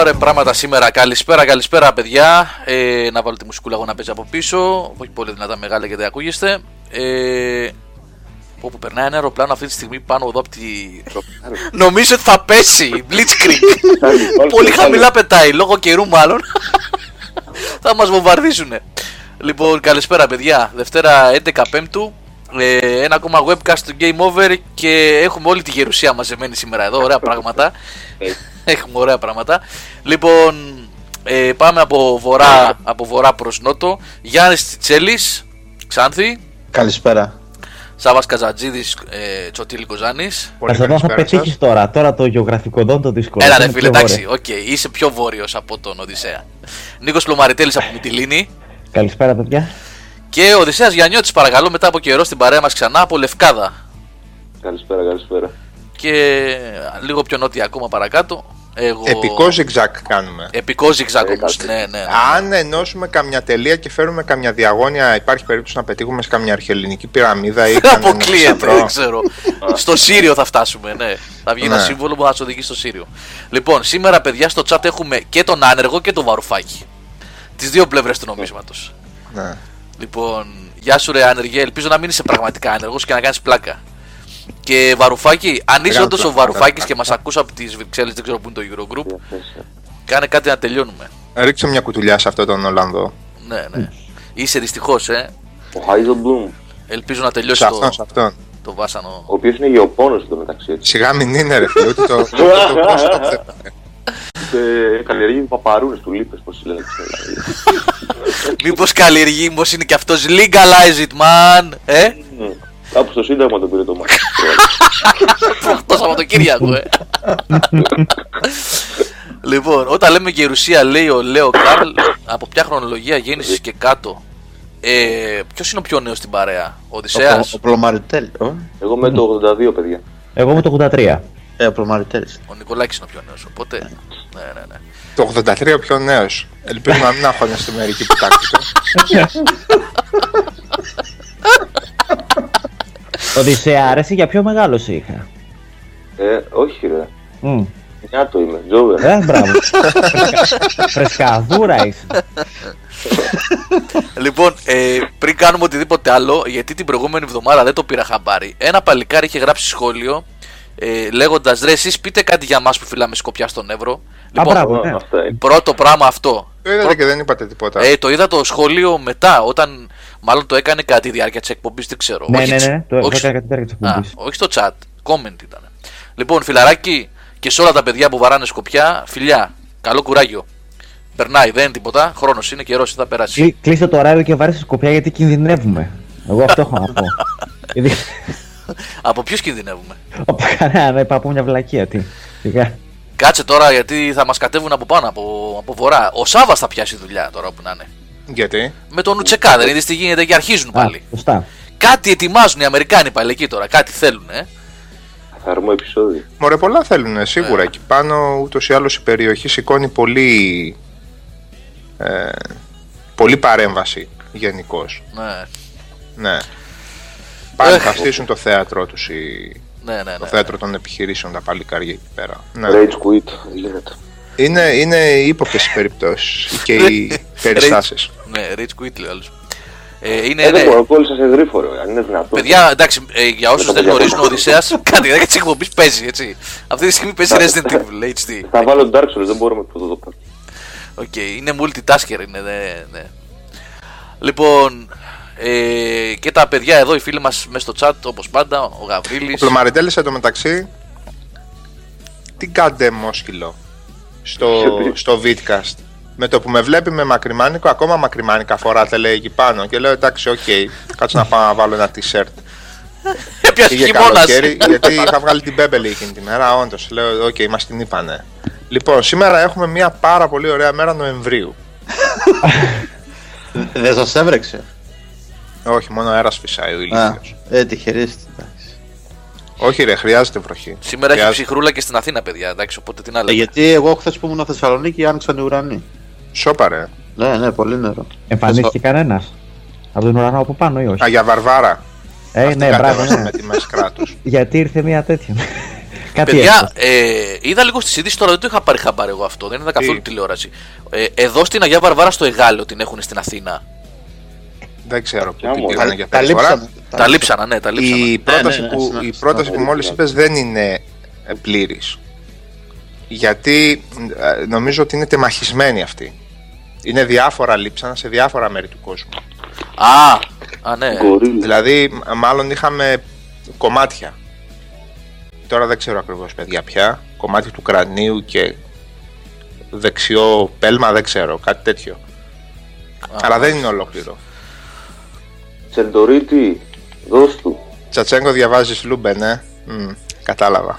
Ωραία πράγματα σήμερα. Καλησπέρα, καλησπέρα παιδιά. Ε, να βάλω τη μουσικούλα εγώ να παίζει από πίσω. Όχι πολύ δυνατά μεγάλα γιατί δεν ακούγεστε. Ε, που περνάει ένα αεροπλάνο αυτή τη στιγμή πάνω εδώ από τη. Νομίζω ότι θα πέσει. Blitzkrieg. πολύ χαμηλά πετάει λόγω καιρού μάλλον. θα μας βομβαρδίσουν. Λοιπόν, καλησπέρα παιδιά. Δευτέρα 11 Πέμπτου. Ε, ένα ακόμα webcast του Game Over και έχουμε όλη τη γερουσία μαζεμένη σήμερα εδώ. Ωραία πράγματα. έχουμε ωραία πράγματα. Λοιπόν, ε, πάμε από βορρά, από βορρά προς νότο. Γιάννης Τσιτσέλης, Ξάνθη. Καλησπέρα. Σάβας Καζατζίδης, ε, Τσοτήλη Κοζάνης. Θα θα πετύχεις τώρα, τώρα το γεωγραφικό δόν το δύσκολο. Έλα ρε φίλε, εντάξει, OK, okay, είσαι πιο βόρειος από τον Οδυσσέα. Νίκος Πλωμαριτέλης από Μυτιλίνη. Καλησπέρα παιδιά. Και ο Οδυσσέας Γιαννιώτης παρακαλώ μετά από καιρό στην παρέα μας ξανά από Λευκάδα. Καλησπέρα, καλησπέρα. Και λίγο πιο νότια ακόμα παρακάτω. Εγώ... Επικό ζιγζάκ κάνουμε. Επικό ζιγζάκ όμω. Ναι, ναι, ναι. Αν ενώσουμε καμιά τελεία και φέρουμε καμιά διαγώνια, υπάρχει περίπτωση να πετύχουμε σε καμιά αρχαιολινική πυραμίδα ή κανένα. Αποκλείεται, δεν ξέρω. στο Σύριο θα φτάσουμε, ναι. Θα βγει ναι. ένα σύμβολο που θα σου οδηγεί στο Σύριο. Λοιπόν, σήμερα παιδιά στο chat έχουμε και τον άνεργο και τον βαρουφάκι. Τις δύο πλευρές του νομίσματος. Ναι. Λοιπόν, γεια σου ρε άνεργε, ελπίζω να μην είσαι πραγματικά άνεργος και να κάνεις πλάκα. Και Βαρουφάκη, αν είσαι όντως ο Βαρουφάκης και μας ακούσα από τις Βρυξέλλες, δεν ξέρω πού είναι το Eurogroup, κάνε κάτι να τελειώνουμε. Ρίξε μια κουτουλιά σε αυτόν τον Ολλανδό. Ναι, ναι. Είσαι δυστυχώς, ε. Ο Χάιζο Μπλουμ. Ελπίζω να τελειώσει σε αυτόν, το, σε αυτόν. το βάσανο. Ο οποίος είναι γεωπόνος στο μεταξύ. Σιγά μην είναι, ρε φίλε, ούτε το. Καλλιεργεί παπαρούνες του λίπε, πώς λένε. Μήπως καλλιεργεί, μήπως είναι και αυτός legalize it, man. Ε; Κάπου στο Σύνταγμα το πήρε το μάτι. Το Σαββατοκύριακο, ε. Λοιπόν, όταν λέμε γερουσία, λέει ο Λέο Καρλ, από ποια χρονολογία γέννησης και κάτω. Ε, Ποιος είναι ο πιο νέος στην παρέα, ο Οδυσσέας; Ο, ο Πλωμαριτέλ. Εγώ με το 82, παιδιά. Εγώ με το 83. Ε, ο Πλωμαριτέλ. Ο Νικολάκης είναι ο πιο νέος, οπότε. Ναι, ναι, ναι. Το 83 ο πιο νέος. Ελπίζω να μην αγχώνεστε μερικοί που τάξετε. Οδυσσέα, άρεσε για πιο μεγάλο είχα; Ε, όχι ρε. Mm. Μια το είμαι, Τζόβερ. Ε, μπράβο. Φρεσκαδούρα είσαι. λοιπόν, ε, πριν κάνουμε οτιδήποτε άλλο, γιατί την προηγούμενη εβδομάδα δεν το πήρα χαμπάρι, ένα παλικάρι είχε γράψει σχόλιο ε, λέγοντας ρε, εσείς πείτε κάτι για μας που φυλάμε σκοπιά στον Εύρο. Λοιπόν, Α, μπράβο, ναι. πρώτο πράγμα αυτό. Το είδατε και δεν είπατε τίποτα. Ε, το είδα το σχόλιο μετά, όταν Μάλλον το έκανε κατά τη διάρκεια της εκπομπής, δεν ξέρω. Ναι, όχι, ναι, ναι, το όχι... έκανε κατά τη διάρκεια της εκπομπής. Όχι στο chat, comment ήταν. Λοιπόν, φιλαράκι και σε όλα τα παιδιά που βαράνε σκοπιά, φιλιά, καλό κουράγιο. Περνάει, δεν είναι τίποτα. Χρόνος είναι, καιρός θα περάσει. Κλείστε το ωράριο και βάρε σκοπιά γιατί κινδυνεύουμε. Εγώ αυτό έχω να πω. από ποιους κινδυνεύουμε; Από κανένα, είπα από μια βλακία. Τι. Κάτσε τώρα γιατί θα μας κατέβουν από πάνω, από, από βορρά. Ο Σάβα θα πιάσει δουλειά τώρα που να είναι. Γιατί; Με τον Ουτσεκά, δεν είδες τι γίνεται και αρχίζουν πάλι. Σωστά. Κάτι ετοιμάζουν οι Αμερικάνοι πάλι εκεί τώρα, κάτι θέλουν, ε. Καθαρμό επεισόδιο. Μωρέ, πολλά θέλουν σίγουρα. Yeah. Εκεί πάνω ούτως ή άλλως η περιοχή σηκώνει πολύ. Ε, πολύ παρέμβαση γενικώς. Ναι. Ναι. Πάλι θα στήσουν το θέατρο τους οι... ναι, ναι, ναι, το θέατρο των επιχειρήσεων τα παλικάρια εκεί πέρα. Ναι. Rage quit, λέγεται. Είναι, είναι ύποπτες οι περιπτώσεις και οι περιστάσεις. Ναι, rage quit λέει άλλος. Ε, είναι, ε, δεν μπορώ, κόλλησα σε γρήφορο, αν είναι δυνατόν. Παιδιά, εντάξει, ε, για όσους δεν γνωρίζουν, ο Οδυσσέας κάτι δεν της εκπομπής παίζει, έτσι. Αυτή τη στιγμή παίζει Resident Evil HD. Θα βάλω Dark Souls, δεν μπορούμε να το δω. Οκ, είναι multitasker, είναι, ναι, ναι. Λοιπόν, ε, και τα παιδιά εδώ, οι φίλοι μας μέσα στο chat, όπως πάντα, ο Γαβρίλης. Ο Πλωμαριτέλης εντωμεταξύ. Τι κάντε μόσκυλο στο, στο Vidcast; Με το που με βλέπει με μακριμάνικο, ακόμα μακριμάνικα φοράτε λέει εκεί πάνω. Και λέω εντάξει, OK, okay, κάτσε να πάω να βάλω ένα t-shirt. Πήγε καλοκαίρι, γιατί είχα βγάλει την Μπέμπελη εκείνη τη μέρα. Όντως, λέω, OK, okay, μας την είπανε. Λοιπόν, σήμερα έχουμε μια πάρα πολύ ωραία μέρα Νοεμβρίου. Δεν σας έβρεξε; Όχι, μόνο αέρας φυσάει ο ήλιο. Ε, τυχερίστε. Όχι, ρε, χρειάζεται βροχή. Σήμερα χρειάζεται. έχει ψυχρούλα και στην Αθήνα, παιδιά. Εντάξει, οπότε τι να λέμε. Ε, γιατί εγώ χθες που ήμουν Θεσσαλονίκη άνοιξαν οι ουρανοί. Σόπα, ρε. Ναι, ναι, πολύ νερό. Εμφανίστηκε Θεσσαλ... κανένας; Από τον ουρανό από πάνω ή όχι; Α, για Βαρβάρα. Ε, ναι, μπράβο. Ναι. Με τη μέση κράτου. γιατί ήρθε μια τέτοια. Κάτι Παιδιά, ε, είδα λίγο στις ειδήσεις τώρα, δεν το είχα πάρει χαμπάρι εγώ αυτό. Δεν είδα καθόλου Τι; τηλεόραση. Ε, εδώ στην Αγία Βαρβάρα στο Εγάλεο την έχουν στην Αθήνα. Δεν ξέρω Ποια τι μου, πήγανε Τα, για τα αυτή τη φορά. λείψανε. Τα λείψανα, ναι, τα λείψανα. Η πρόταση, ναι, ναι, που, στην- η στην πρόταση που Αμερική, μόλις ναι. είπες δεν είναι πλήρης. Γιατί ε, νομίζω ότι είναι τεμαχισμένη αυτή. Είναι διάφορα λείψανα σε διάφορα μέρη του κόσμου. Α, α, ναι. Γκορίλα. Δηλαδή, μ- μάλλον είχαμε κομμάτια. Τώρα δεν ξέρω ακριβώς παιδιά πια. Κομμάτι του κρανίου και δεξιό πέλμα, δεν ξέρω, κάτι τέτοιο. Αλλά δεν είναι ολόκληρο. Τσεντορίτη, δώσ' του. Τσατσέγκο διαβάζεις Λούμπεν, ε; Μμ, κατάλαβα.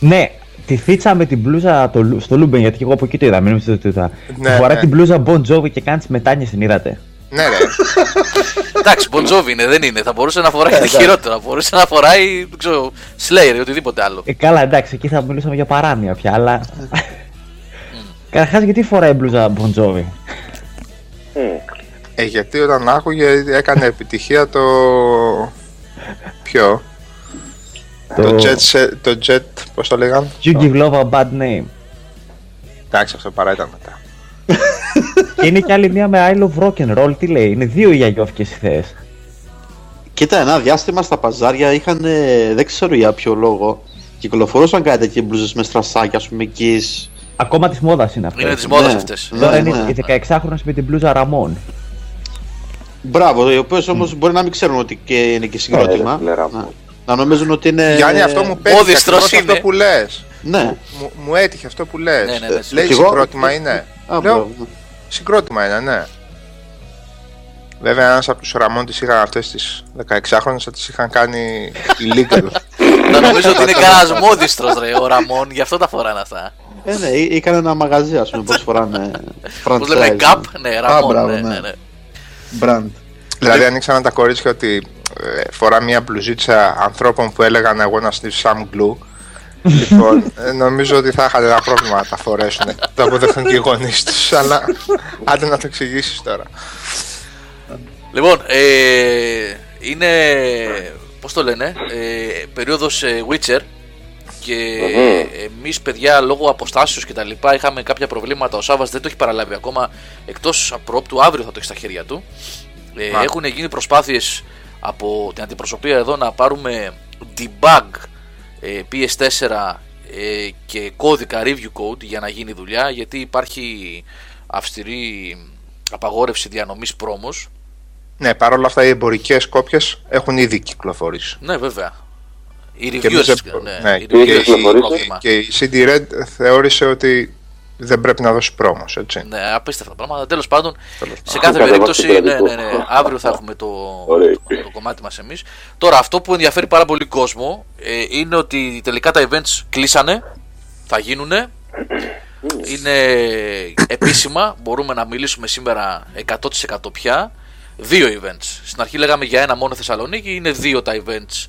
Ναι, τη θείτσα με την μπλούζα το, Λου- στο Luben, γιατί και εγώ από εκεί το είδα. Μην νομίζετε ότι το είδα. Ναι, Φοράει ναι. την μπλούζα Bon Jovi και κάνει τι μετάνιε, την είδατε. Ναι, ρε. Εντάξει, Bon Jovi είναι, δεν είναι. Θα μπορούσε να φοράει Ναι, κάτι χειρότερο. Θα μπορούσε να φοράει, δεν ξέρω, Slayer ή οτιδήποτε άλλο. Ε, καλά, εντάξει, εκεί θα μιλούσαμε για παράνοια πια, αλλά. Καταρχάς, γιατί φοράει μπλούζα Bon Jovi; Μμ. Ε, γιατί όταν άκουγε έκανε επιτυχία το... Ποιο; Το, jet, set- το jet, πώς το λέγαν; You give love a bad name. Εντάξει, αυτό παρά ήταν μετά. και είναι και άλλη μία με I love rock and roll. Τι λέει, είναι δύο οι αγιώφικε ιδέε. Κοίτα, ένα διάστημα στα παζάρια είχαν, ε, δεν ξέρω για ποιο λόγο, κυκλοφορούσαν κάτι τέτοιες μπλούζες με στρασάκια, ας πούμε, εκεί. Ακόμα της μόδας είναι αυτό. Είναι της μόδας Ναι. αυτές. Τώρα Ναι, είναι ναι. οι 16χρονε με την μπλούζα Ραμόν. Μπράβο, οι οποίες όμως μπορεί να μην ξέρουν ότι και είναι και συγκρότημα. Ναι, ρε, φίλε, να, να νομίζουν ότι είναι. Γιάννη, αυτό μου πέτυχε Όδιστρος ακριβώς είναι. αυτό που λες. Ναι, Μου, μου έτυχε αυτό που λες. Ναι, ναι, ναι, Λέει κι εγώ; συγκρότημα είναι. Α, Λέω, μπράβο. συγκρότημα είναι, ναι. Βέβαια, ένας από τους Ραμών τις είχαν αυτές τις 16χρονες, θα τις είχαν κάνει illegal. Να νομίζω ότι είναι κανένας μόδιστρος, ρε, ο Ραμόν, γι' αυτό τα φοράνε αυτά. Ε, ναι, εί- είχαν ένα μαγαζί, ας πούμε, πώς φοράνε. Πώς λέμε, franchise, Gap, ναι, Ραμόν. μπράβο, ναι, ναι. Ναι, ναι. Brand. δηλαδή, ανοίξαν τα κορίτσια ότι ε, φορά μια μπλουζίτσα ανθρώπων που έλεγαν εγώ να sniff some glue. λοιπόν, ε, νομίζω ότι θα είχαν ένα πρόβλημα να τα φορέσουν. το αποδεχτούν και οι γονείς τους, αλλά άντε να το εξηγήσεις τώρα. Λοιπόν, ε, είναι. Πώς το λένε, ε, περίοδος Witcher και εμείς, παιδιά, λόγω αποστάσεως και τα λοιπά, είχαμε κάποια προβλήματα. Ο Σάβα δεν το έχει παραλάβει ακόμα. Εκτός απρόπτου, αύριο θα το έχει στα χέρια του. Ε, Α. έχουν γίνει προσπάθειες από την αντιπροσωπεία εδώ να πάρουμε debug ε, PS4 ε, και κώδικα review code για να γίνει δουλειά γιατί υπάρχει αυστηρή απαγόρευση διανομής πρόμος Ναι, παρόλα αυτά οι εμπορικές κόπιες έχουν ήδη κυκλοφορήσει. Ναι, βέβαια. Οι Και, reviewers. εμείς- ναι, ναι, οι και, reviewers η- έχουν κυκλοφορήσει. πρόβλημα. και η CD Red θεώρησε ότι δεν πρέπει να δώσει πρόμος, έτσι. Ναι, απίστευτα πράγματα. Τέλος πάντων, Τέλος σε πάντων. κάθε Κατεβάσει περίπτωση, το ναι, ναι, κωδικό. ναι, αύριο θα έχουμε το, Ωραία. το, το κομμάτι μας εμείς. Τώρα, αυτό που ενδιαφέρει πάρα πολύ κόσμο ε, είναι ότι τελικά τα events κλείσανε, θα γίνουνε. Είναι επίσημα, μπορούμε να μιλήσουμε σήμερα 100% πια. Δύο events. Στην αρχή λέγαμε για ένα μόνο Θεσσαλονίκη, είναι δύο τα events.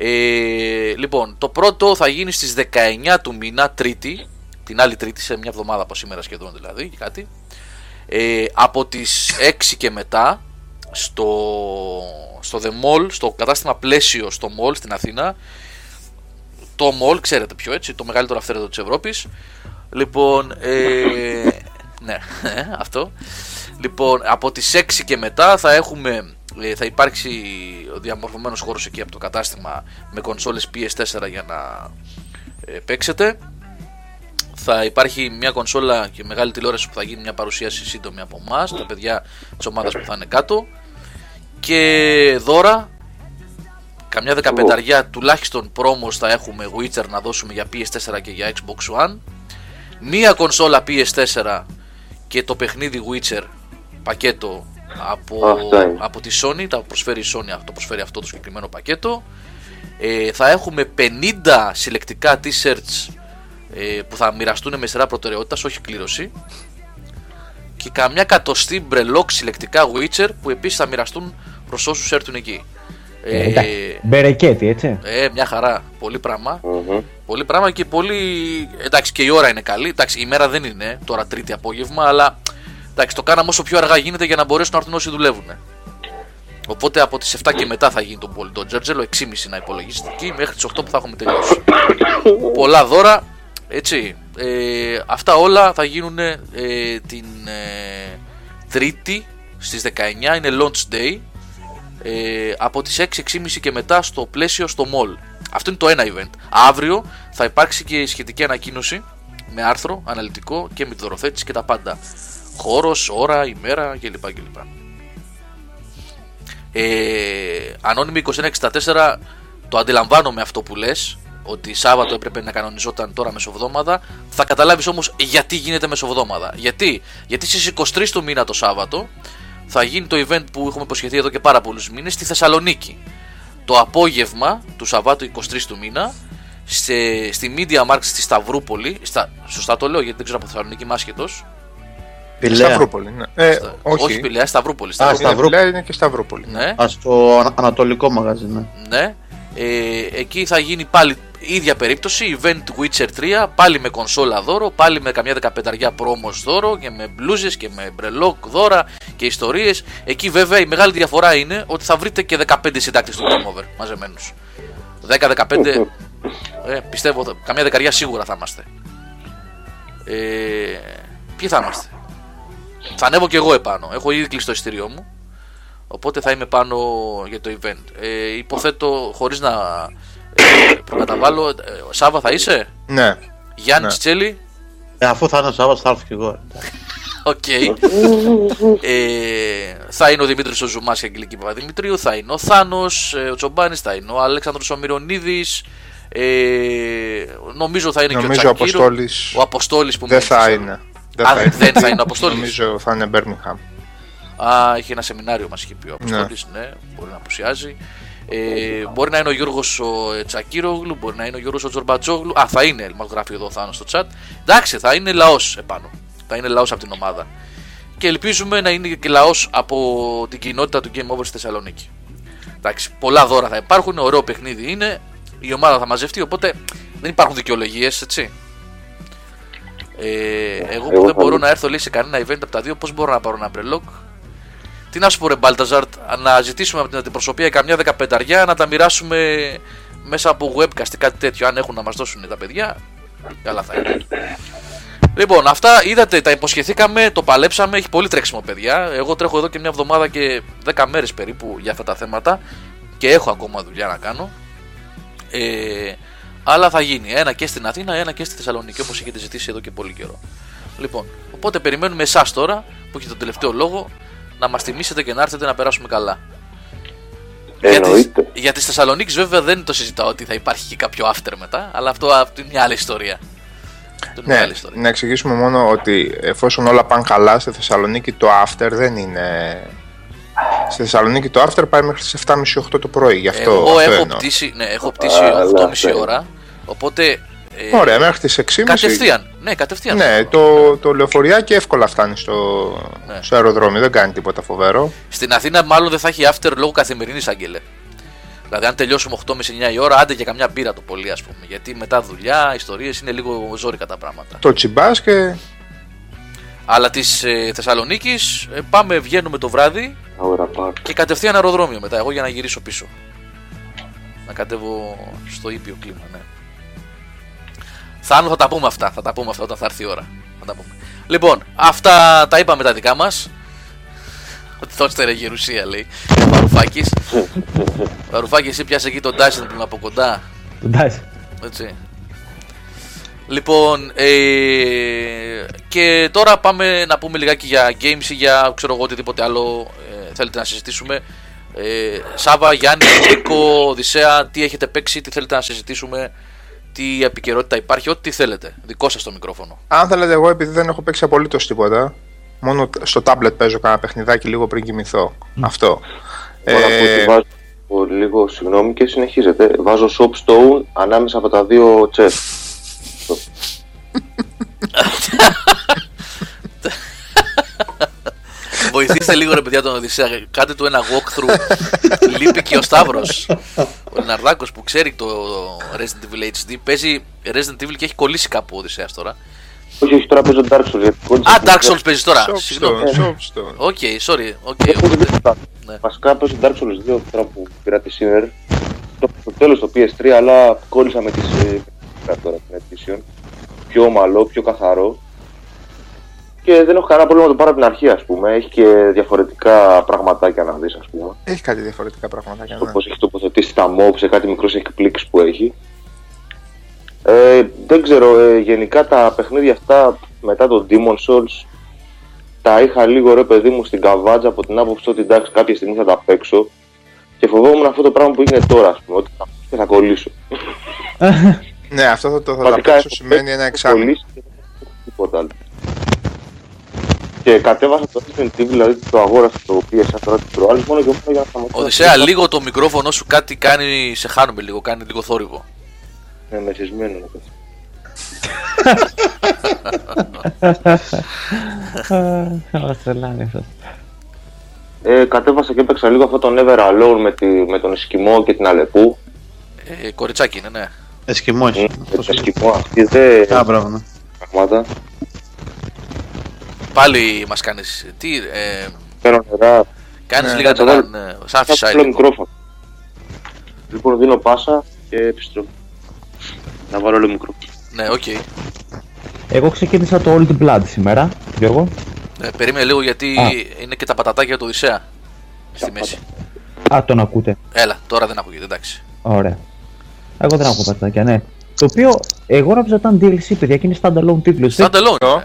Ε, λοιπόν, το πρώτο θα γίνει στις 19 του μήνα, Τρίτη, την άλλη Τρίτη, σε μια εβδομάδα από σήμερα σχεδόν δηλαδή, και κάτι. Ε, από τις 6 και μετά, στο, στο The Mall, στο κατάστημα πλαίσιο στο Mall στην Αθήνα, το Mall, ξέρετε ποιο έτσι, το μεγαλύτερο αυθαίρετο της Ευρώπης. Λοιπόν, ε, ναι, αυτό. Λοιπόν, από τις 6 και μετά θα έχουμε, ε, θα υπάρξει ο διαμορφωμένος χώρος εκεί από το κατάστημα με κονσόλες PS4 για να ε, παίξετε. Θα υπάρχει μια κονσόλα και μεγάλη τηλεόραση που θα γίνει μια παρουσίαση σύντομη από εμάς, τα παιδιά της ομάδας που θα είναι κάτω. Και δώρα, καμιά δεκαπενταριά τουλάχιστον πρόμος θα έχουμε Witcher να δώσουμε για PS4 και για Xbox One. Μία κονσόλα PS4 και το παιχνίδι Witcher πακέτο από, Αυτά είναι. από τη Sony, τα προσφέρει η Sony, το προσφέρει αυτό το συγκεκριμένο πακέτο. Ε, θα έχουμε 50 συλλεκτικά t-shirts ε, που θα μοιραστούν με σειρά προτεραιότητας, όχι κλήρωση. Και καμιά κατοστή μπρελόκ συλλεκτικά Witcher που επίσης θα μοιραστούν προς όσους έρθουν εκεί. Ε, εντάξει, Μπερεκέτη, έτσι. ε, μια χαρά. Πολύ πράγμα. Μμμ. Πολύ πράγμα και πολύ. Εντάξει, και η ώρα είναι καλή. Εντάξει, η μέρα δεν είναι τώρα τρίτη απόγευμα, αλλά εντάξει, το κάναμε όσο πιο αργά γίνεται για να μπορέσουν να έρθουν όσοι δουλεύουν. Οπότε από τις 7 και μετά θα γίνει το πόλι το Τζέρτζελο, 6.30 να υπολογίσετε εκεί μέχρι τις 8 που θα έχουμε τελειώσει. Πολλά δώρα, έτσι. Ε, αυτά όλα θα γίνουν ε, την ε, Τρίτη στις 19, είναι launch day. Ε, από τις 6, 6.30 και μετά στο πλαίσιο στο mall. Αυτό είναι το ένα event. Αύριο θα υπάρξει και η σχετική ανακοίνωση με άρθρο, αναλυτικό και με τη δωροθέτηση και τα πάντα. Χώρος, ώρα, ημέρα κλπ. κλπ. Ε, Ανώνυμη 2164 το αντιλαμβάνομαι αυτό που λες ότι Σάββατο έπρεπε να κανονιζόταν τώρα μεσοβδόμαδα. Θα καταλάβεις όμως γιατί γίνεται μεσοβδόμαδα. Γιατί, γιατί στις 23 του μήνα το Σάββατο θα γίνει το event που έχουμε υποσχεθεί εδώ και πάρα πολλούς μήνες στη Θεσσαλονίκη. Το απόγευμα του Σαββάτου 23 του μήνα σε, στη Media Markt στη Σταυρούπολη. Στα, σωστά το λέω γιατί δεν ξέρω από Θεσσαλονίκη είμαι άσχετος. Πηλαία. Σταυρούπολη. Ναι. Ε, Στα- όχι. όχι Πηλαία, Σταυρούπολη. Α, Σταυρούπολη. Είναι Σταυρό- Πηλαία, είναι και Σταυρούπολη. Ναι, Α, στο ανα- ανατολικό μαγαζί, ναι. ναι. Ε, εκεί θα γίνει πάλι η ίδια περίπτωση, event Witcher 3, πάλι με κονσόλα δώρο, πάλι με καμιά δεκαπενταριά πρόμος δώρο και με μπλούζες και με μπρελόκ δώρα και ιστορίες. Εκεί βέβαια η μεγάλη διαφορά είναι ότι θα βρείτε και 15 συντάκτες του Game Over μαζεμένους. 10-15, ε, πιστεύω, θα- καμιά δεκαριά σίγουρα θα είμαστε. Ε, ποιοι θα είμαστε; Θα ανέβω και εγώ επάνω. Έχω ήδη κλείσει το εισιτήριό μου. Οπότε θα είμαι πάνω για το event. Ε, υποθέτω χωρίς να ε, προκαταβάλω. Ε, Σάβα θα είσαι; Ναι. Γιάννη Ναι. Τσέλη. Ε, αφού θα είναι ο Σάββατο, θα έρθω κι εγώ. Οκ. ε, θα είναι ο Δημήτρης ο Ζουμάς και η Αγγελική Παπαδημητρίου. Θα είναι ο Θάνος, ο Τσομπάνης, θα είναι ο Αλέξανδρος ο Μυρονίδης, Ε, νομίζω θα είναι Νομίζω και ο ο Τσακύρο. Αποστόλης Ο Αποστόλης που δεν μένει στη θα Θεσσαλονίκη. είναι. Α, δεν θα είναι ο Αποστόλης. Νομίζω θα είναι Birmingham. Α, είχε ένα σεμινάριο μας είχε πει ο Αποστόλης, ναι. μπορεί να απουσιάζει. Ε, μπορεί να είναι ο Γιώργος ο ε, Τσακύρογλου, μπορεί να είναι ο Γιώργος ο Τζορμπατζόγλου. Α, θα είναι, μας γράφει εδώ ο Θάνος στο chat. Εντάξει, θα είναι λαός επάνω. Θα είναι λαός από την ομάδα. Και ελπίζουμε να είναι και λαός από την κοινότητα του Game Over στη Θεσσαλονίκη. Εντάξει, πολλά δώρα θα υπάρχουν, ωραίο παιχνίδι είναι. Η ομάδα θα μαζευτεί, οπότε δεν υπάρχουν δικαιολογίες, έτσι. Ε, εγώ που Εγώ δεν θα μπορώ δω. να έρθω λέει, σε κανένα event από τα δύο, πώς μπορώ να πάρω ένα μπρελόκ. Τι να σου πω, ρε Μπάλταζαρτ, να ζητήσουμε από την αντιπροσωπεία καμιά δεκαπενταριά να τα μοιράσουμε μέσα από webcast ή κάτι τέτοιο. Αν έχουν να μας δώσουν τα παιδιά, καλά θα είναι. Λοιπόν, αυτά είδατε, τα υποσχεθήκαμε, το παλέψαμε. Έχει πολύ τρέξιμο, παιδιά. Εγώ τρέχω εδώ και μια εβδομάδα και 10 μέρες περίπου για αυτά τα θέματα και έχω ακόμα δουλειά να κάνω. Ε, αλλά θα γίνει ένα και στην Αθήνα, ένα και στη Θεσσαλονίκη όπως έχετε ζητήσει εδώ και πολύ καιρό. Λοιπόν, οπότε περιμένουμε εσάς τώρα που έχετε τον τελευταίο λόγο να μας τιμήσετε και να έρθετε να περάσουμε καλά. Για τις, Εννοείται. για τις Θεσσαλονίκης βέβαια δεν το συζητάω ότι θα υπάρχει και κάποιο after μετά, αλλά αυτό, αυτό είναι μια άλλη ιστορία. Αυτό είναι μια Ναι, άλλη ιστορία. να εξηγήσουμε μόνο ότι εφόσον όλα πάνε καλά στη Θεσσαλονίκη το after δεν είναι... Στη Θεσσαλονίκη το after πάει μέχρι τις 7.30-8 το πρωί, γι' αυτό, Εγώ αυτό έχω εννοώ. πτήσει, ναι, έχω πτήσει Αλλά 8.30 αυτό είναι. ώρα, οπότε ε, Ωραία, μέχρι τις 6.30 κατευθείαν. Ναι, κατευθείαν. Ναι, το, το λεωφοριάκι εύκολα φτάνει στο, Ναι. στο αεροδρόμιο, δεν κάνει τίποτα φοβερό. Στην Αθήνα μάλλον δεν θα έχει after λόγω καθημερινής άγγελε. Δηλαδή, αν τελειώσουμε 8.30-9 η ώρα, άντε για καμιά μπύρα το πολύ, ας πούμε. Γιατί μετά δουλειά, ιστορίες είναι λίγο ζόρικα τα πράγματα. Το τσιμπάς και Αλλά της ε, Θεσσαλονίκης πάμε, βγαίνουμε το βράδυ Ώρα πάρ. και κατευθείαν αεροδρόμιο μετά. Εγώ για να γυρίσω πίσω. Να κατέβω στο ήπιο κλίμα, ναι. Θάνο, θα τα πούμε αυτά. Θα τα πούμε αυτά όταν θα έρθει η ώρα. Θα τα πούμε. Λοιπόν, αυτά τα είπαμε τα δικά μας. Ότι δώστε ρε γερουσία, λέει. Βαρουφάκης. Βαρουφάκη, εσύ πιάσε εκεί τον Dyson που είναι από κοντά. Εντάξει. Έτσι. Λοιπόν, ε, και τώρα πάμε να πούμε λιγάκι για games ή για ξέρω εγώ οτιδήποτε άλλο ε, θέλετε να συζητήσουμε. Ε, Σάβα, Γιάννη, Νίκο, Οδυσσέα, τι έχετε παίξει, τι θέλετε να συζητήσουμε, τι επικαιρότητα υπάρχει, ό,τι θέλετε. Δικό σας το μικρόφωνο. αν θέλετε εγώ επειδή δεν έχω παίξει απολύτως τίποτα, μόνο στο tablet παίζω κανένα παιχνιδάκι λίγο πριν κοιμηθώ. Αυτό. Μόνο Ε, που τη βάζω λίγο συγγνώμη και συνεχίζετε. Βάζω soapstone ανάμεσα από τα δύο chest. Βοηθήστε λίγο ρε παιδιά τον Οδυσσέα, κάντε του ένα walkthrough. Λείπει και ο Σταύρος, ο Λιναρδάκος που ξέρει το Resident Evil HD. Παίζει Resident Evil και έχει κολλήσει κάπου ο Οδυσσέας τώρα. όχι, όχι, τώρα παίζω Dark Souls. γιατί κόλλησα Α, στην Dark ουσία. Souls παίζει τώρα. Συγγνώμη. Soapstone, Soapstone. OK, sorry. OK, Έχω οπότε- δει τα- Ναι. Βασικά παίζω Dark Souls 2 τώρα που πήρα τη Sinner. Το, το τέλος το PS3, αλλά κόλλησα με τις ε, τώρα την Edition. Πιο ομαλό, πιο καθαρό. Και δεν έχω κανένα πρόβλημα να το πάρω από την αρχή, ας πούμε. Έχει και διαφορετικά πραγματάκια να δεις, ας πούμε. Έχει κάτι διαφορετικά πραγματάκια. Το Ναι. πώ έχει τοποθετήσει τα mob σε κάτι μικρό εκπλήξεις που έχει. Ε, δεν ξέρω, ε, γενικά τα παιχνίδια αυτά μετά το Demon Souls τα είχα λίγο ρε παιδί μου στην καβάτζα από την άποψη ότι εντάξει κάποια στιγμή θα τα παίξω και φοβόμουν αυτό το πράγμα που είναι τώρα, ας πούμε, ότι θα, και θα κολλήσω. Ναι, αυτό θα το θα τα Πραγματικά παίξω έχω σημαίνει παίξει, ένα έχω εξάμεινο. κολλήσει και δεν έχω παίξει τίποτα άλλο. Και κατέβασα το Resident Evil, δηλαδή το αγόρασα το PS τώρα την προάλλη μόνο και μόνο για να σταματήσω. Οδυσσέα, λίγο το μικρόφωνο σου κάτι κάνει, σε χάνουμε λίγο, κάνει λίγο θόρυβο. Ναι, μεσισμένο να πες. Θα μας τρελάνει αυτός. Ε, κατέβασα και έπαιξα λίγο αυτό το Never Alone με, τη, με τον Εσκιμό και την Αλεπού. Ε, κοριτσάκι είναι, ναι. Εσκιμός Mm, έχει. με Αυτός τον είναι; Εσκιμό αυτή δεν Α, μπράβο, ναι. πράγματα. Πάλι μας κάνεις, τι, ε, Παίρνω νερά, κάνεις Ναι, λίγα θα νερά, βάλω- ναι, σαν θα φυσάει βάλω λίγο. μικρόφωνο. Λοιπόν, δίνω πάσα και επιστρέφω. Να βάλω όλο μικρό. Ναι, οκ. Εγώ ξεκίνησα το Old Blood σήμερα, Γιώργο. Ε, περίμενε λίγο γιατί Α. είναι και τα πατατάκια του Οδυσσέα. Στη μέση. Α, τον ακούτε. Έλα, τώρα δεν ακούγεται, εντάξει. Ωραία. Εγώ δεν ακούω πατατάκια, ναι. Το οποίο εγώ νόμιζα ότι ήταν DLC, παιδιά, και είναι standalone τίτλος. Δεν- Stand alone. Το. είναι.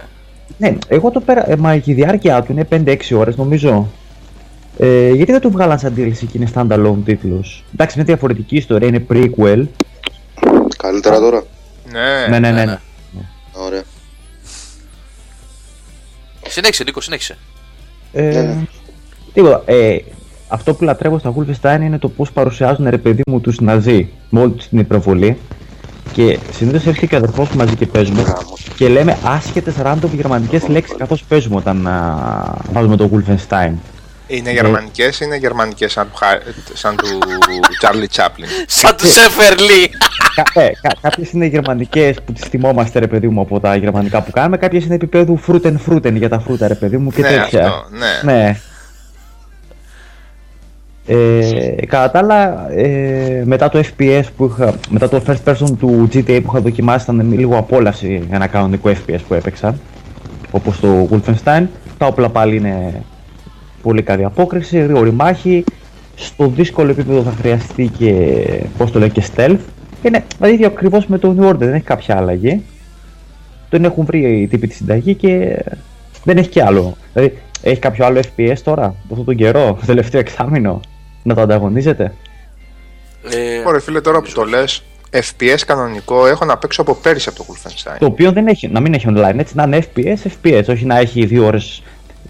Ναι, εγώ το πέρα. Ε, μα η διάρκεια του είναι 5-6 ώρες νομίζω. Ε, γιατί δεν το βγάλαν σαν DLC και είναι standalone τίτλος; Εντάξει, είναι διαφορετική ιστορία, είναι prequel. Καλύτερα τώρα. Ναι, ναι, ναι, ναι. ναι, ναι. Ωραία. Συνέχισε, Νίκο, συνέχισε. Ε, Ναι, ναι. Τίποτα. Ε, αυτό που λατρεύω στα Wolfenstein είναι το πώς παρουσιάζουν ρε παιδί μου τους Ναζί με όλη τους την υπερβολή. Και συνήθως έρχεται και ο αδερφό μου μαζί και παίζουμε Γάμο. και λέμε άσχετες random γερμανικές λέξεις καθώς παίζουμε όταν α, βάζουμε το Wolfenstein. Είναι γερμανικές ή είναι γερμανικές σαν, του Χα- σαν του Charlie Chaplin. Σαν του Σεφερλί. Κα, ε, κα, κάποιες είναι γερμανικές που τις θυμόμαστε ρε παιδί μου από τα γερμανικά που κάνουμε, κάποιες είναι επίπεδου fruiten fruiten για τα φρούτα ρε παιδί μου και ναι, τέτοια. αυτό, ναι. Ναι. Ε, κατά τα άλλα, ε, μετά το FPS που είχα, μετά το first person του GTA που είχα δοκιμάσει ήταν λίγο απόλαυση ένα κανονικό FPS που έπαιξα όπως το Wolfenstein τα όπλα πάλι είναι πολύ καλή απόκριση, γρήγορη μάχη στο δύσκολο επίπεδο θα χρειαστεί και πώς το λέει και stealth είναι ίδιο ακριβώς με το New Order, δεν έχει κάποια αλλαγή τον έχουν βρει οι τύποι της συνταγή και δεν έχει και άλλο. Δηλαδή, έχει κάποιο άλλο FPS τώρα, αυτόν τον καιρό, το τελευταίο εξάμεινο, να το ανταγωνίζεται. Ε, Ωραία, φίλε, τώρα που το λες, FPS κανονικό έχω να παίξω από πέρυσι από το Wolfenstein. Το οποίο δεν έχει, να μην έχει online, έτσι να είναι FPS, FPS, όχι να έχει δύο ώρες,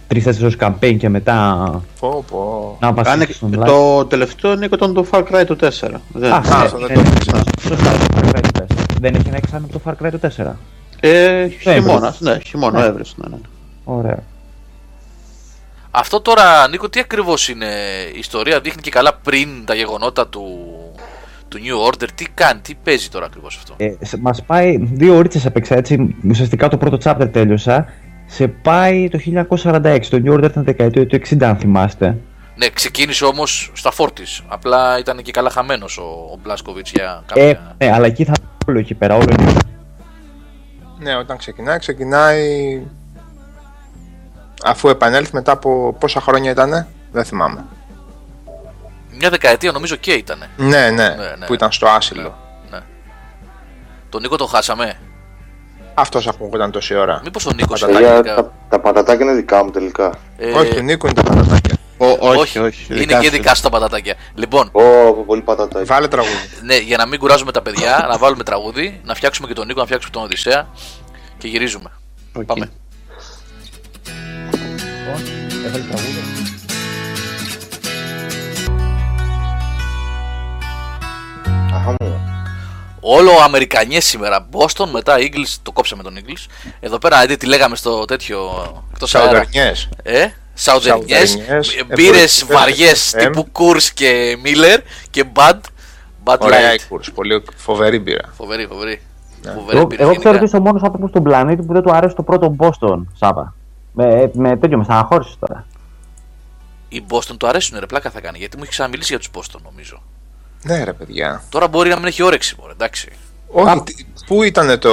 τρεις-τέσσερις ώρες campaign και μετά Πω, πω. να Κάνε, βασίσεις online. το τελευταίο Νίκο ήταν το Far Cry το 4. Δεν. Α, Α, ναι, αυτό δεν ναι, το ναι, ήξερα. Σωστά, το Far Cry το 4. Δεν έχει ένα εξάμεινο το Far Cry το 4. Ε, χειμώνας, έβρεσαι. ναι, χειμώνας Ναι. έβρεσαι, ναι, ναι. Ωραία. Αυτό τώρα, Νίκο, τι ακριβώς είναι η ιστορία, δείχνει και καλά πριν τα γεγονότα του, του New Order. Τι κάνει, τι παίζει τώρα ακριβώς αυτό; Ε, σε- μας πάει, δύο ώρες έπαιξα έτσι, ουσιαστικά το πρώτο chapter τέλειωσα. Σε πάει το 1946, το New Order ήταν δεκαετία του 60 αν θυμάστε. Ναι, ξεκίνησε όμως στα φόρτη. Απλά ήταν και καλά χαμένος ο, ο Μπλάσκοβιτς για κάποια. Ε, ναι, αλλά εκεί θα όλο εκεί πέρα, όλο είναι. Ναι, όταν ξεκινάει, ξεκινάει αφού επανέλθει μετά από πόσα χρόνια ήτανε, δεν θυμάμαι. Μια δεκαετία νομίζω και ήταν. Ναι, ναι, ναι. που ήταν στο άσυλο. Ναι. Τον Νίκο τον χάσαμε. Αυτός ακούγονταν τόση ώρα. Μήπως ο Νίκος Πατατάκια, Παιδιά, τα, τα πατατάκια είναι δικά μου τελικά. Ε, Όχι, του Νίκου είναι τα πατατάκια. Ο, όχι, όχι. Είναι και δικά σου τα πατατάκια. Λοιπόν, Ω, πολύ πατατάκια. Βάλε τραγούδι. ναι, για να μην κουράζουμε τα παιδιά, να βάλουμε τραγούδι, να φτιάξουμε και τον Νίκο, να φτιάξουμε τον Οδυσσέα και γυρίζουμε. Οκ. Πάμε. Έβαλε τραγούδι. Αχα μου. Όλο Αμερικανιές σήμερα. Boston, μετά Eagles, το κόψαμε τον Eagles. Εδώ πέρα, δείτε τι λέγαμε στο τέτοιο. Εκτός αέρα. Σαουθερνιές. Ε, Σαουθερνιές. Σαουθερνιές, Μπύρες εμπορικές βαριέ FM. τύπου Coors και Miller και Bud. Bud Ωραία Light. η κούρς, πολύ φοβερή μπύρα. Φοβερή, φοβερή. Ναι. Φοβερή Εγώ, πυρηνικά. εγώ ξέρω ότι είσαι ο μόνο άνθρωπο στον πλανήτη που δεν του αρέσει το πρώτο Boston, Σάβα. Με, με τέτοιο, με στεναχώρησες τώρα. οι Boston του αρέσουν ρε πλάκα θα κάνει γιατί μου έχει ξαναμιλήσει για τους Boston νομίζω. Ναι, ρε παιδιά. Τώρα μπορεί να μην έχει όρεξη μωρέ, εντάξει. Όχι, τι- πού ήταν το.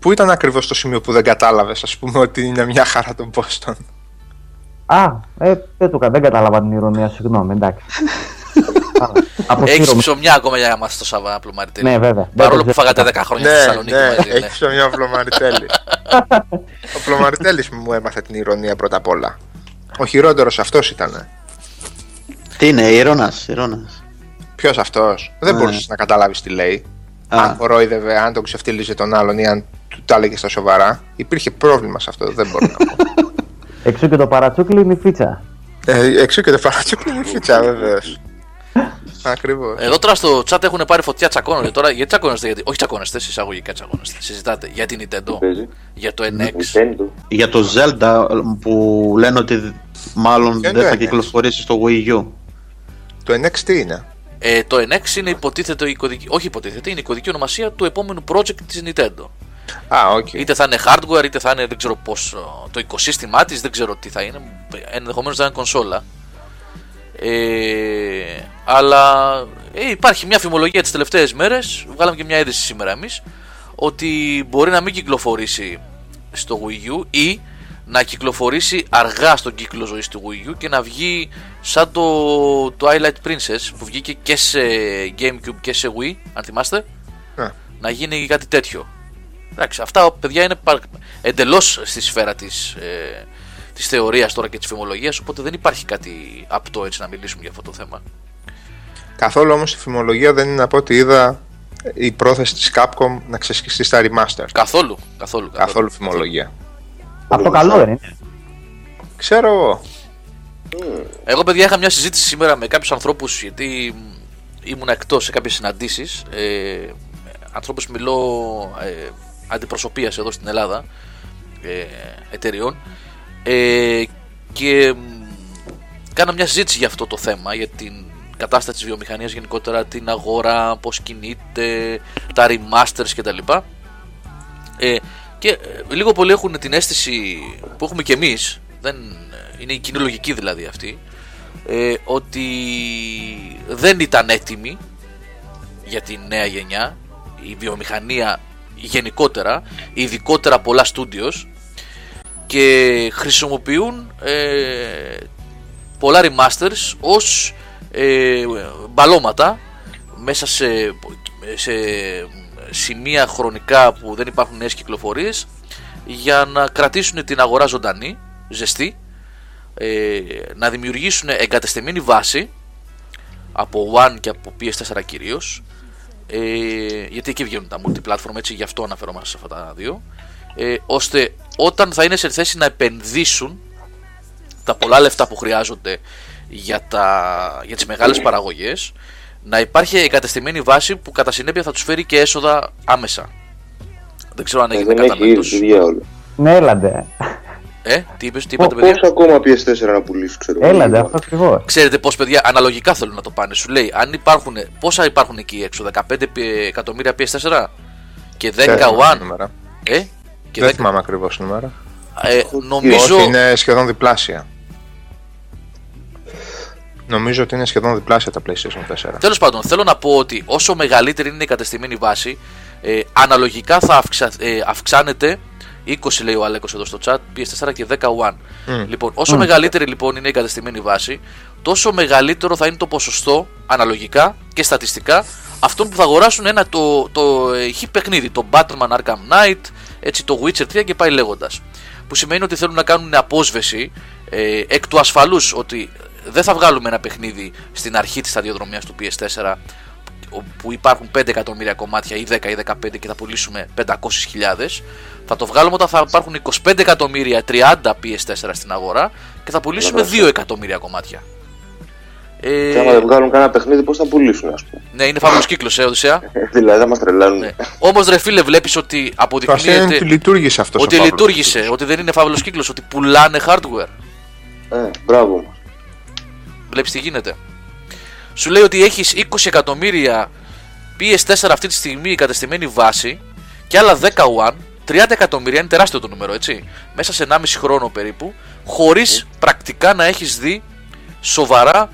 Πού ήταν ακριβώς το σημείο που δεν κατάλαβες, ας πούμε, ότι είναι μια χαρά τον Boston; Α, ε, δεν, το, κα- δεν κατάλαβα την ηρωνία, συγγνώμη, εντάξει. Α, Έχεις Αποσύρωμαι. ψωμιά ακόμα για να μάθεις το Σαββά πλωμαριτέλη. Ναι, βέβαια. Παρόλο Δεν που το φάγατε ξέρω. 10 χρόνια στη Ναι, Θεσσαλονίκη ναι, μαζί. ναι. έχει μια Πλωμαριτέλη. Ο Πλωμαριτέλη μου έμαθε την ηρωνία πρώτα απ' όλα. Ο χειρότερος αυτός ήταν. Τι είναι, ηρώνας, ηρώνας. Ποιος αυτός; Δεν Ναι. μπορούσες να καταλάβεις τι λέει. Α. Αν κορόιδευε, αν τον ξεφτύλιζε τον άλλον ή αν του τα έλεγε στα σοβαρά. Υπήρχε πρόβλημα σε αυτό, δεν μπορώ να πω. Εξού και το παρατσούκλι είναι η φίτσα. ε, εξού και το παρατσούκλι μου φίτσα, βεβαίως. Ακριβώς. Εδώ τώρα στο chat έχουν πάρει φωτιά τσακώνονται. Τώρα γιατί τσακώνεστε, γιατί... όχι τσακώνεστε, εισαγωγικά τσακώνεστε. Συζητάτε για την Nintendo, Παίζει; για το NX. Nintendo. Για το Zelda που λένε ότι μάλλον Ποιο δεν είναι θα το κυκλοφορήσει στο Wii U. Το NX τι είναι; Ε, το NX είναι υποτίθεται η κωδική, όχι υποτίθεται, είναι η κωδική ονομασία του επόμενου project της Nintendo. Α, οκ. Είτε θα είναι hardware, είτε θα είναι δεν ξέρω πώς, το οικοσύστημά της, δεν ξέρω τι θα είναι. Ενδεχομένως θα είναι κονσόλα. Ε, αλλά ε, υπάρχει μια φημολογία τις τελευταίες μέρες, βγάλαμε και μια είδηση σήμερα εμείς, ότι μπορεί να μην κυκλοφορήσει στο Wii U ή να κυκλοφορήσει αργά στον κύκλο ζωής του Wii U και να βγει σαν το Twilight Princess που βγήκε και σε Gamecube και σε Wii, αν θυμάστε, Ναι. να γίνει κάτι τέτοιο. Εντάξει, αυτά παιδιά είναι εντελώς στη σφαίρα της ε, της θεωρίας τώρα και της φημολογίας, οπότε δεν υπάρχει κάτι απτό έτσι να μιλήσουμε για αυτό το θέμα. Καθόλου όμως η φημολογία δεν είναι από ό,τι είδα η πρόθεση της Capcom να ξεσκιστεί στα remaster. Καθόλου, καθόλου. Καθόλου φημολογία. Αυτό καλό δεν είναι. Ξέρω εγώ. Εγώ, παιδιά, είχα μια συζήτηση σήμερα με κάποιους ανθρώπους, γιατί μ, ήμουν εκτός σε κάποιες συναντήσεις. Ε, ανθρώπους μιλώ ε, αντιπροσωπείας εδώ στην Ελλάδα, ε, εταιριών. Ε, και μ, κάνα μια συζήτηση για αυτό το θέμα, για την κατάσταση της βιομηχανίας γενικότερα, την αγορά, πώς κινείται, τα remasters κτλ. Ε, και ε, λίγο πολύ έχουν την αίσθηση που έχουμε και εμείς, δεν, ε, είναι η κοινή λογική δηλαδή αυτή, ε, ότι δεν ήταν έτοιμη για τη νέα γενιά, η βιομηχανία γενικότερα, ειδικότερα πολλά studios και χρησιμοποιούν ε, πολλά remasters ως ε, μπαλώματα μέσα σε, σε σημεία χρονικά που δεν υπάρχουν νέες κυκλοφορίες για να κρατήσουν την αγορά ζωντανή, ζεστή ε, να δημιουργήσουν εγκατεστημένη βάση από One και από PS4 κυρίως. Ε, γιατί εκεί βγαίνουν τα multiplatform έτσι γι' αυτό αναφερόμαστε σε αυτά τα δύο. Ε, ώστε όταν θα είναι σε θέση να επενδύσουν τα πολλά λεφτά που χρειάζονται για, τα, για τις μεγάλες παραγωγές να υπάρχει εγκατεστημένη βάση που κατά συνέπεια θα τους φέρει και έσοδα άμεσα. Δεν ξέρω αν Ε, έγινε Δεν έχει ήδη κατανοητός. τη διάολο. Ναι, έλαντε. Ε, τι είπες, τι είπατε παιδιά; Πόσο ακόμα PS4 να πουλήσω, ξέρω εγώ. Έλαντε, αυτό ακριβώς. Ξέρετε πώς, παιδιά, αναλογικά θέλουν να το πάνε. Σου λέει, αν υπάρχουν. Πόσα υπάρχουν εκεί έξω, 15 πι- εκατομμύρια PS4 και 10 Δεν θυμάμαι One. νούμερα. Ε, και Δεν 10, θυμάμαι ακριβώς νούμερα. ε, νομίζω. Όχι, είναι σχεδόν διπλάσια. Νομίζω ότι είναι σχεδόν διπλάσια τα PlayStation 4. Τέλος πάντων, θέλω να πω ότι όσο μεγαλύτερη είναι η κατεστημένη βάση, ε, αναλογικά θα αυξα, ε, αυξάνεται 20 λέει ο Αλέκο εδώ στο chat, PS4 και 10 One. Λοιπόν, όσο μεγαλύτερη λοιπόν είναι η κατεστημένη βάση, τόσο μεγαλύτερο θα είναι το ποσοστό αναλογικά και στατιστικά αυτών που θα αγοράσουν ένα το, το ε, χι παιχνίδι, το Batman Arkham Knight, έτσι το Witcher 3 και πάει λέγοντας. Που σημαίνει ότι θέλουν να κάνουν απόσβεση ε, εκ του ασφαλούς ότι δεν θα βγάλουμε ένα παιχνίδι στην αρχή της σταδιοδρομίας του PS4 που υπάρχουν 5 εκατομμύρια κομμάτια ή 10 ή 15 και θα πουλήσουμε 500.000 θα το βγάλουμε όταν θα υπάρχουν 25 εκατομμύρια 30 PS4 στην αγορά και θα πουλήσουμε 2 εκατομμύρια κομμάτια ε, Και άμα δεν βγάλουν κανένα παιχνίδι, πώς θα πουλήσουν, ας πούμε; ναι είναι φαύλος κύκλος ε Οδυσσέα δηλαδή θα μας τρελάνουν. ναι. Όμως ρε φίλε βλέπεις ότι Το αστείο είναι ότι αποδεικνύεται λειτουργήσε αυτός ότι λειτουργήσε, ότι δεν είναι φαύλος κύκλος, ότι πουλάνε hardware Ε, μπράβο μας. Βλέπεις τι γίνεται. Σου λέει ότι έχεις 20 εκατομμύρια PS4 αυτή τη στιγμή κατεστημένη βάση και άλλα 10 One 30 εκατομμύρια είναι τεράστιο το νούμερο, έτσι. Μέσα σε 1,5 χρόνο περίπου, χωρίς πρακτικά να έχεις δει σοβαρά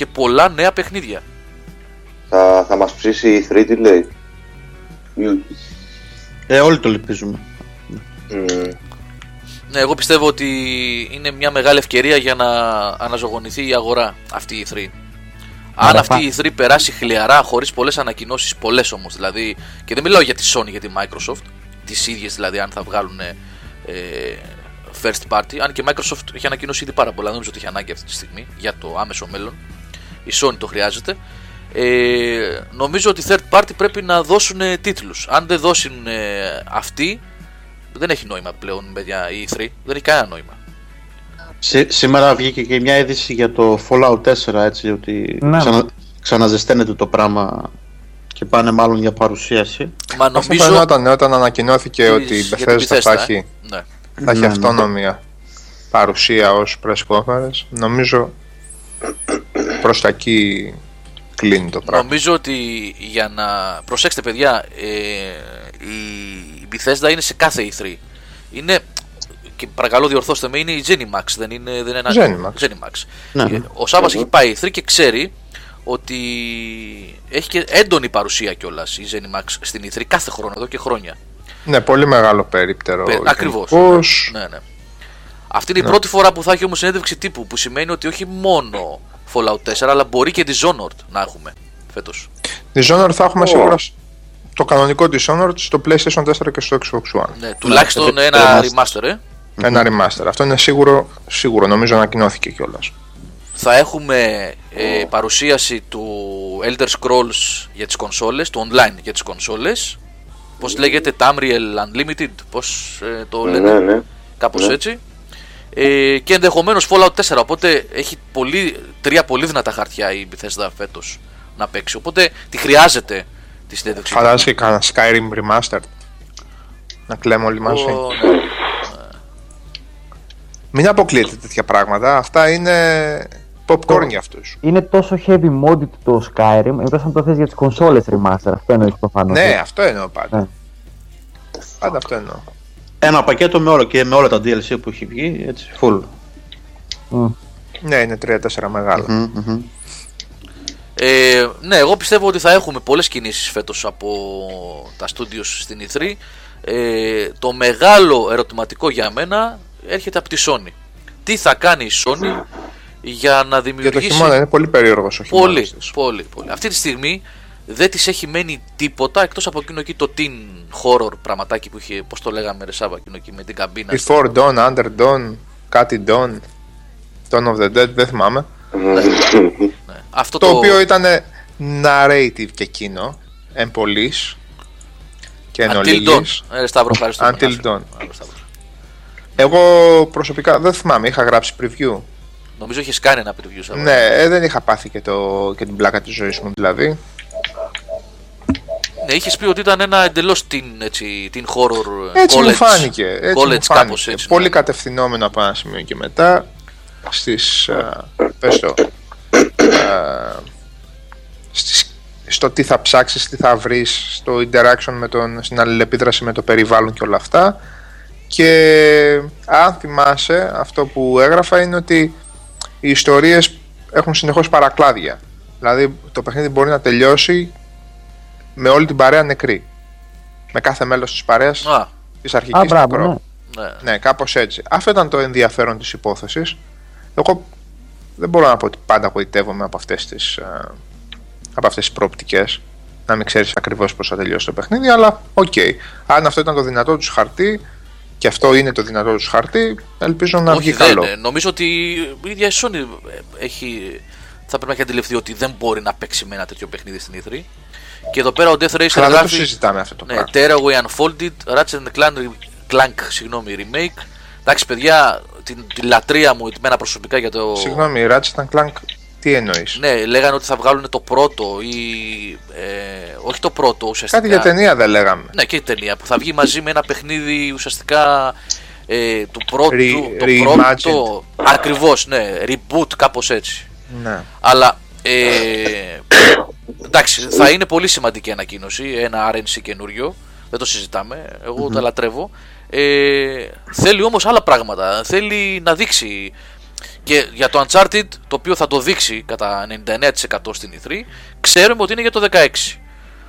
και πολλά νέα παιχνίδια. Θα, θα μας ψήσει η 3 τι λέει. Ε, όλοι το ελπίζουμε. Μμμ. Ναι, εγώ πιστεύω ότι είναι μια μεγάλη ευκαιρία για να αναζωογονηθεί η αγορά αυτή η 3. Αν Άρα αυτή πά- η 3 περάσει χλιαρά, χωρίς πολλές ανακοινώσεις, πολλές όμως δηλαδή, και δεν μιλάω για τη Sony για τη Microsoft, τις ίδιες δηλαδή, αν θα βγάλουν ε, first party, αν και η Microsoft έχει ανακοινώσει ήδη πάρα πολλά, δεν νομίζω ότι έχει ανάγκη αυτή τη στιγμή για το άμεσο μέλλον. Η Sony το χρειάζεται. Ε, νομίζω ότι third party πρέπει να δώσουν τίτλους. Αν δεν δώσουν ε, αυτοί, δεν έχει νόημα πλέον παιδιά, η E3. Δεν έχει κανένα νόημα. Σή- σήμερα βγήκε και μια είδηση για το Fallout 4, έτσι, ότι Ναι. ξανα, ξαναζεσταίνεται το πράγμα και πάνε μάλλον για παρουσίαση. Μα Αυτό νομίζω. φαινόταν όταν ανακοινώθηκε της- ότι η για την Bethesda θα Bethesda, ε. έχει, Ναι. θα έχει Ναι, ναι. αυτόνομη παρουσία ως press conference. Νομίζω προς τα εκεί κλείνει το πράγμα. Νομίζω ότι για να. Προσέξτε, παιδιά, ε, η Bethesda είναι σε κάθε E3. Είναι. Και παρακαλώ διορθώστε με, είναι η Zenimax, δεν είναι, δεν είναι ένα. Zenimax. Zenimax. Ναι, Ε, ναι. Ο Σάβα έχει πάει E3 και ξέρει ότι έχει και έντονη παρουσία κιόλας η Zenimax στην E3 κάθε χρόνο, εδώ και χρόνια. Ναι, πολύ μεγάλο περίπτερο. Πε- ακριβώς. γενικώς. Ναι, ναι. Αυτή είναι η πρώτη φορά που θα έχει όμως συνέντευξη τύπου, που σημαίνει ότι όχι μόνο Fallout 4, αλλά μπορεί και Dishonored να έχουμε φέτος. Dishonored θα έχουμε Ω. σίγουρα σ- το κανονικό Dishonored στο PlayStation 4 και στο Xbox One. Ναι, τουλάχιστον ε, ένα remaster. remaster, ε. Ένα remaster. Αυτό είναι σίγουρο, σίγουρο νομίζω ανακοινώθηκε κιόλας. Θα έχουμε ε, παρουσίαση του Elder Scrolls για τις κονσόλες, του online για τις κονσόλες. Πώς λέγεται, Tamriel Unlimited, πώς ε, το λένε, Ναι, ναι. κάπως ναι. έτσι. Ε, και ενδεχομένως Fallout 4, οπότε έχει πολύ, τρία πολύ δυνατά χαρτιά η Bethesda φέτος να παίξει. Οπότε τη χρειάζεται τη συνέντευξη. Φαντάζεσαι και κανένα Skyrim Remastered. Να κλαίμε όλοι μαζί. Ο- ναι. Μην αποκλείετε τέτοια πράγματα. Αυτά είναι popcorn για αυτούς. Είναι τόσο heavy modded το Skyrim, εκτός αν το θες για τις κονσόλες remaster, αυτό εννοείς προφανώς. Ναι, αυτό εννοώ πάντα. Ναι. Πάντα αυτό εννοώ. Ένα πακέτο με όλα και με όλα τα DLC που έχει βγει, έτσι, full. Μμ. Ναι, είναι 3-4 μεγάλα. Μμμ, μμμ. Ε, ναι, εγώ πιστεύω ότι θα έχουμε πολλές κινήσεις φέτος από τα studios στην E3. Ε, το μεγάλο ερωτηματικό για μένα έρχεται από τη Sony. Τι θα κάνει η Sony για να Για το δημιουργήσει... χειμώνα είναι πολύ περίεργος ο χειμώνας. πολύ, πολύ, πολύ. Αυτή τη στιγμή δεν της έχει μένει τίποτα εκτός από εκείνο εκεί το teen horror πραγματάκι που είχε, πώς το λέγαμε ρε Σάβα, εκείνο εκεί με την καμπίνα. Before Dawn, Under Dawn, κάτι Dawn, Dawn of the Dead, δεν θυμάμαι. Ναι. Αυτό Το οποίο ήταν narrative και εκείνο, εμπολής και εν Until Dawn. ολίγης. Ε, ρε Σταύρο, ευχαριστώ. Until Dawn. Άλλο, Σταύρο. Εγώ προσωπικά δεν θυμάμαι, είχα γράψει preview. Νομίζω είχες κάνει ένα preview Σάβα. Ναι, ε, δεν είχα πάθει και, το, και την πλάκα της ζωής μου δηλαδή. Ναι, είχες πει ότι ήταν ένα εντελώς την, έτσι, την horror Έτσι college, μου φάνηκε. Έτσι college μου κάπως φάνηκε. έτσι. Πολύ ναι. κατευθυνόμενο από ένα σημείο και μετά στις, α, πες το, α, στις, στο τι θα ψάξεις, τι θα βρεις, στο interaction με τον, στην αλληλεπίδραση με το περιβάλλον και όλα αυτά. Και αν θυμάσαι, αυτό που έγραφα είναι ότι οι ιστορίες έχουν συνεχώς παρακλάδια. Δηλαδή το παιχνίδι μπορεί να τελειώσει με όλη την παρέα νεκρή. Με κάθε μέλος της παρέας Α, της Α, αρχικής μπράβο, νεκρό. ναι. ναι. Ναι, κάπως έτσι. Αυτό ήταν το ενδιαφέρον της υπόθεσης. Εγώ δεν μπορώ να πω ότι πάντα γοητεύομαι από αυτές τις από αυτές τις προοπτικές να μην ξέρεις ακριβώς πώς θα τελειώσει το παιχνίδι αλλά οκ, αν αυτό ήταν το δυνατό τους χαρτί και αυτό είναι το δυνατό τους χαρτί ελπίζω να Όχι, βγει δεν, καλό ε, νομίζω ότι η ίδια η Sony ε, έχει, θα πρέπει να έχει αντιληφθεί ότι δεν μπορεί να παίξει με ένα τέτοιο παιχνίδι στην E3. Και εδώ πέρα ο Death Racer αλλά δεν το γράφει συζητάμε αυτό το ναι, πράγμα Tearaway Unfolded, Ratchet Clank, Clank συγγνώμη, remake. Εντάξει, παιδιά, την, τη λατρεία μου εμένα προσωπικά για το. Συγγνώμη, Ratchet Clank τι εννοείς; Ναι, λέγανε ότι θα βγάλουν το πρώτο ή. Ε, όχι το πρώτο ουσιαστικά. Κάτι για ταινία δεν λέγαμε Ναι, και η ταινία που θα βγει μαζί με ένα παιχνίδι ουσιαστικά ε, του πρώτου. Re- το reimagined. πρώτο. Ακριβώς, ναι, reboot, κάπως έτσι. ναι. Αλλά. Ε, εντάξει, θα είναι πολύ σημαντική ανακοίνωση. Ένα RNC καινούριο. δεν το συζητάμε. Εγώ τα λατρεύω. Ε, θέλει όμως άλλα πράγματα. Θέλει να δείξει. Και για το Uncharted, το οποίο θα το δείξει κατά 99% στην E3, ξέρουμε ότι είναι για το 16.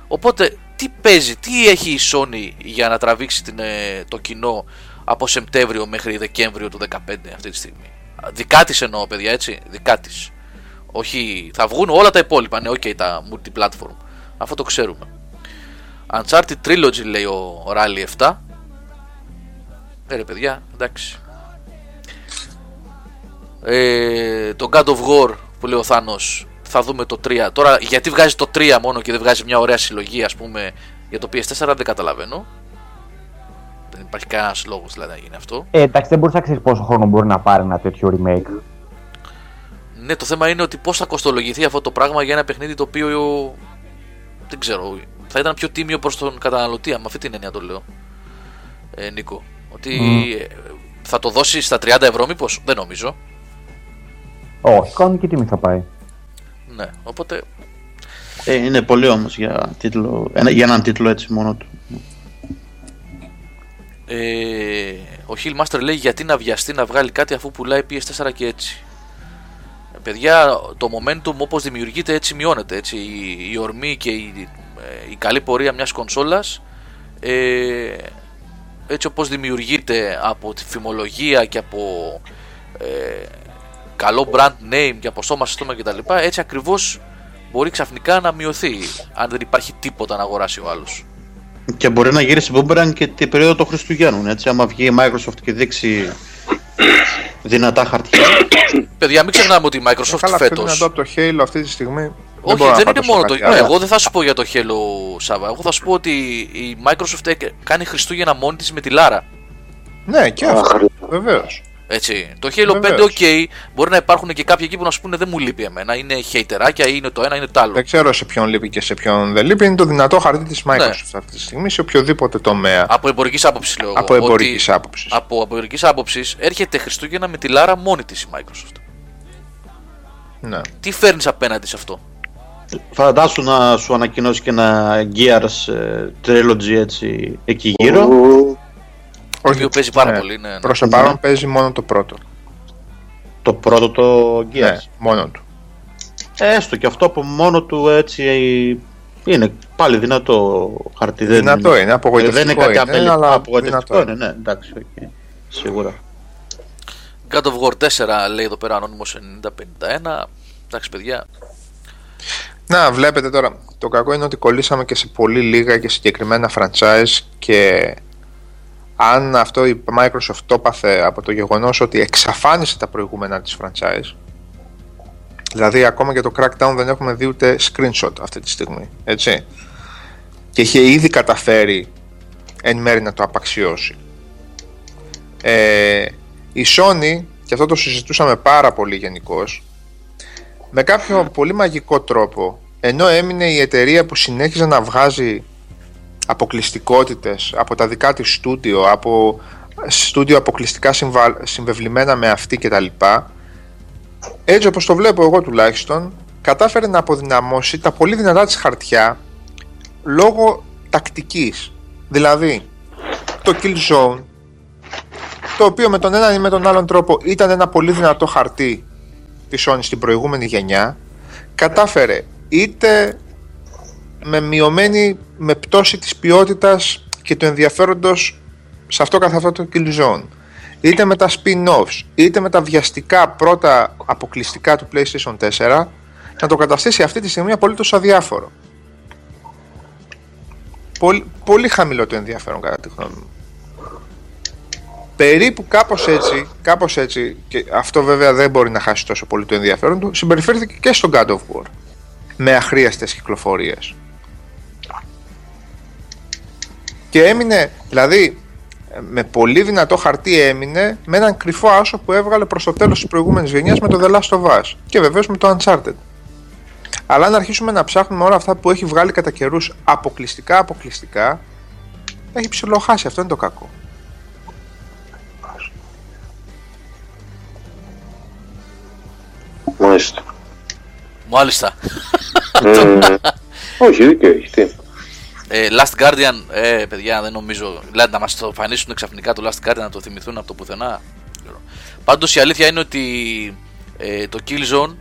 Οπότε, τι παίζει, τι έχει η Sony για να τραβήξει την, ε, το κοινό από Σεπτέμβριο μέχρι Δεκέμβριο του 2015 αυτή τη στιγμή; Δικά της εννοώ, παιδιά, έτσι. Δικά της. Όχι, θα βγουν όλα τα υπόλοιπα. Ναι, ok, τα multiplatform. Αυτό το ξέρουμε. Uncharted Trilogy λέει ο Rally 7. Ε, ρε παιδιά, εντάξει. Ε, το God of War που λέει ο Θάνος θα δούμε το 3. Τώρα γιατί βγάζει το 3 μόνο και δεν βγάζει μια ωραία συλλογή ας πούμε για το PS4 δεν καταλαβαίνω. Δεν υπάρχει κανένας λόγος δηλαδή να γίνει αυτό. Ε, εντάξει, δεν μπορείς να ξέρεις πόσο χρόνο μπορεί να πάρει ένα τέτοιο remake. Ναι, το θέμα είναι ότι πώς θα κοστολογηθεί αυτό το πράγμα για ένα παιχνίδι το οποίο. Δεν ξέρω. Θα ήταν πιο τίμιο προς τον καταναλωτή, με αυτή την έννοια το λέω. Ε, Νίκο. Ότι ε, θα το δώσει στα 30 ευρώ, μήπως. Δεν νομίζω. Όχι, κανονική τιμή θα πάει. Ναι, οπότε. Ε, είναι πολύ όμως για, τίτλο, ένα- για έναν τίτλο έτσι μόνο του. Ε, ο Hillmaster λέει γιατί να βιαστεί να βγάλει κάτι αφού πουλάει PS4 και έτσι. Ε, παιδιά, το momentum όπως δημιουργείται έτσι μειώνεται. Έτσι. Η, η ορμή και η, ε, η καλή πορεία μιας κονσόλας ε, έτσι όπως δημιουργείται από τη φημολογία και από ε, καλό brand name και από στόμα σε στόμα κτλ. Έτσι ακριβώς μπορεί ξαφνικά να μειωθεί αν δεν υπάρχει τίποτα να αγοράσει ο άλλος. Και μπορεί να γυρίσει boomerang και την περίοδο των Χριστουγέννων. Έτσι, άμα βγει η Microsoft και δείξει δυνατά χαρτιά. Παιδιά, μην ξεχνάμε ότι η Microsoft Καλά, αυτό είναι φέτος δυνατό από το Halo αυτή τη στιγμή. Όχι, μπορώ να δεν, πάω είναι τόσο μόνο το. χαρτιά. Ναι, εγώ δεν θα σου πω για το Halo Σάβα. Εγώ θα σου πω ότι η Microsoft έκ- κάνει Χριστούγεννα μόνη της με τη Λάρα. Ναι, και Αχ, αυτό. ρε. Βεβαίως. Έτσι. Το Halo 5, Βεβαίως. ok, μπορεί να υπάρχουν και κάποιοι εκεί που να σου πούνε δεν μου λείπει εμένα. Είναι χειτεράκια ή είναι το ένα, είναι το άλλο. Δεν ξέρω σε ποιον λείπει και σε ποιον δεν λείπει. Είναι το δυνατό χαρτί της Ναι. Microsoft αυτή τη στιγμή σε οποιοδήποτε τομέα. Από εμπορικής άποψης λέω. εγώ, Από ότι εμπορικής άποψης. Από εμπορικής άποψης έρχεται Χριστούγεννα με τη Λάρα μόνη της η Microsoft. Ναι. Τι φέρνεις απέναντι σε αυτό; Φαντάσου να σου ανακοινώσει και ένα Gears ε, Trilogy έτσι εκεί γύρω. Ου, Το οποίο παίζει πάρα πολύ. Ναι, ναι. Προς το παρόν παίζει μόνο το πρώτο. Το πρώτο το Gears. Ναι, μόνο του. Έστω και αυτό από μόνο του έτσι είναι πάλι δυνατό χαρτί. δεν Δυνατό είναι, απογοητευτικό Δεν είναι κάτι είναι, απελπιστικό. αλλά Απογοητευτικό δυνατό είναι, ναι, εντάξει, οκ. Σίγουρα. God of War 4 λέει εδώ πέρα ανώνυμος 9051. Εντάξει, παιδιά. Να, βλέπετε τώρα. Το κακό είναι ότι κολλήσαμε και σε πολύ λίγα και συγκεκριμένα franchise και αν αυτό η Microsoft το έπαθε από το γεγονός ότι εξαφάνισε τα προηγούμενα της franchise δηλαδή ακόμα και το Crackdown δεν έχουμε δει ούτε screenshot αυτή τη στιγμή έτσι και είχε ήδη καταφέρει εν μέρει να το απαξιώσει ε, η Sony και αυτό το συζητούσαμε πάρα πολύ γενικώς. με κάποιο πολύ μαγικό τρόπο ενώ έμεινε η εταιρεία που συνέχιζε να βγάζει αποκλειστικότητες από τα δικά της στούντιο, από στούντιο αποκλειστικά συμβα... συμβεβλημένα με αυτή και τα λοιπά, έτσι όπως το βλέπω εγώ τουλάχιστον, κατάφερε να αποδυναμώσει τα πολύ δυνατά της χαρτιά λόγω τακτικής. Δηλαδή, το Killzone, το οποίο με τον έναν ή με τον άλλον τρόπο ήταν ένα πολύ δυνατό χαρτί της Sony στην προηγούμενη γενιά, κατάφερε είτε με μειωμένη, με πτώση της ποιότητας και του ενδιαφέροντος σε αυτό καθ' αυτό το Killzone είτε με τα spin-offs είτε με τα βιαστικά πρώτα αποκλειστικά του PlayStation 4 να το καταστήσει αυτή τη στιγμή απολύτως αδιάφορο. Πολύ, πολύ χαμηλό το ενδιαφέρον κατά τη γνώμη μου. Περίπου κάπως έτσι, κάπως έτσι, και αυτό βέβαια δεν μπορεί να χάσει τόσο πολύ το ενδιαφέρον του, συμπεριφέρθηκε και στο God of War με αχρίαστες κυκλοφορίες. Και έμεινε, δηλαδή, με πολύ δυνατό χαρτί έμεινε με έναν κρυφό άσο που έβγαλε προς το τέλος της προηγούμενης γενιάς με το The Last of Us και βεβαίως με το Uncharted. Αλλά αν αρχίσουμε να ψάχνουμε όλα αυτά που έχει βγάλει κατά καιρούς αποκλειστικά αποκλειστικά έχει ψιλοχάσει, αυτό είναι το κακό. Μάλιστα. Μάλιστα. Μμμ. Όχι, δίκιο έχει. Τι. Ε, Last Guardian, ε, παιδιά, δεν νομίζω. Δηλαδή να μας το εμφανίσουν ξαφνικά το Last Guardian να το θυμηθούν από το πουθενά. Πάντως η αλήθεια είναι ότι ε, το Killzone,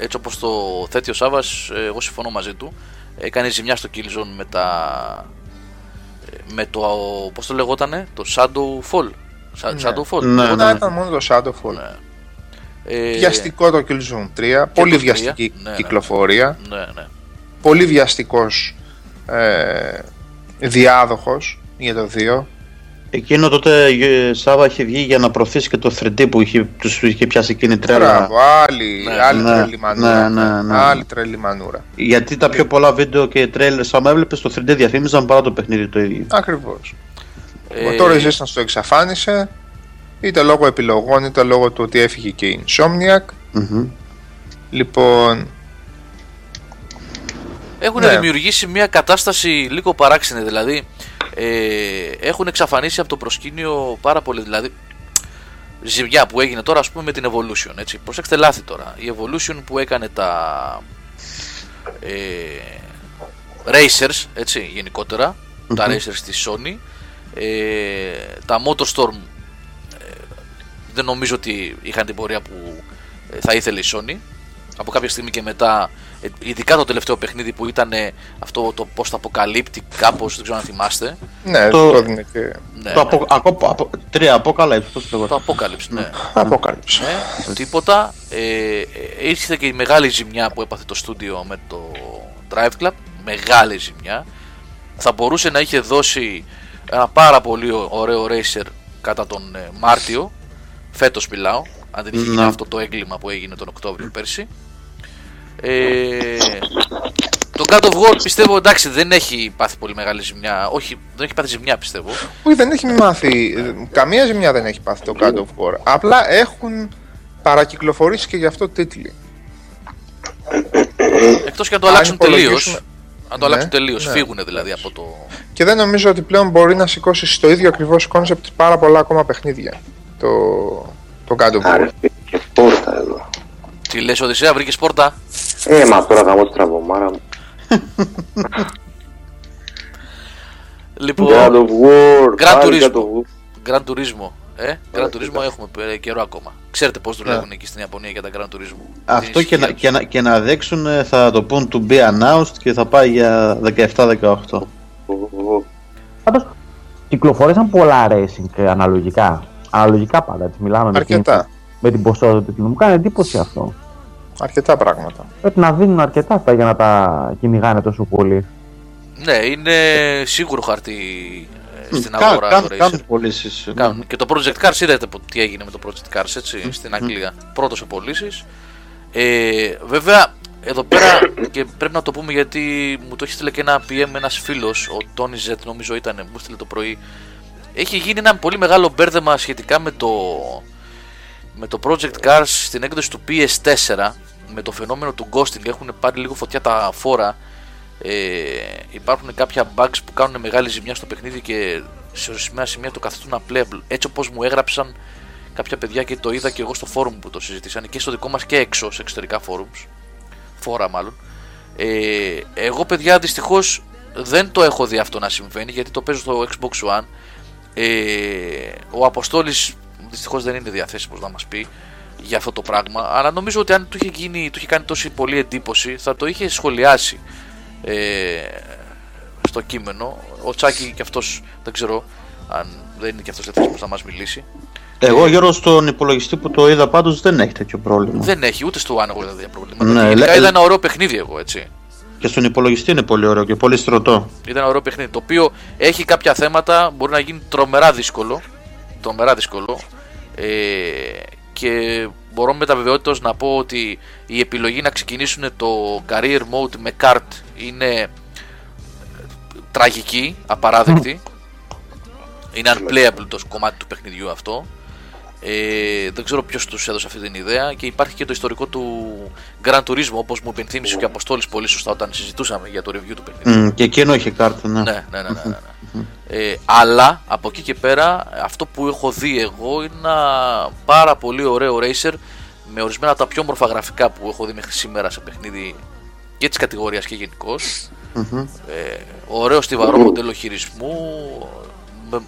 έτσι όπως το θέτει ο Σάβας, ε, εγώ συμφωνώ μαζί του. Έκανε ζημιά στο Killzone με τα. ε, Με το. Πώς το λεγότανε, το Shadow Fall. Sa- Ναι. Shadow Fall. Ναι, λεγότανε. Να ήταν μόνο το Shadowfall. Ναι. Ε, Βιαστικό το Killzone 3, πολύ το 3, βιαστική ναι, ναι. κυκλοφορία, Ναι, ναι. πολύ βιαστικός ε, διάδοχος για το 2. Εκείνο τότε ε, Σάβα είχε βγει για να προωθήσει και το 3D που είχε, τους είχε πιάσει εκείνη η τρέλα. Μπράβο, άλλη, Ναι, άλλη ναι, τρελή μανούρα. ναι, ναι, ναι. Άλλη τρελή μανούρα. Γιατί τα πιο πολλά βίντεο και τρέλερ άμα έβλεπες το 3D διαφήμιζαν παρά το παιχνίδι το ίδιο. Ακριβώς. Ε, Το Resistance το εξαφάνισε, είτε λόγω επιλογών, είτε λόγω του ότι έφυγε και η Insomniac. Μμμ. Λοιπόν, Έχουν Ναι. δημιουργήσει μια κατάσταση λίγο παράξενη. Δηλαδή, ε, έχουν εξαφανίσει από το προσκήνιο πάρα πολύ. Δηλαδή, ζημιά που έγινε τώρα, ας πούμε, με την Evolution. Έτσι. Προσέξτε λάθη τώρα. Η Evolution που έκανε τα. Ε, racers, έτσι, γενικότερα. Τα racers της Sony. Ε, τα Motorstorm ε, δεν νομίζω ότι είχαν την πορεία που ε, θα ήθελε η Sony. Από κάποια στιγμή και μετά, ε, ειδικά το τελευταίο παιχνίδι που ήταν ε, αυτό το πώ θα αποκαλύπτει κάπως, δεν ξέρω αν θυμάστε. ναι, Το- το έδινε και Ναι, Το απο, ακο- απο- τρία αποκαλύψη, πώς το το λέγω. Apocalypse, ναι. αποκάλυψη. ναι, τίποτα. Ε, ε, ήρθε και η μεγάλη ζημιά που έπαθε το στούντιο με το Drive Club. Μεγάλη ζημιά. Θα μπορούσε να είχε δώσει ένα πάρα πολύ ω- ωραίο racer κατά τον ε, Μάρτιο. Φέτος μιλάω. Αν δεν είχε γίνει Ναι. αυτό το έγκλημα που έγινε τον Οκτώβριο πέρσι. Ε, το God of War πιστεύω εντάξει δεν έχει πάθει πολύ μεγάλη ζημιά. Όχι, δεν έχει πάθει ζημιά πιστεύω. Όχι, δεν έχει μάθει. ε, Καμία ζημιά δεν έχει πάθει το God of War. Απλά έχουν παρακυκλοφορήσει και γι' αυτό τίτλοι. Εκτός και αν το Αν αλλάξουν τελείως. υπολογίσουμε- Αν το Ναι, αλλάξουν τελείως, ναι. φύγουν δηλαδή από το. Και δεν νομίζω ότι πλέον μπορεί να σηκώσει στο ίδιο ακριβώς κόνσεπτ πάρα πολλά ακόμα παιχνίδια. Το, το God of War. Άρε, και πόρτα εδώ. Τι λες, Οδυσσέα, βρήκες πόρτα; Ε, μα τώρα γαμώ τη τραβομάρα μου. Λοιπόν, God of War. Gran πάλι Turismo. God of War. Gran Turismo. Ε, Gran Turismo κοίτα. έχουμε ε, καιρό ακόμα. Ξέρετε πώς δουλεύουν εκεί στην Ιαπωνία για τα Gran Turismo. Αυτό Την και να, ισχύα και, να, και να δείξουν ε, θα το πούν to be announced και θα πάει για 17-18. Πάντως κυκλοφόρησαν πολλά racing ε, αναλογικά. Αναλογικά πάντα, έτσι μιλάμε με την, Αρκετά. με την ποσότητα του τίτλου. Μου κάνει εντύπωση αυτό. Αρκετά πράγματα. Πρέπει να δίνουν αρκετά αυτά για να τα κυνηγάνε τόσο πολύ. Ναι, είναι σίγουρο χαρτί ε, στην Κα- αγορά κάνουν- το Racer. Κάνουν πωλήσεις. Κάνουν. Και το Project Cars είδατε που- τι έγινε με το Project Cars έτσι, στην Αγγλία. Πρώτος σε πωλήσεις. Ε, βέβαια, εδώ πέρα και πρέπει να το πούμε γιατί μου το έχει στείλει και ένα PM ένας φίλος, ο Tony Z, νομίζω ήταν, μου στείλε το πρωί. Έχει γίνει ένα πολύ μεγάλο μπέρδεμα σχετικά με το, με το Project Cars στην έκδοση του PS4 με το φαινόμενο του ghosting έχουν πάρει λίγο φωτιά τα φόρα ε, υπάρχουν κάποια bugs που κάνουν μεγάλη ζημιά στο παιχνίδι και σε ορισμένα σημεία το καθιστούν unplayable. Έτσι όπως μου έγραψαν κάποια παιδιά και το είδα και εγώ στο forum που το συζητήσανε και στο δικό μας και έξω σε εξωτερικά forums, φόρα μάλλον. Ε, εγώ παιδιά δυστυχώς δεν το έχω δει αυτό να συμβαίνει γιατί το παίζω στο Xbox One. Ε, ο Αποστόλης δυστυχώς δεν είναι διαθέσιμος να μας πει για αυτό το πράγμα αλλά νομίζω ότι αν του είχε, γίνει, του είχε κάνει τόση πολύ εντύπωση θα το είχε σχολιάσει ε, στο κείμενο. Ο Τσάκη και αυτός δεν ξέρω αν δεν είναι και αυτός διαθέσιμος να μας μιλήσει. Εγώ Γιώργος στον υπολογιστή που το είδα πάντως δεν έχει τέτοιο πρόβλημα. Δεν έχει ούτε στο One εγώ δεν είδα προβλήματα. Ναι, Ναι, Γενικά λέ- είδα ένα ωραίο παιχνίδι εγώ έτσι. Και στον υπολογιστή είναι πολύ ωραίο και πολύ στρωτό. Είδα ένα ωραίο παιχνίδι το οποίο έχει κάποια θέματα, μπορεί να γίνει τρομερά δύσκολο. Τρομερά δύσκολο. Ε, και μπορώ με τα βεβαιότητας να πω ότι η επιλογή να ξεκινήσουν το career mode με kart είναι ε, τραγική, απαράδεκτη. Είναι unplayable το κομμάτι του παιχνιδιού αυτό. Ε, δεν ξέρω ποιος τους έδωσε αυτή την ιδέα και υπάρχει και το ιστορικό του Gran Turismo όπως μου υπενθύμισε και ο Αποστόλης πολύ σωστά όταν συζητούσαμε για το review του παιχνιδιού. Μμ, και εκείνο είχε κάρτα, ναι. Ναι, ναι, ναι, ναι, ναι, ναι. Ε, αλλά από εκεί και πέρα αυτό που έχω δει εγώ είναι ένα πάρα πολύ ωραίο racer με ορισμένα από τα πιο όμορφα γραφικά που έχω δει μέχρι σήμερα σε παιχνίδι και της κατηγορίας και γενικώς. Ε, ωραίο στιβαρό μοντέλο χειρισμού, με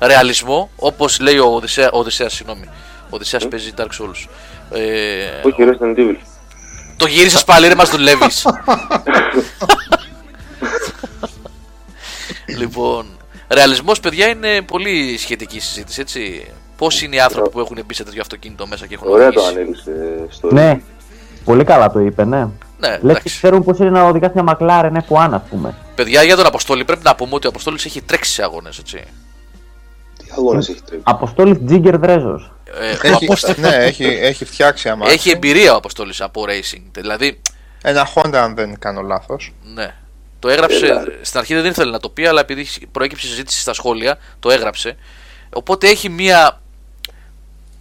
ρεαλισμό, όπως λέει ο Οδυσσέα, ο Οδυσσέας, συγγνώμη. Ο Οδυσσέας παίζει Dark Souls. Ε, Όχι, Resident Evil; το γύρισες πάλι ρε μας δουλεύεις. λοιπόν, ρεαλισμός παιδιά είναι πολύ σχετική συζήτηση έτσι. Πώς είναι οι άνθρωποι που έχουν μπει σε τέτοιο αυτοκίνητο μέσα και έχουν Ωραία το οδηγήσει. ανέλησε στο Ναι, πολύ καλά το είπε, ναι. Ναι, Λες και εντάξει. ξέρουν πώς είναι να οδηγά μια McLaren F1, ας πούμε. Παιδιά, για τον Αποστόλη πρέπει να πούμε ότι ο Αποστόλης έχει τρέξει σε αγώνες, έτσι. Τι αγώνες έχει τρέξει; Αποστόλης Τζίγκερ Δρέζο. Ε, ο Έχει, Απόστολ- ναι, έχει, έχει φτιάξει αμάξι. έχει εμπειρία ο Αποστόλης από racing. Δηλαδή, Ένα Honda αν δεν κάνω λάθος. ναι. Το έγραψε, Έλα. στην αρχή δεν ήθελε να το πει, αλλά επειδή προέκυψε συζήτηση στα σχόλια, το έγραψε. Οπότε έχει μια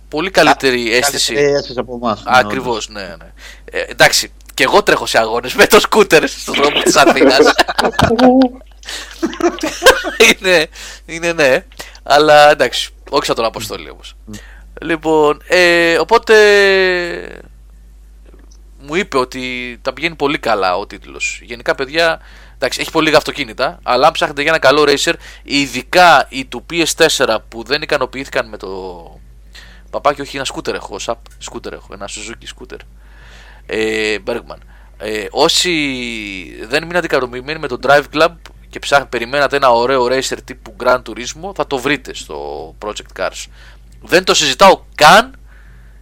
πολύ καλύτερη αίσθηση. Καλύτερη αίσθηση από εμάς. ναι, Ακριβώς, όντως. ναι, ναι. Ε, εντάξει, και εγώ τρέχω σε αγώνες με το σκούτερ στον δρόμο της Αθήνας. είναι, είναι ναι, αλλά εντάξει, όχι σαν τον Αποστόλη όμως. Λοιπόν, ε, οπότε μου είπε ότι τα πηγαίνει πολύ καλά ο τίτλος. Γενικά, παιδιά, εντάξει, έχει πολύ λίγα αυτοκίνητα, αλλά αν ψάχνετε για ένα καλό racer, ειδικά οι του PS4 που δεν ικανοποιήθηκαν με το παπάκι, όχι ένα σκούτερ έχω, σαπ, σκούτερ έχω, ένα Suzuki σκούτερ. Ε, Bergman. Ε, όσοι δεν μείνατε ικανοποιημένοι με το Drive Club και ψάχνετε, περιμένατε ένα ωραίο racer τύπου Gran Turismo, θα το βρείτε στο Project Cars. Δεν το συζητάω καν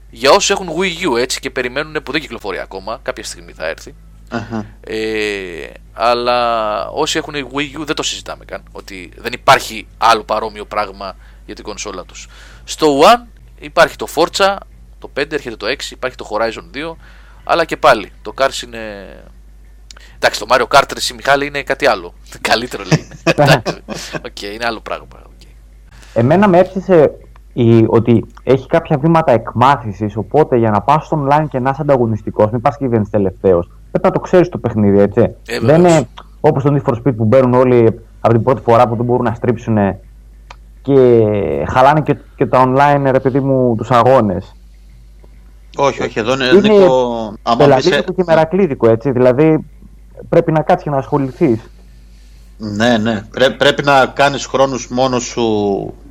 για όσους έχουν Wii U έτσι και περιμένουν που δεν κυκλοφορεί ακόμα, κάποια στιγμή θα έρθει. Αχα. Ε, αλλά όσοι έχουν Wii U δεν το συζητάμε καν. Ότι δεν υπάρχει άλλο παρόμοιο πράγμα για την κονσόλα τους. Στο One υπάρχει το Forza, το 5 έρχεται το 6, υπάρχει το Horizon 2, αλλά και πάλι το Cars είναι... Εντάξει, το Mario Kart ρε Μιχάλη είναι κάτι άλλο. Καλύτερο λέει. Εντάξει, οκ, είναι άλλο πράγμα. οκ. Εμένα με έψησε η, ότι έχει κάποια βήματα εκμάθησης. Οπότε για να πας στο online και να είσαι ανταγωνιστικός, μην πας και δεν είσαι τελευταίος. Πρέπει να το ξέρεις το παιχνίδι, έτσι. Ε, δεν βεβαίως. είναι όπως το Need for Speed που μπαίνουν όλοι από την πρώτη φορά που δεν μπορούν να στρίψουν και χαλάνε και, και τα online, ρε παιδί μου, τους αγώνες. Όχι, όχι, εδώ είναι, Είναι Νίκο, άμα μπεις σε- Πελαγίδικο και μερακλίδικο, έτσι. Δηλαδή πρέπει να κάτσεις και να ασχοληθείς. Ναι, ναι. Πρέ- πρέπει να κάνεις χρόνους μόνος σου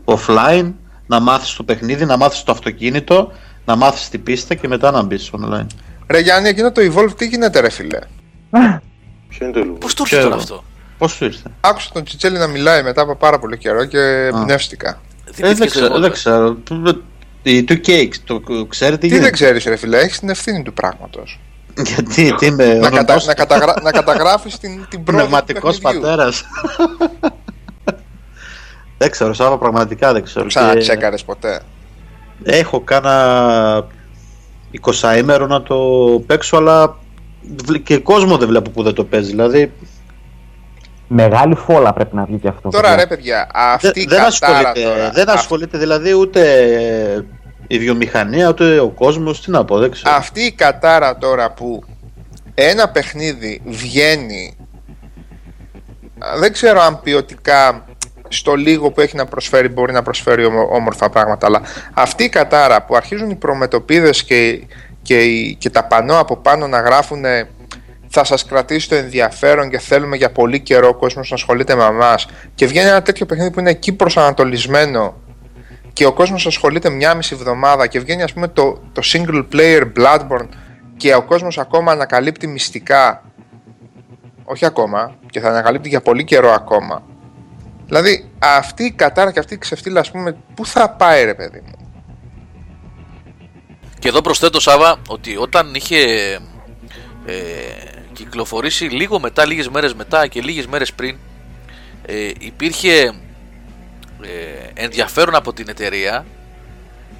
offline, να μάθεις το παιχνίδι, να μάθεις το αυτοκίνητο, να μάθεις την πίστα και μετά να μπεις online. Ρε Γιάννη, εκείνο το Evolve τι γίνεται ρε φίλε; Ποιο είναι το λίγο. Πώς το ήρθε Ξέρω. τώρα αυτό; Πώς σου ήρθε; Άκουσα τον Τσιτσέλη να μιλάει μετά από πάρα πολύ καιρό και εμπνεύστηκα. Ε, Θυμήθηκες δεν, ξέρω, εγώ, δεν ε. ξέρω. Η 2K, το ξέρετε Τι γίνεται. δεν ξέρεις ρε φίλε, έχεις την ευθύνη του πράγματος. Γιατί, τι είμαι, να, κατα, οδοντός- να, καταγρα, να καταγράφεις την, την πρόοδο του πνευματικός παιχνιδιού. πατέρας. δεν ξέρω, Σάβα, πραγματικά δεν ξέρω. Το ξανατσέκαρες Και ποτέ. Έχω κάνα 20 ημέρο να το παίξω, αλλά βλ- και κόσμο δεν βλέπω που δεν το παίζει. Δηλαδή, Μεγάλη φόλα πρέπει να βγει και αυτό. Τώρα παιδιά. ρε παιδιά, αυτή δεν, η δεν κατάρα ασχολείται, τώρα. δεν αυ- ασχολείται δηλαδή ούτε η βιομηχανία, ούτε ο κόσμος, τι να πω, δεν ξέρω. αυτή η κατάρα τώρα που ένα παιχνίδι βγαίνει α, δεν ξέρω αν ποιοτικά στο λίγο που έχει να προσφέρει μπορεί να προσφέρει όμο- όμορφα πράγματα αλλά αυτή η κατάρα που αρχίζουν οι προμετωπίδες και, και, οι- και τα πανό από πάνω να γράφουν θα σας κρατήσει το ενδιαφέρον και θέλουμε για πολύ καιρό ο κόσμος να ασχολείται με εμάς και βγαίνει ένα τέτοιο παιχνίδι που είναι εκεί προσανατολισμένο και ο κόσμος ασχολείται μια μισή εβδομάδα και βγαίνει ας πούμε το, το single player Bloodborne και ο κόσμος ακόμα ανακαλύπτει μυστικά όχι ακόμα και θα ανακαλύπτει για πολύ καιρό ακόμα δηλαδή αυτή η κατάρα και αυτή η ξεφτύλα ας πούμε πού θα πάει ρε παιδί μου; Και εδώ προσθέτω Σάβα ότι όταν είχε ε, κυκλοφορήσει λίγο μετά, λίγες μέρες μετά και λίγες μέρες πριν ε, υπήρχε ε, ενδιαφέρον από την εταιρεία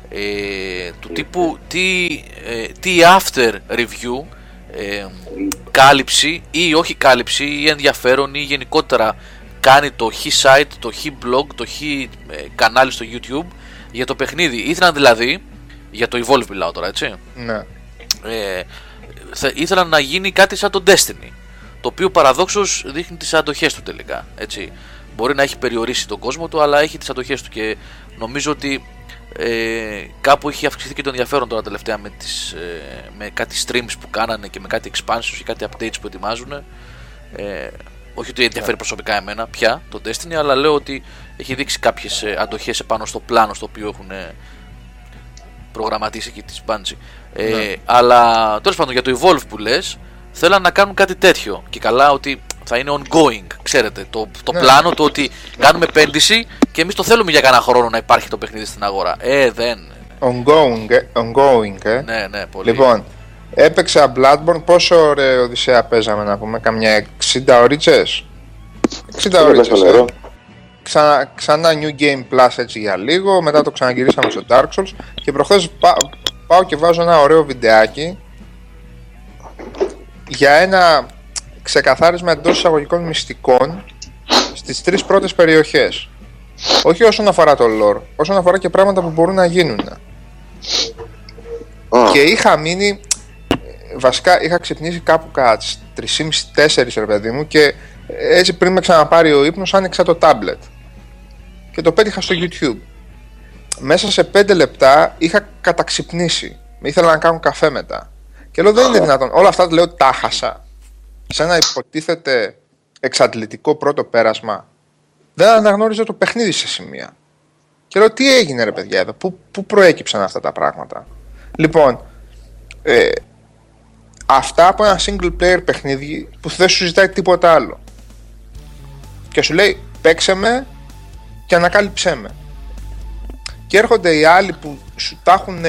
ε, του τύπου τι, ε, τι after review ε, κάλυψη ή όχι κάλυψη ή ενδιαφέρον ή γενικότερα κάνει το χ site, το χ blog, το χ ε, κανάλι στο YouTube για το παιχνίδι. Ήθελαν δηλαδή, για το Evolve μιλάω τώρα έτσι, ναι. ε, θα, ήθελαν να γίνει κάτι σαν το Destiny το οποίο παραδόξως δείχνει τις αντοχές του τελικά έτσι. μπορεί να έχει περιορίσει τον κόσμο του αλλά έχει τις αντοχές του και νομίζω ότι ε, κάπου έχει αυξηθεί και το ενδιαφέρον τώρα τελευταία με, τις, ε, με κάτι streams που κάνανε και με κάτι expansions και κάτι updates που ετοιμάζουν ε, Όχι ότι ενδιαφέρει προσωπικά εμένα πια το Destiny, αλλά λέω ότι έχει δείξει κάποιες αντοχές επάνω στο πλάνο στο οποίο έχουν ε, προγραμματίσει εκεί τη Bungie. Ε, αλλά τέλος πάντων για το Evolve που λες, θέλαν να κάνουν κάτι τέτοιο. Και καλά ότι θα είναι ongoing, ξέρετε. Το, το Ναι. πλάνο το ότι κάνουμε επένδυση και εμείς το θέλουμε για κανένα χρόνο να υπάρχει το παιχνίδι στην αγορά. Ε, δεν. Ongoing, ε, ongoing, ε. Ναι, ναι, πολύ. Λοιπόν, έπαιξα Bloodborne. Πόσο ωραία Οδυσσέα παίζαμε να πούμε, καμιά 60 ώριτσε. 60 Είναι ώριτσε. μέσα νερό. Ξανά, ξανά New Game Plus έτσι για λίγο, μετά το ξαναγυρίσαμε στο Dark Souls και προχθές πά- πάω και βάζω ένα ωραίο βιντεάκι για ένα ξεκαθάρισμα εντός εισαγωγικών μυστικών στις τρεις πρώτες περιοχές. Όχι όσον αφορά το lore, όσον αφορά και πράγματα που μπορούν να γίνουν. Α, Και είχα μείνει. Βασικά είχα ξυπνήσει κάπου κατά τις 3.30-4 ρε παιδί μου και έτσι πριν με ξαναπάρει ο ύπνος άνοιξα το tablet και το πέτυχα στο YouTube. Μέσα σε 5 λεπτά είχα καταξυπνήσει. Ήθελα να κάνω καφέ μετά. Και λέω δεν είναι δυνατόν. Όλα αυτά λέω τα χάσα. Σε ένα υποτίθεται εξαντλητικό πρώτο πέρασμα. Δεν αναγνώριζα το παιχνίδι σε σημεία. Και λέω τι έγινε ρε παιδιά εδώ, πού, πού προέκυψαν αυτά τα πράγματα; Λοιπόν, ε, αυτά από ένα single player παιχνίδι που δεν σου ζητάει τίποτα άλλο. Και σου λέει παίξε με και ανακάλυψέ με. Και έρχονται οι άλλοι που σου τα έχουν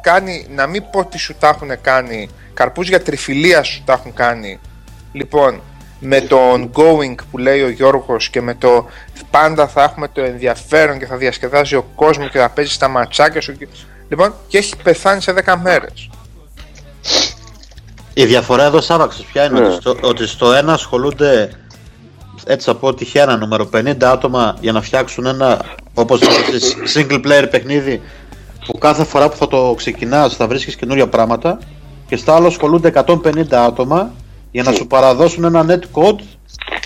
κάνει, να μην πω ότι σου τα έχουν κάνει, καρπούς για τριφυλία σου τα έχουν κάνει. Λοιπόν, με το ongoing που λέει ο Γιώργος και με το πάντα θα έχουμε το ενδιαφέρον και θα διασκεδάζει ο κόσμος και θα παίζει στα ματσάκια σου. και- Λοιπόν, και έχει πεθάνει σε 10 μέρες. Η διαφορά εδώ Σάβαξος ποια είναι; Ναι. ότι, στο, ότι στο ένα ασχολούνται έτσι θα πω τυχαία ένα νούμερο 50 άτομα για να φτιάξουν ένα όπως είπες, single player παιχνίδι που κάθε φορά που θα το ξεκινάς θα βρίσκεις καινούρια πράγματα και στο άλλο ασχολούνται 150 άτομα για να σου παραδώσουν ένα net code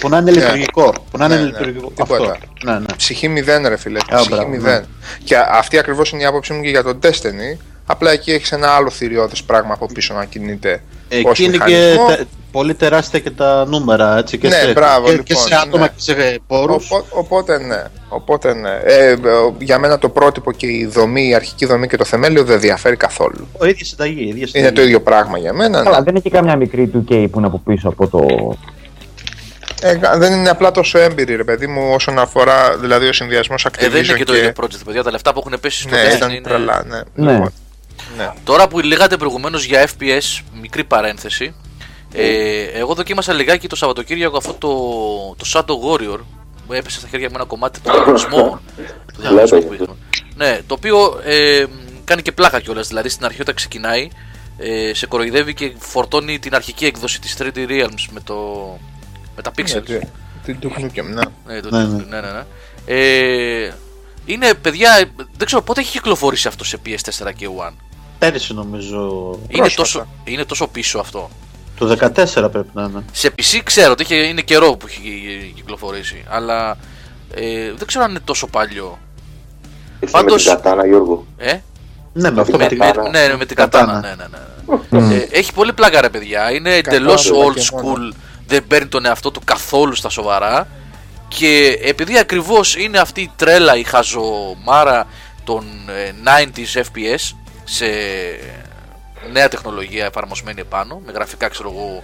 που να είναι Ναι. λειτουργικό. Που να είναι Ναι, ναι. λειτουργικό. Τίποτα. Αυτό. Ναι, ναι. Ψυχή μηδέν, ρε φίλε. Α, Ψυχή μπράβο, μηδέν. ναι. Και αυτή ακριβώς είναι η άποψή μου και για τον Destiny. Απλά εκεί έχεις ένα άλλο θηριώδες πράγμα από πίσω να κινείται. ως Εκεί είναι και μηχανισμό. τε- πολύ τεράστια και τα νούμερα έτσι, και, Ναι, σε, μπράβο, και, και λοιπόν, σε άτομα ναι. και σε πόρους. Οπό- οπότε ναι. Οπότε ναι. Ε, ε, για μένα το πρότυπο και η δομή, η αρχική δομή και το θεμέλιο δεν διαφέρει καθόλου. Ο ίδιος συνταγή. ίδια Είναι συνταγή. το ίδιο πράγμα για μένα. ναι. Καλά, δεν είναι και καμιά μικρή 2K που είναι από πίσω από το. Ε, δεν είναι απλά τόσο έμπειρη, ρε παιδί μου, όσον αφορά δηλαδή ο συνδυασμός Activision Ε, δεν είναι και το ίδιο project, παιδιά. Τα λεφτά που έχουν πέσει στο Ναι, Destiny ήταν είναι- τρελά, ναι. Ναι. Λοιπόν, ναι. Τώρα που λέγατε προηγουμένως για FPS, μικρή παρένθεση. Ε, εγώ δοκίμασα λιγάκι το Σαββατοκύριακο αυτό το, το Shadow Warrior. Μου έπεσε στα χέρια μου ένα κομμάτι του διαγωνισμού. του διαγωνισμού που είχαμε. Ναι, το οποίο ε, κάνει και πλάκα κιόλας. Δηλαδή στην αρχή όταν ξεκινάει, ε, σε κοροϊδεύει και φορτώνει την αρχική έκδοση της 3D Realms με, το, με τα Ναι, pixels. τι- Την Duke Nukem, ναι. Ναι, το Ναι, ναι, ναι. ναι, ναι, ναι. Ε, είναι παιδιά, ε, δεν ξέρω πότε έχει κυκλοφορήσει αυτό σε PS4 και One; Πέρυσι νομίζω. Είναι Πρόσφατα. τόσο, είναι τόσο πίσω αυτό. Το 14 πρέπει να είναι. Σε PC ξέρω ότι είχε, είναι καιρό που έχει κυκλοφορήσει, αλλά ε, δεν ξέρω αν είναι τόσο παλιό. Ήρθε με Πάντως- την κατάνα, Γιώργο. Ε; Ναι, με αυτό με, με την με- κατάνα. ναι, ναι, με την Κατάνα. κατάνα. Ναι, ναι, ναι. Ε, έχει πολύ πλάκα ρε παιδιά. Είναι εντελώς Κατάνα old και μόνο. school. Δεν παίρνει τον εαυτό του καθόλου στα σοβαρά. Και επειδή ακριβώς είναι αυτή η τρέλα, η χαζομάρα των ε, 90s FPS σε νέα τεχνολογία εφαρμοσμένη επάνω, με γραφικά ξέρω εγώ,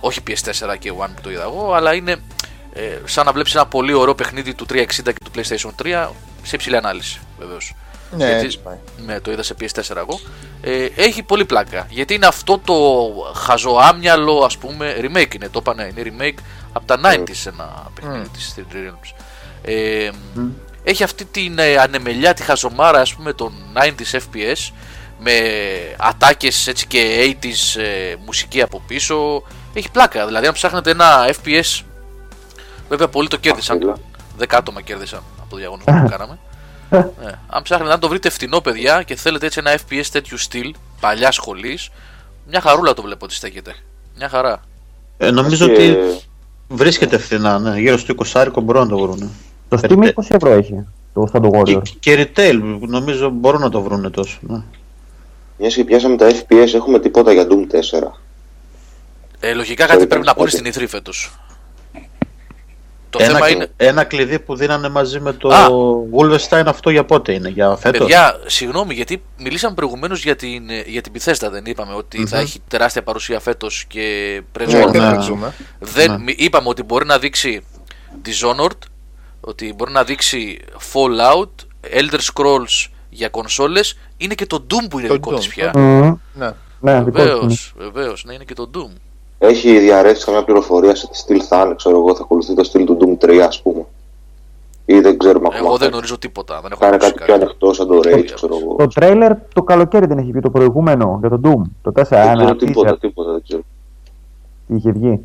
όχι PS4 και One που το είδα εγώ, αλλά είναι ε, σαν να βλέπεις ένα πολύ ωραίο παιχνίδι του 360 και του PlayStation 3 σε υψηλή ανάλυση βεβαίως. Ναι, Γιατί- έτσι πάει. Ναι, το είδα σε PS4 εγώ. Ε, έχει πολύ πλάκα. Γιατί είναι αυτό το χαζοάμυαλο, ας πούμε, remake είναι, το είπανε, είναι remake από τα 90s ένα παιχνίδι της 3D Realms. Ε, Έχει αυτή την ε, ανεμελιά, τη χαζομάρα, ας πούμε, των 90s FPS με ατάκες έτσι και 80s ε, μουσική από πίσω. Έχει πλάκα, δηλαδή αν ψάχνετε ένα FPS, βέβαια πολλοί το κέρδισαν. Αχίλα. 10 άτομα κέρδισαν από το διαγωνισμό που κάναμε. Ναι. Αν ψάχνετε να το βρείτε φτηνό, παιδιά, και θέλετε έτσι ένα FPS τέτοιου στυλ, παλιά σχολής, μια χαρούλα το βλέπω ότι στέκεται. Μια χαρά. Ε, νομίζω Και- ότι βρίσκεται φθηνά, ναι. Γύρω στο 20 μπορούν να το βρουν. Το Steam 20 ευρώ έχει. Το Shadow Και, Warrior. και retail νομίζω μπορούν να το βρουν τόσο. Ναι. Μιας και πιάσαμε τα FPS, έχουμε τίποτα για Doom 4. Ε, λογικά κάτι Sorry, πρέπει να πούνε όχι. στην E3 φέτος. Το ένα, θέμα κλ- είναι. ένα κλειδί που δίνανε μαζί με το Α. Wolfenstein αυτό για πότε είναι, για φέτος; Παιδιά, συγγνώμη, γιατί μιλήσαμε προηγουμένως για την, για την Bethesda, δεν είπαμε ότι θα έχει τεράστια παρουσία φέτος και πρέπει Ναι, να δεν ναι. το ζούμε. Δεν, Ναι. μη- είπαμε ότι μπορεί να δείξει Dishonored, ότι μπορεί να δείξει Fallout, Elder Scrolls για κονσόλες, είναι και το Doom που είναι Το δικό Doom, της πια. το Μμμ. Ναι. Ναι, δικό της είναι. Βεβαίως, βεβαίως, ναι είναι και το Doom. Έχει διαρρεύσει καμιά πληροφορία σε τι στυλ θα είναι, ξέρω εγώ, θα ακολουθεί το στυλ του Doom 3, ας πούμε. Ή δεν ξέρουμε ακόμα. Εγώ δεν θα- γνωρίζω τίποτα, δεν έχω Θα είναι ακούσει κάτι πιο ανοιχτό σαν το Rage, Πολύ ξέρω εγώ. Το τρέιλερ το καλοκαίρι δεν έχει βγει το προηγούμενο για το Doom. Το 4, Δεν ξέρω ένα τίποτα, teaser τίποτα, δεν ξέρω. είχε βγει.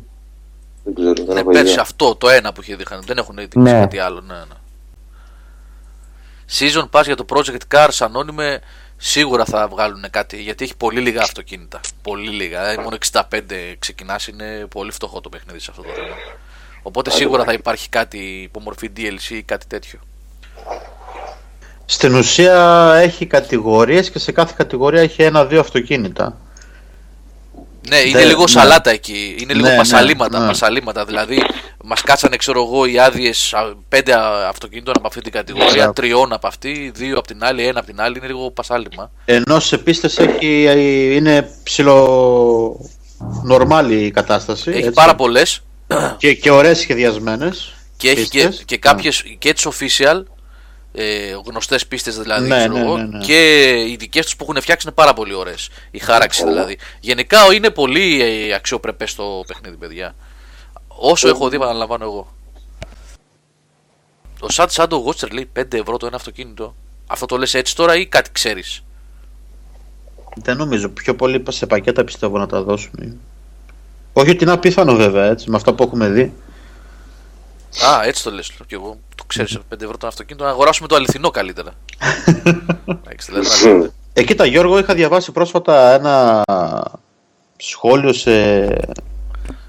Δεν ξέρω, δεν Ναι, έχω πέρσι ιδέα. αυτό, το ένα που είχε δείχνει. Δεν έχουν δείξει Ναι. κάτι άλλο. Ναι, ναι. Season Pass για το Project Cars ανώνυμε σίγουρα θα βγάλουν κάτι γιατί έχει πολύ λίγα αυτοκίνητα. Πολύ λίγα. Δηλαδή, μόνο 65 ξεκινάς είναι πολύ φτωχό το παιχνίδι σε αυτό το θέμα. Οπότε σίγουρα θα υπάρχει κάτι υπομορφή DLC ή κάτι τέτοιο. Στην ουσία έχει κατηγορίες και σε κάθε κατηγορία έχει ένα-δύο αυτοκίνητα. Ναι, είναι Ναι, λίγο ναι. σαλάτα εκεί. Είναι λίγο Ναι, ναι, πασαλήματα, ναι. πασαλήματα. Δηλαδή, μας κάτσανε, ξέρω εγώ, οι άδειες πέντε α- αυτοκινήτων από αυτή την κατηγορία, Μπράβο. τριών από αυτή, δύο από την άλλη, ένα από την άλλη. Είναι λίγο πασάλιμα. Ενώ σε πίστες έχει, είναι ψηλο νορμάλη η κατάσταση. Έχει έτσι. πάρα πολλές Και, και ωραίες σχεδιασμένες και έχει και, πίστες. και κάποιες και τι official. Ε, γνωστές πίστες δηλαδή Ναι, ξέρω ναι, εγώ, ναι, ναι. και οι δικές τους που έχουν φτιάξει είναι πάρα πολύ ωραίες. Η χάραξη δηλαδή. Γενικά είναι πολύ ε, αξιοπρεπές το παιχνίδι, παιδιά. Όσο έχω δει, επαναλαμβάνω εγώ. Ο Sad Shadow Watcher λέει 5 ευρώ το ένα αυτοκίνητο. Αυτό το λες έτσι τώρα ή κάτι ξέρεις; Δεν νομίζω. Πιο πολύ σε πακέτα πιστεύω να τα δώσουν. Όχι ότι είναι απίθανο βέβαια, έτσι, με αυτά που έχουμε δει. Α, έτσι το λες και εγώ. Το ξέρεις 5 ευρώ το αυτοκίνητο. Να αγοράσουμε το αληθινό καλύτερα. Εντάξει, δηλαδή, να λέτε. Ε, κοίτα Γιώργο, είχα διαβάσει πρόσφατα ένα σχόλιο σε...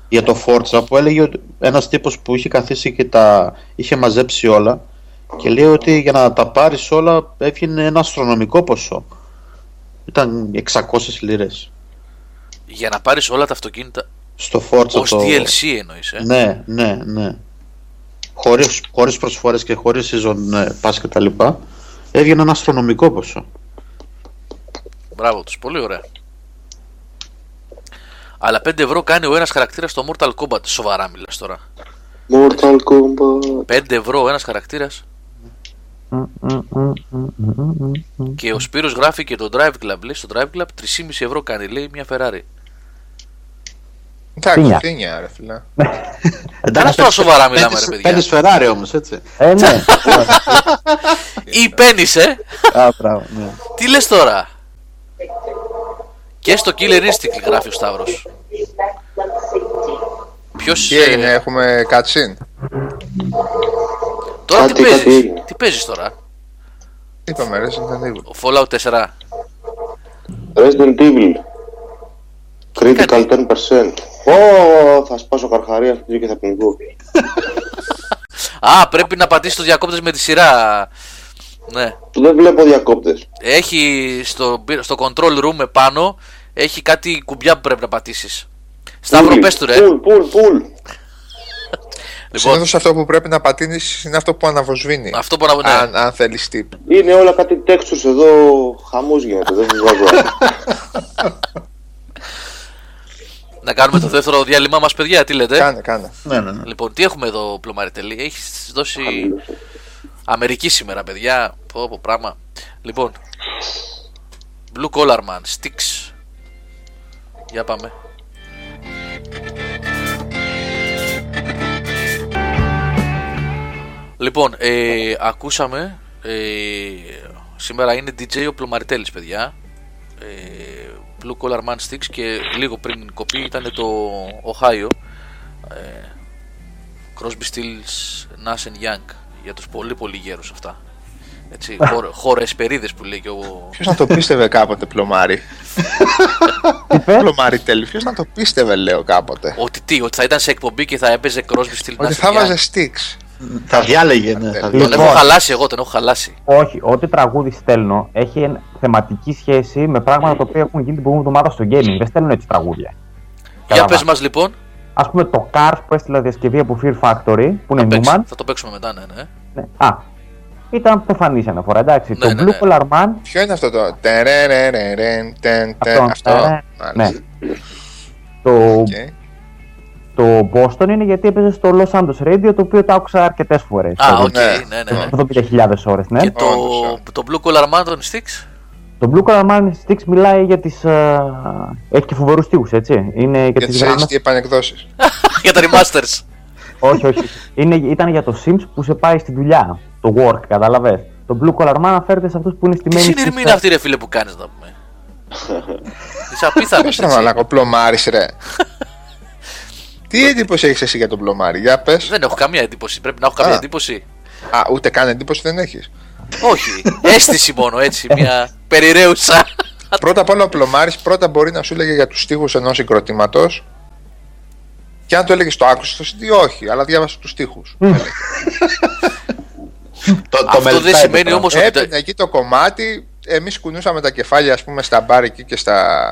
για το Forza που έλεγε ότι ένας τύπος που είχε καθίσει και τα είχε μαζέψει όλα και λέει ότι για να τα πάρεις όλα έβγαινε ένα αστρονομικό ποσό. Ήταν 600 λίρες Για να πάρεις όλα τα αυτοκίνητα στο Forza ως το... DLC εννοείς ε; Ναι, ναι, ναι. Χωρίς, χωρίς προσφορές και χωρίς season ε, pass και τα λοιπά έβγαινε ένα αστρονομικό ποσό. Μπράβο τους, πολύ ωραία. Αλλά 5 ευρώ κάνει ο ένας χαρακτήρας στο Mortal Kombat. Σοβαρά μιλάς τώρα. Mortal Kombat. 5 ευρώ ο ένας χαρακτήρας. Μμ, μμ, μμ, μμ, μμ, μμ, μμ. Και ο Σπύρος γράφει και το Drive Club. Λέει στο Drive Club 3,5 ευρώ κάνει. Λέει μια Ferrari. Εντάξει, Φίνια. φίνια, ρε φίλε. Εντάξει, τώρα σοβαρά μιλάμε, ρε παιδιά. Πέντε Ferrari όμως, έτσι. Ε, ναι. Ή πένεις, ε. Α, μπράβο, ναι. Τι λες τώρα; Και στο Killer Instinct γράφει ο Σταύρος. Ποιος... Τι έγινε, ε, έχουμε cutscene; τώρα τι Κάτι- κάτι παίζεις. έγινε. Τι παίζεις τώρα; Είπαμε, ρε, Resident Evil. Ο Fallout 4. Resident Evil. Critical κάνει; 10%. Ω, θα σπάσω καρχαρία αυτή και θα πνιγώ. Α, πρέπει να πατήσεις το διακόπτες με τη σειρά. Ναι. Δεν βλέπω διακόπτες. Έχει στο, στο control room επάνω έχει κάτι κουμπιά που πρέπει να πατήσεις. Σταύρο, πες του ρε. Πουλ, πουλ, πουλ. Λοιπόν, Συνήθως αυτό που πρέπει να πατήνει είναι αυτό που αναβοσβήνει. αυτό που να ναι. Αν, αν θέλεις tip. Είναι όλα κάτι textures εδώ. Χαμός γίνεται. Δεν σας βάζω. να κάνουμε το δεύτερο διάλειμμα μας παιδιά, τι λέτε; Κάνε, κάνε. ναι, ναι, ναι. Λοιπόν, τι έχουμε εδώ, Πλωμαριτελή. Έχεις δώσει Αμερική σήμερα, παιδιά. Πω, πω, πράγμα. Λοιπόν, Blue Collar Man, Sticks. Για πάμε. Λοιπόν, ε, ακούσαμε ε, σήμερα είναι DJ ο Πλωμαριτέλης παιδιά ε, Blue Collar Man Sticks και λίγο πριν κοπεί ήταν το Ohio ε, Crosby, Stills, Nash and Young για τους πολύ πολύ γέρους αυτά έτσι, χώρε, χώρες περίδες που λέει και ο... Ποιος να το πίστευε κάποτε, πλωμάρι; Τι πες; πλωμάρι τέλει. Ποιος να το πίστευε, λέω κάποτε; Ότι τι, ότι θα ήταν σε εκπομπή και θα έπαιζε Crosby, Stills, Ότι Nash θα and βάζε Young sticks. Θα διάλεγε, ναι. Θα Τον διάλεγε. έχω Λοιπόν. χαλάσει εγώ, τον έχω χαλάσει Όχι, ό,τι τραγούδι στέλνω έχει εν- θεματική σχέση με πράγματα τα οποία έχουν γίνει την προηγούμενη εβδομάδα στο gaming. Δεν στέλνω έτσι τραγούδια. Για Καλά, πες μας λοιπόν ας πούμε το Cars που έστειλα διασκευή από Fear Factory, που είναι Θα, παίξω- Numan, θα το παίξουμε μετά, ναι, ναι. ναι. Α, ήταν προφανής αναφορά, εντάξει. Ναι, το ναι, Blue ναι. Collar Man, Ποιο είναι αυτό το. τερερερερεν, τεν, τεν, Αυτό, Αυτό. ε, Μάλιστα. ναι. το, Οκ. Το Boston είναι γιατί έπαιζε στο Los Santos Radio, το οποίο το άκουσα αρκετές φορές. Α, Το- οκ, ναι. ναι, ναι. ναι. 70.000 ώρες, ναι. Και το, Όντως, το Blue Collar Man των Sticks; Το Blue Collar Man Sticks μιλάει για τις... α, έχει και φοβερούς στίχους, έτσι. Είναι για, Για τις τις γραμμές... HD επανεκδόσεις. για τα remasters. όχι, όχι. Είναι, ήταν για το Sims που σε πάει στη δουλειά. Το work, κατάλαβες. Το Blue Collar Man αναφέρεται σε αυτούς που είναι Τι στημένοι... συνειρμή στις- είναι αυτή, ρε φίλε, που κάνεις να πούμε. Τη απίθανη. Πώ να μαλακό, πλωμάρι, ρε. Τι εντύπωση έχεις εσύ για τον πλωμάρι, για πες. Δεν έχω καμία εντύπωση. Πρέπει να έχω καμία Α. εντύπωση. Α, ούτε καν εντύπωση δεν έχεις. Όχι. Αίσθηση μόνο έτσι. Μια περιραίουσα. Πρώτα απ' όλα, ο πλωμάρι πρώτα μπορεί να σου έλεγε για τους στίχους ενός συγκροτήματος. Και αν το έλεγες το άκουσες στο CD, όχι, αλλά διάβασε τους στίχους. Το, το Αυτό δεν μελτάει σημαίνει το όμως ότι. Έπαιρνε εκεί το κομμάτι, εμείς κουνούσαμε τα κεφάλια, ας πούμε, στα μπάρ εκεί και στα,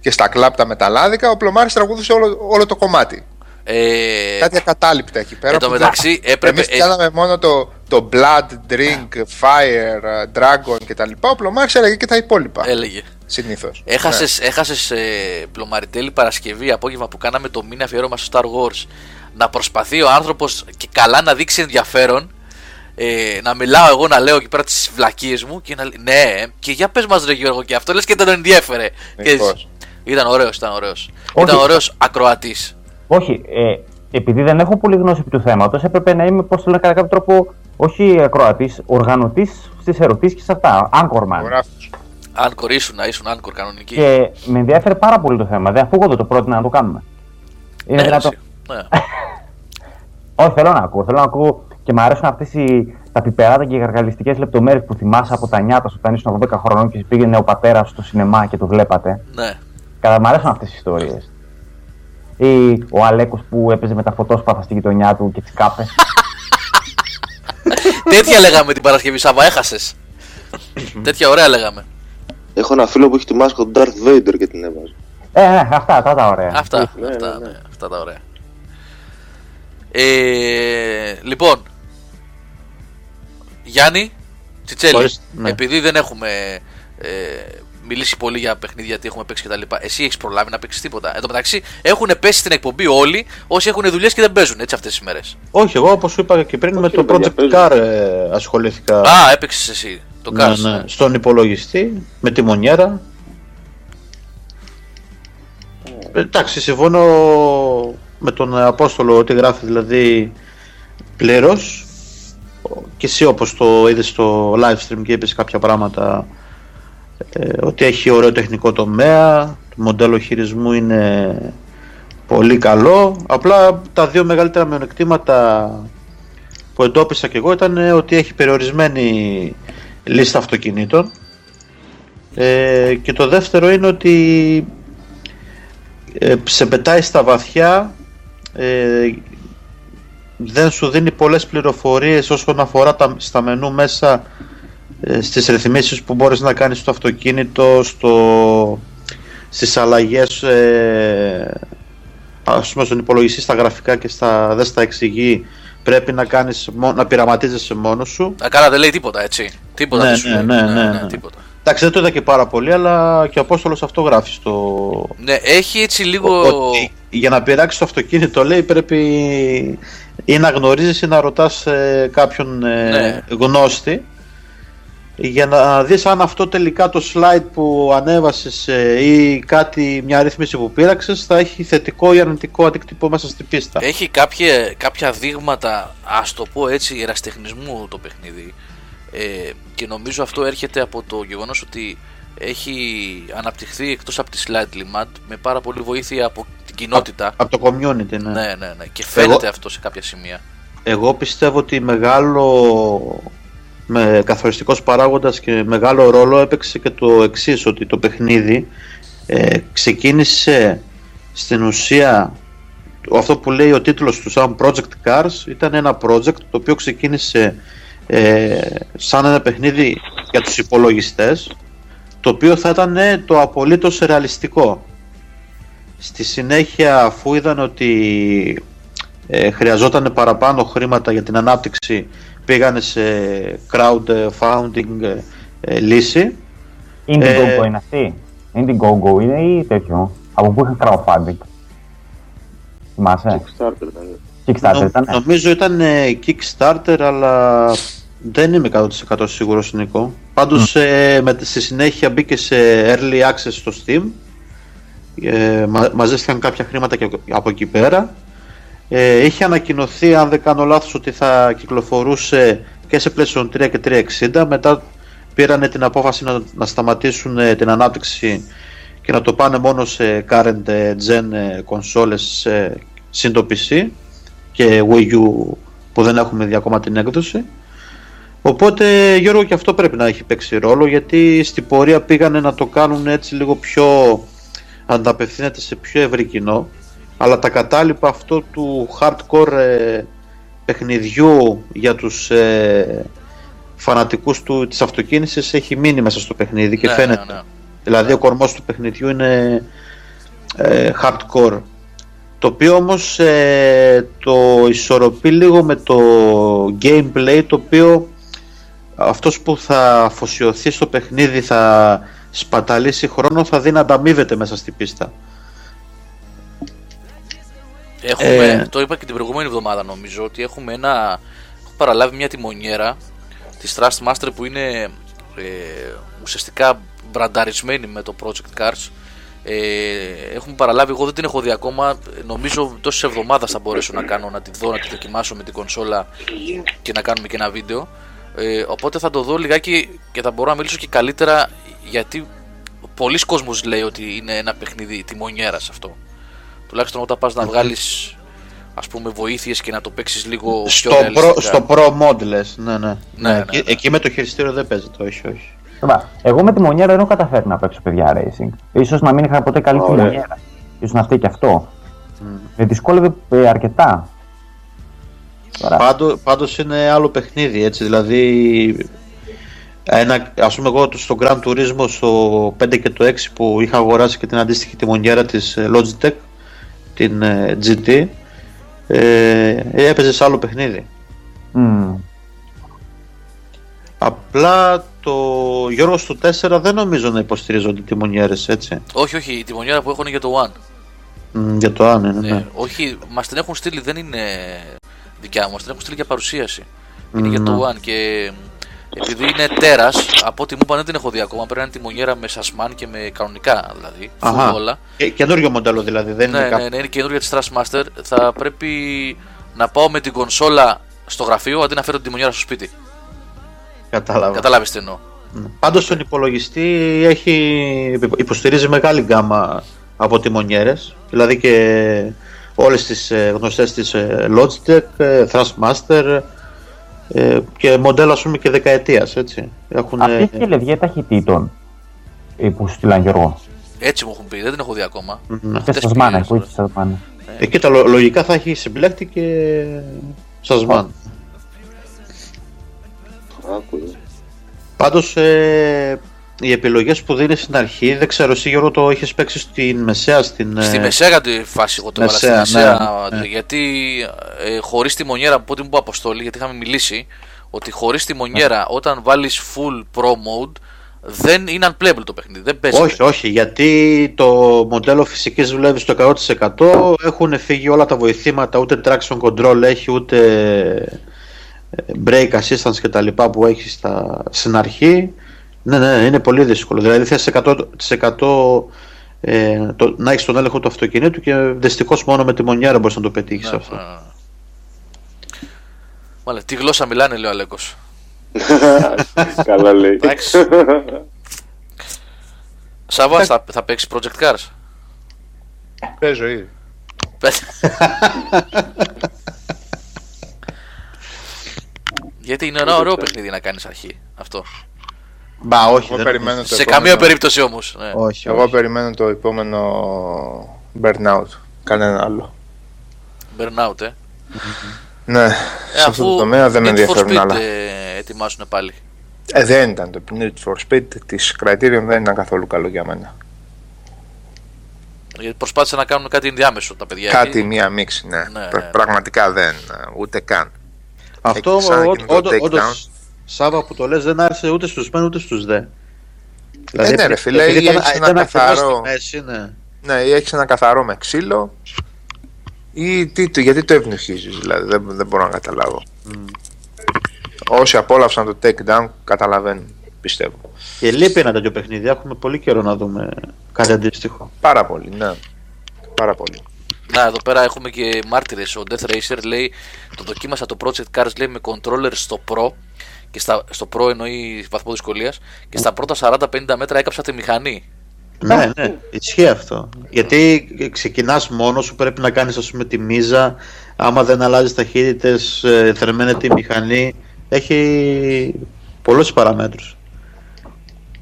και στα κλαπ τα μεταλλάδικα. Ο πλωμάρι τραγουδούσε όλο, όλο το κομμάτι. Ε, Κάτι ακατάληπτα εκεί πέρα. Εν τω που- μεταξύ, έπρεπε- Εμείς πιάναμε μόνο το, το blood, drink, fire, uh, dragon κτλ. Ο πλωμάρι έλεγε και τα υπόλοιπα. έλεγε. Συνήθως. Έχασες, έχασες ε, πλωμαριτέλη Παρασκευή απόγευμα που κάναμε το μήνα αφιέρωμα στο Star Wars να προσπαθεί ο άνθρωπος και καλά να δείξει ενδιαφέρον ε, να μιλάω εγώ να λέω εκεί πέρα τις βλακίες μου και να λέει ναι ε, και για πες μας ρε Γιώργο και αυτό λες και δεν τον ενδιέφερε και, Μήπως. ήταν ωραίος, ήταν ωραίος Όχι. ήταν ωραίος ακροατής Όχι, ε, επειδή δεν έχω πολύ γνώση επί του θέματος, έπρεπε να είμαι, πώς το λένε, κατά κάποιο τρόπο, όχι ακροατής, οργανωτής στις ερωτήσεις και σε αυτά. Anchorman. Άνκορ ήσουν, ήσουν άνκορ κανονική Και με ενδιαφέρει πάρα πολύ το θέμα. Δεν αφού εγώ δεν το πρότεινα να το κάνουμε. Είναι Ναι, δυνατόν. εσύ. ναι. Όχι, θέλω να ακούω. Θέλω να ακούω και μου αρέσουν αυτές οι τα πιπεράτα και οι γαργαλιστικές λεπτομέρειες που θυμάσαι από τα νιάτα σου όταν ήσουν 12 χρονών και πήγαινε ο πατέρας στο σινεμά και το βλέπατε. ναι. Κατά μ' αρέσουν αυτές οι ιστορίες. Ή ο Αλέκος που έπαιζε με τα φωτόσπαθα στη γειτονιά του και τις κάπες. Τέτοια λέγαμε την Παρασκευή Σάβα, έχασες; Τέτοια ωραία λέγαμε Έχω ένα φίλο που έχει τη μάσκα του Darth Vader και την έβαζε. ε, ναι, αυτά, αυτά τα ωραία. Αυτά, Ναι, αυτά, ναι, ναι. ναι, αυτά τα ωραία. Ε, λοιπόν, Γιάννη, Τσιτσέλη, Ορίστε, ναι. επειδή δεν έχουμε ε, μιλήσει πολύ για παιχνίδια, τι έχουμε παίξει κτλ. Εσύ έχεις προλάβει να παίξεις τίποτα. Εν τω μεταξύ, έχουν πέσει στην εκπομπή όλοι όσοι έχουν δουλειές και δεν παίζουν έτσι αυτές τις μέρες. Όχι, εγώ όπως σου είπα και πριν με Όχι, το ρε παιδιά, Project Car ε, ασχολήθηκα. Α, έπαιξες εσύ. Το ναι, Cars. ναι, στον υπολογιστή με τη μονιέρα. Ε, Εντάξει, συμφωνώ με τον Απόστολο ότι γράφει δηλαδή πλήρως. Και εσύ όπως το είδες στο live stream και είπες κάποια πράγματα ε, ότι έχει ωραίο τεχνικό τομέα, το μοντέλο χειρισμού είναι πολύ καλό. Απλά τα δύο μεγαλύτερα μειονεκτήματα που εντόπισα και εγώ ήταν ε, ότι έχει περιορισμένη λίστα αυτοκινήτων ε, και το δεύτερο είναι ότι ε, σε πετάει στα βαθιά ε, δεν σου δίνει πολλές πληροφορίες όσον αφορά τα, στα μενού μέσα ε, στις ρυθμίσεις που μπορείς να κάνεις στο αυτοκίνητο στο, στις αλλαγές ε, ας πούμε στον υπολογιστή στα γραφικά και στα, δεν στα εξηγεί πρέπει να, κάνεις, μο- να πειραματίζεσαι μόνος σου Α, καλά, δεν λέει τίποτα έτσι. Τίποτα Ναι, δεν σου ναι, λέει. ναι, ναι, ναι. τίποτα. Εντάξει, δεν το είδα και πάρα πολύ, αλλά και ο Απόστολος αυτό γράφει στο. Ναι, έχει έτσι λίγο. Ότι για να πειράξει το αυτοκίνητο, λέει, πρέπει ή να γνωρίζεις ή να ρωτάς ε, κάποιον ε, Ναι. γνώστη για να δεις αν αυτό τελικά το slide που ανέβασες ε, ή κάτι, μια ρύθμιση που πείραξες θα έχει θετικό ή αρνητικό αντίκτυπο μέσα στην πίστα. Έχει κάποια, κάποια δείγματα, ας το πω έτσι, εραστεχνισμού το παιχνίδι. Ε, και νομίζω αυτό έρχεται από το γεγονός ότι έχει αναπτυχθεί εκτός από τη Slightly Mad με πάρα πολύ βοήθεια από την κοινότητα. Από το community, ναι. Ναι, ναι, ναι. Και φαίνεται Εγώ- αυτό σε κάποια σημεία. Εγώ πιστεύω ότι μεγάλο με καθοριστικός παράγοντας και μεγάλο ρόλο έπαιξε και το εξής ότι το παιχνίδι ε, ξεκίνησε στην ουσία αυτό που λέει ο τίτλος του σαν Project Cars ήταν ένα project το οποίο ξεκίνησε ε, σαν ένα παιχνίδι για τους υπολογιστές το οποίο θα ήταν ε, το απολύτως ρεαλιστικό. Στη συνέχεια, αφού είδαν ότι ε, χρειαζόταν παραπάνω χρήματα για την ανάπτυξη, πήγανε σε crowdfunding ε, ε, λύση. Indiegogo είναι αυτή; Indiegogo είναι ή τέτοιο; Από πού είχαν crowdfunding; Θυμάσαι; Kickstarter ήταν. Kickstarter Νο- ήταν. νομίζω ήταν ε, Kickstarter, αλλά δεν είμαι 100% σίγουρος, Νικό. Πάντως, ε, με, στη συνέχεια μπήκε σε Early Access στο Steam. Ε, μα, μαζεύτηκαν κάποια χρήματα και από εκεί πέρα. Ε, είχε ανακοινωθεί, αν δεν κάνω λάθος, ότι θα κυκλοφορούσε και σε PlayStation 3 και 360. Μετά πήρανε την απόφαση να, να σταματήσουν ε, την ανάπτυξη και να το πάνε μόνο σε current ε, gen ε, κονσόλες ε, συν το PC και Wii U που δεν έχουμε δει ακόμα την έκδοση. Οπότε Γιώργο και αυτό πρέπει να έχει παίξει ρόλο γιατί στην πορεία πήγανε να το κάνουν έτσι λίγο πιο ανταπευθύνεται σε πιο ευρύ κοινό αλλά τα κατάλοιπα αυτό του hardcore ε, παιχνιδιού για τους ε, φανατικούς του, της αυτοκίνησης έχει μείνει μέσα στο παιχνίδι και Ναι, φαίνεται. ναι, ναι. Δηλαδή ο κορμός του παιχνιδιού είναι ε, hardcore. Το οποίο όμως ε, το ισορροπεί λίγο με το gameplay το οποίο αυτός που θα αφοσιωθεί στο παιχνίδι θα σπαταλήσει χρόνο θα δει να ανταμείβεται μέσα στην πίστα. Έχουμε, Ε. το είπα και την προηγούμενη εβδομάδα νομίζω, ότι έχουμε ένα. Έχω παραλάβει μια τιμονιέρα της Trustmaster που είναι ε, ουσιαστικά μπρανταρισμένη με το Project Cars. Ε, έχουμε παραλάβει, εγώ δεν την έχω δει ακόμα. Νομίζω τόσες εβδομάδες θα μπορέσω να κάνω, να τη δω, να τη δοκιμάσω με την κονσόλα και να κάνουμε και ένα βίντεο. Ε, οπότε θα το δω λιγάκι και θα μπορώ να μιλήσω και καλύτερα γιατί πολλοί κόσμος λέει ότι είναι ένα παιχνίδι τιμονιέρας αυτό. Τουλάχιστον όταν πας να βγάλεις ας πούμε βοήθειες και να το παίξεις λίγο πιο Στο, προ, ρεαλιστικά. στο Pro Mod λες, ναι, ναι. Ναι, ναι, εκεί, ναι. εκεί με το χειριστήριο δεν παίζεται, όχι, όχι. Είπα, Εγώ με τη μονιέρα δεν έχω καταφέρει να παίξω παιδιά racing. Ίσως να μην είχα ποτέ καλή Ωραία. τιμονιέρα. Ίσως να φταίει και αυτό. Με δυσκόλευε ε, αρκετά. Τώρα, Πάντω, πάντως είναι άλλο παιχνίδι, έτσι, δηλαδή ένα, ας πούμε εγώ στο Grand Turismo στο 5 και το 6 που είχα αγοράσει και την αντίστοιχη τιμονιέρα της ε, Logitech την ε, GT ε, έπαιζες σε άλλο παιχνίδι μμ, απλά το Γιώργο στο 4 δεν νομίζω να υποστηρίζονται τιμονιέρες έτσι Όχι, όχι, η τιμονιέρα που έχω είναι για το One. Μ, για το αν είναι Ναι. ναι. Όχι, μας την έχουν στείλει, δεν είναι δικιά μου, μας την έχουν στείλει για παρουσίαση. Είναι για Ναι. το One και επειδή είναι τέρας, από ό,τι μου είπαν δεν την έχω δει ακόμα, πρέπει να είναι τιμονιέρα με σασμάν και με κανονικά δηλαδή, Αχα. full όλα. Και, καινούριο μοντέλο δηλαδή δεν Ναι, είναι ναι, ναι, είναι καινούργια της Trustmaster. Θα πρέπει να πάω με την κονσόλα στο γραφείο αντί να φέρω την τιμονιέρα στο σπίτι. κατάλαβα Κατάλαβε τι εννοώ. Πάντως στον υπολογιστή έχει, υποστηρίζει μεγάλη γκάμα από τιμονιέρες δηλαδή και όλες τις ε, γνωστές της ε, Logitech, ε, Thrustmaster ε, και μοντέλα ας πούμε και δεκαετίας έτσι. Έχουν, Αυτή ε, έχει και λευγέ ταχυτήτων ε, που σου στείλαν Γιώργο. Έτσι μου έχουν πει, δεν την έχω δει ακόμα. μ, Αυτές Και που σασμάνα, πήγες που τώρα. έχει σασμάνα. εκεί τα λο- λογικά θα έχει συμπλέκτη και σασμάν. Άκου, ε. Πάντως ε, οι επιλογές που δίνεις στην αρχή, δεν ξέρω εσύ Γιώργο το έχεις παίξει στην μεσαία, στην... Στη ε, μεσαία τη φάση εγώ το έβαλα στη μεσαία, μεσαία. ναι, ναι. Γιατί ε, χωρίς τη μονιέρα, από ό,τι μου είπε ο Αποστόλη, γιατί είχαμε μιλήσει, ότι χωρίς τη μονιέρα όταν βάλεις full pro mode δεν είναι unplayable το παιχνίδι. Δεν παίζει. Όχι, όχι, γιατί το μοντέλο φυσικής δουλεύεις στο 100%. Έχουν φύγει όλα τα βοηθήματα, ούτε traction control έχει, ούτε ε, brake assistance και τα λοιπά που έχεις στα, στην αρχή. Ναι, ναι, είναι πολύ δύσκολο. Δηλαδή θες 100% ε, το, να έχεις τον έλεγχο του αυτοκινήτου και δυστυχώς μόνο με τη μονιέρα μπορείς να το πετύχεις Ναι, αυτό. ναι, ναι. Μάλιστα, τι γλώσσα μιλάνε, λέει ο Αλέκος. Καλά λέει. Εντάξει. Σάβα, θα, θα παίξεις Project Cars; Παίζω ήδη. Γιατί είναι ένα ωραίο παιχνίδι να κάνεις αρχή αυτό. Μπα, όχι, Εγώ δεν περιμένω νομίζω. το Σε επόμενο- καμία περίπτωση όμως. Ναι. Όχι, Εγώ όχι. περιμένω το επόμενο burnout. Κανένα άλλο. Burnout, ε. Ναι, Ε, σε αυτό το τομέα δεν με Need for ενδιαφέρουν Speed, άλλα. ε, ετοιμάζουν πάλι. Ε, δεν ήταν το Need for Speed της Criterion δεν ήταν καθόλου καλό για μένα. Γιατί προσπάθησαν να κάνουν κάτι ενδιάμεσο τα παιδιά. Κάτι εκεί. μία μίξη, ναι. Ναι, Πρα- ναι. Πραγματικά δεν, ούτε καν. Αυτό Εκεί, σαν εκείνο το όντως, takedown. Σάβα που το λες δεν άρεσε ούτε στους μεν ούτε στους δε. Ε, ναι, ρε φίλε, επειδή ή ήταν- έχεις ένα ήταν ακριβώς καθαρό- στη μέση, ναι. Ναι, ή έχεις ένα καθαρό με ξύλο, ή τι, το- γιατί το ευνηχίζεις, δηλαδή. Δεν, δεν μπορώ να καταλάβω. Όσοι απόλαυσαν το takedown καταλαβαίνουν, πιστεύω. Και λείπει ένα τέτοιο παιχνίδι. Έχουμε πολύ καιρό να δούμε κάτι αντίστοιχο. Πάρα πολύ, ναι. Πάρα πολύ. Να, εδώ πέρα έχουμε και μάρτυρες. Ο Death Racer λέει: Το δοκίμασα το Project Cars λέει με controller στο Pro. Και στα, στο Pro εννοεί βαθμό δυσκολίας. Και στα πρώτα 40-50 μέτρα έκαψα τη μηχανή. Ναι, ναι, ισχύει αυτό. Γιατί ξεκινάς μόνος σου, πρέπει να κάνεις ας πούμε τη μίζα. Άμα δεν αλλάζεις ταχύτητες, θερμαίνεται η μηχανή. Έχει πολλούς παραμέτρους.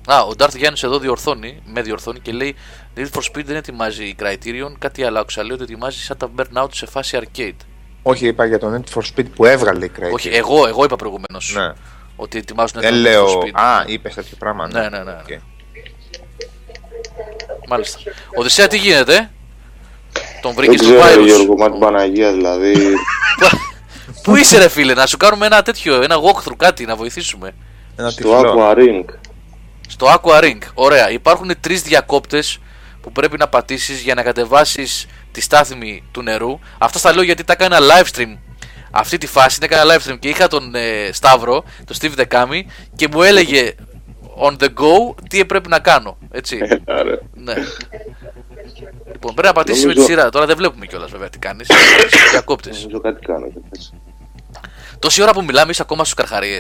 Α, ο Darth Γιάννης εδώ διορθώνει, με διορθώνει και λέει: Need for Speed δεν ετοιμάζει η Criterion, κάτι άλλο άκουσα. Λέει ότι ετοιμάζει σαν τα Burnout σε φάση arcade. Όχι, είπα για το Need for Speed που έβγαλε η Crytek. Όχι, εγώ, εγώ είπα προηγουμένως. Ναι. Ότι ετοιμάζουν Δεν το Need λέω. for Speed. Α, είπες τέτοιο πράγμα. Ναι, ναι, ναι. Οκ. Μάλιστα. Οδυσσέα, τι γίνεται, Τον Δεν βρήκε στο ξέρω, Virus. Γιώργο, μα την Παναγία δηλαδή. Πού είσαι, ρε φίλε, να σου κάνουμε ένα τέτοιο, ένα walkthrough, κάτι να βοηθήσουμε. Ένα στο τυφλό. Aqua Ring. Στο Aqua Ring. Ωραία. Υπάρχουν τρεις διακόπτες που πρέπει να πατήσεις για να κατεβάσεις τη στάθμη του νερού. Αυτά στα λέω γιατί τα έκανα live stream. Αυτή τη φάση την έκανα live stream και είχα τον ε, Σταύρο, τον Steve Dekami και μου έλεγε on the go τι πρέπει να κάνω. Έτσι. Άρα. ναι. Λοιπόν, πρέπει να πατήσεις με τη Νομίζω- σειρά. Τώρα δεν βλέπουμε κιόλας βέβαια τι κάνεις. Διακόπτες. Νομίζω κάτι κάνω. και πες. Τόση ώρα που μιλάμε είσαι ακόμα στους καρχαρίε.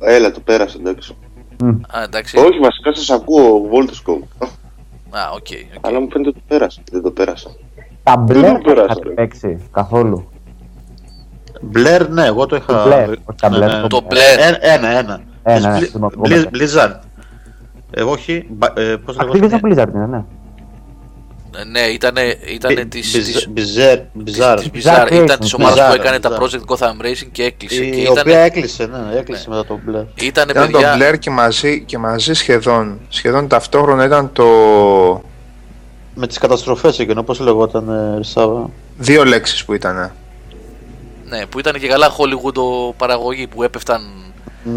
Έλα, το πέρασα, εντάξει. Α, εντάξει. Όχι, βασικά σας ακούω Voltoscope. Α, οκ. οκ. Αλλά μου φαίνεται ότι το πέρασα. Δεν το πέρασα. Τα μπλε το πέρασα, είχατε ρε. παίξει καθόλου. Μπλερ, ναι, εγώ το είχα. Το Blair, όχι τα Ναι, Blair, ναι. το Το Blair. Blair. Ε, Ένα, ένα. Ένα, Μπλι- συγγνώμη, εγώ Μπλι- μετά. Blizzard. Εγώ όχι. μπα- ε, Πώς Activision λέγεται. Blizzard είναι, ναι. Ε, Ναι, ήτανε, ήτανε Μπι- της, Μπιζ- της, Μπιζέρ, Μπιζάρ. της Bizarre. Bizarre Ήταν Racing, της ομάδας Bizarre, που έκανε τα Bizarre. Project Gotham Racing και έκλεισε. και Η ήταν, οποία έκλεισε, ναι, έκλεισε μετά το Μπλερ. ήτανε Ήταν το παιδιά... Blair και μαζί, και μαζί σχεδόν, σχεδόν ταυτόχρονα ήταν το Με τις καταστροφές εκείνο, πώς λεγόταν, ε, Ρισάβα. δύο λέξεις που ήταν. Ναι, που ήταν και καλά Hollywood παραγωγή που έπεφταν.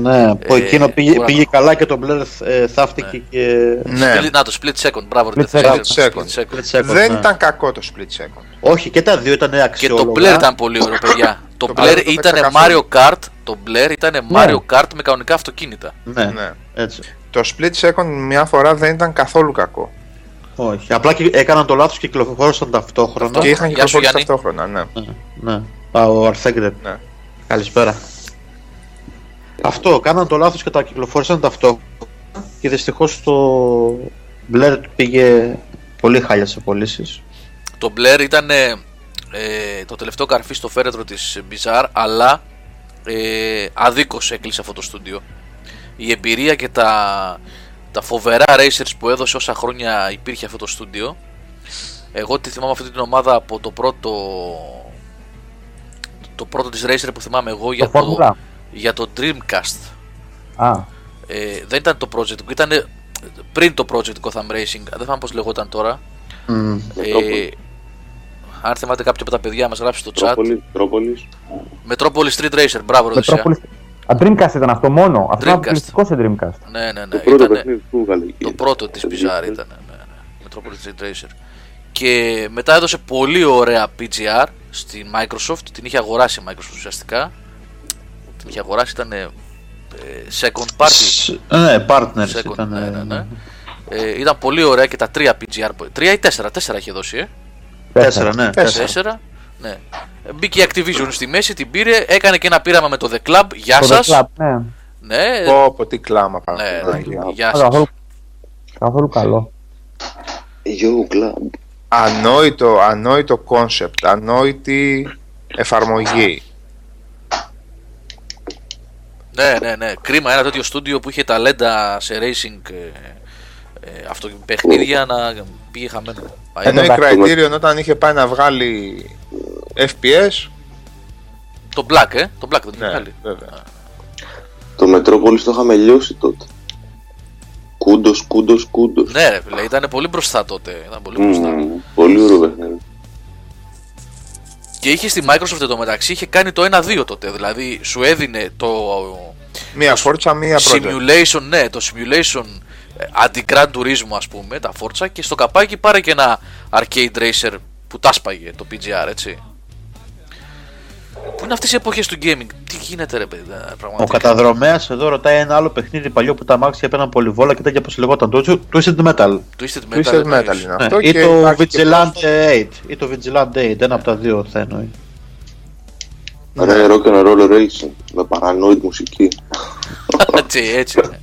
Ναι, που Ε, εκείνο πήγε, ουρανό. πήγε καλά και το Μπλερ ε, θαύτηκε και... Ναι, Split- Να το split second, μπράβο, ρε, Split Death Racer, second. split second. Split second, δεν ναι. ήταν κακό το split second. Όχι, και τα δύο ήταν Και το αξιόλογα. Blair ήταν πολύ ωραίο, παιδιά. το Το Blair Blair το ήταν παίξα Mario καθόλου. Kart. Το Blair ήταν Mario Kart με κανονικά αυτοκίνητα. Ναι, Ναι. έτσι. Το split second μια φορά δεν ήταν καθόλου κακό. Όχι, απλά και έκαναν το λάθος και κυκλοφόρησαν ταυτόχρονα. Και είχαν Γεια σου, κυκλοφορήσει Γιάννη. ταυτόχρονα, ναι. Ναι, ναι. Α, ο Αρθέγκρετ. ναι. Καλησπέρα. Αυτό, κάναν το λάθος και τα κυκλοφόρησαν ταυτόχρονα και δυστυχώς το Blair πήγε πολύ χάλια σε πωλήσεις. Το Blair ήταν ε, το τελευταίο καρφί στο φέρετρο της Bizarre, αλλά ε, αδίκως έκλεισε αυτό το στούντιο. Η εμπειρία και τα, τα φοβερά racers που έδωσε όσα χρόνια υπήρχε αυτό το στούντιο, εγώ τη θυμάμαι αυτή την ομάδα από το πρώτο το πρώτο της racer που θυμάμαι εγώ για Το το, Formula. για το Dreamcast. Α, Ε, δεν ήταν το project, ήταν πριν το project Gotham Racing, δεν θυμάμαι πώς λεγόταν τώρα. Ε, αν θυμάται κάποιο από τα παιδιά μας γράψει στο chat. Τρόπολη, Τρόπολης. Metropolis Street Racer, μπράβο Ροδεσία. Metropolis. Α, Dreamcast ήταν αυτό μόνο. Αυτό Dreamcast. ήταν αποκλειστικό σε Dreamcast. Ναι, ναι, ναι. Το πρώτο Ήτανε παιχνίδι που έβγαλε. το πρώτο της Bizarre ήταν. Ναι, ναι. Metropolis Street Racer. Και μετά έδωσε πολύ ωραία PGR στην Microsoft. Την είχε αγοράσει η Microsoft ουσιαστικά. Την είχε αγοράσει, ήταν ε, second party. Σ- Ναι, partners Second, ήταν. ναι, ναι, ναι. Ε, ήταν πολύ ωραία και τα τρία PGR. που- Τρία ή τέσσερα, τέσσερα είχε δώσει, ε. Τέσσερα, ναι. Τέσσερα. Τέσσερα. Ναι. Μπήκε η Activision στη μέση, την πήρε, έκανε και ένα πείραμα με το The Club. Γεια Το σας. The Club, ναι. Ναι, Πω, πω, τι κλάμα πάνω. ναι, Παναγία. ναι, γεια Α, σας. Καθόλου, καθόλου καλό. Yo Club. Ανόητο, ανόητο concept, ανόητη εφαρμογή. Ναι, ναι, ναι. Κρίμα ένα τέτοιο στούντιο που είχε ταλέντα σε racing ε, ε, αυτό, παιχνίδια να πήγε χαμένο. Ενώ η εντάξει. Criterion όταν είχε πάει να βγάλει FPS, Το Black, ε. Το Black δεν είχε ναι, βγάλει. βέβαια. Το Μετρόπολης το είχαμε λιώσει τότε. Κούντος, κούντος, κούντος. Ναι, ρε φίλε, ήταν πολύ μπροστά τότε. Ήταν πολύ μπροστά. Πολύ ωραίο παιχνίδι. Και είχε στη Microsoft εντωμεταξύ είχε κάνει το 1-2 τότε. Δηλαδή σου έδινε το Μία φόρτσα, μία project. simulation, ναι, το simulation ε, anti-Grand Turismo ας πούμε, τα Forza και στο καπάκι πάρε και ένα arcade racer που τα σπάγε το PGR, έτσι. Πού είναι αυτές οι εποχές του gaming, τι γίνεται ρε παιδιά, Ο πραγματικά. καταδρομέας εδώ ρωτάει ένα άλλο παιχνίδι παλιό που τα αμάξια έπαιρναν πολυβόλα και τέτοια πώ λεγόταν. Το Twisted Metal. Twisted Το Metal, Twisted εννοείς. Metal είναι Ναι, αυτό. ή και το υπάρχει και Vigilante 8. Ή το Vigilante 8. Ένα από τα δύο θα εννοεί. Ρε rock and roll racing. Με παρανόητη μουσική. έτσι, έτσι. ναι.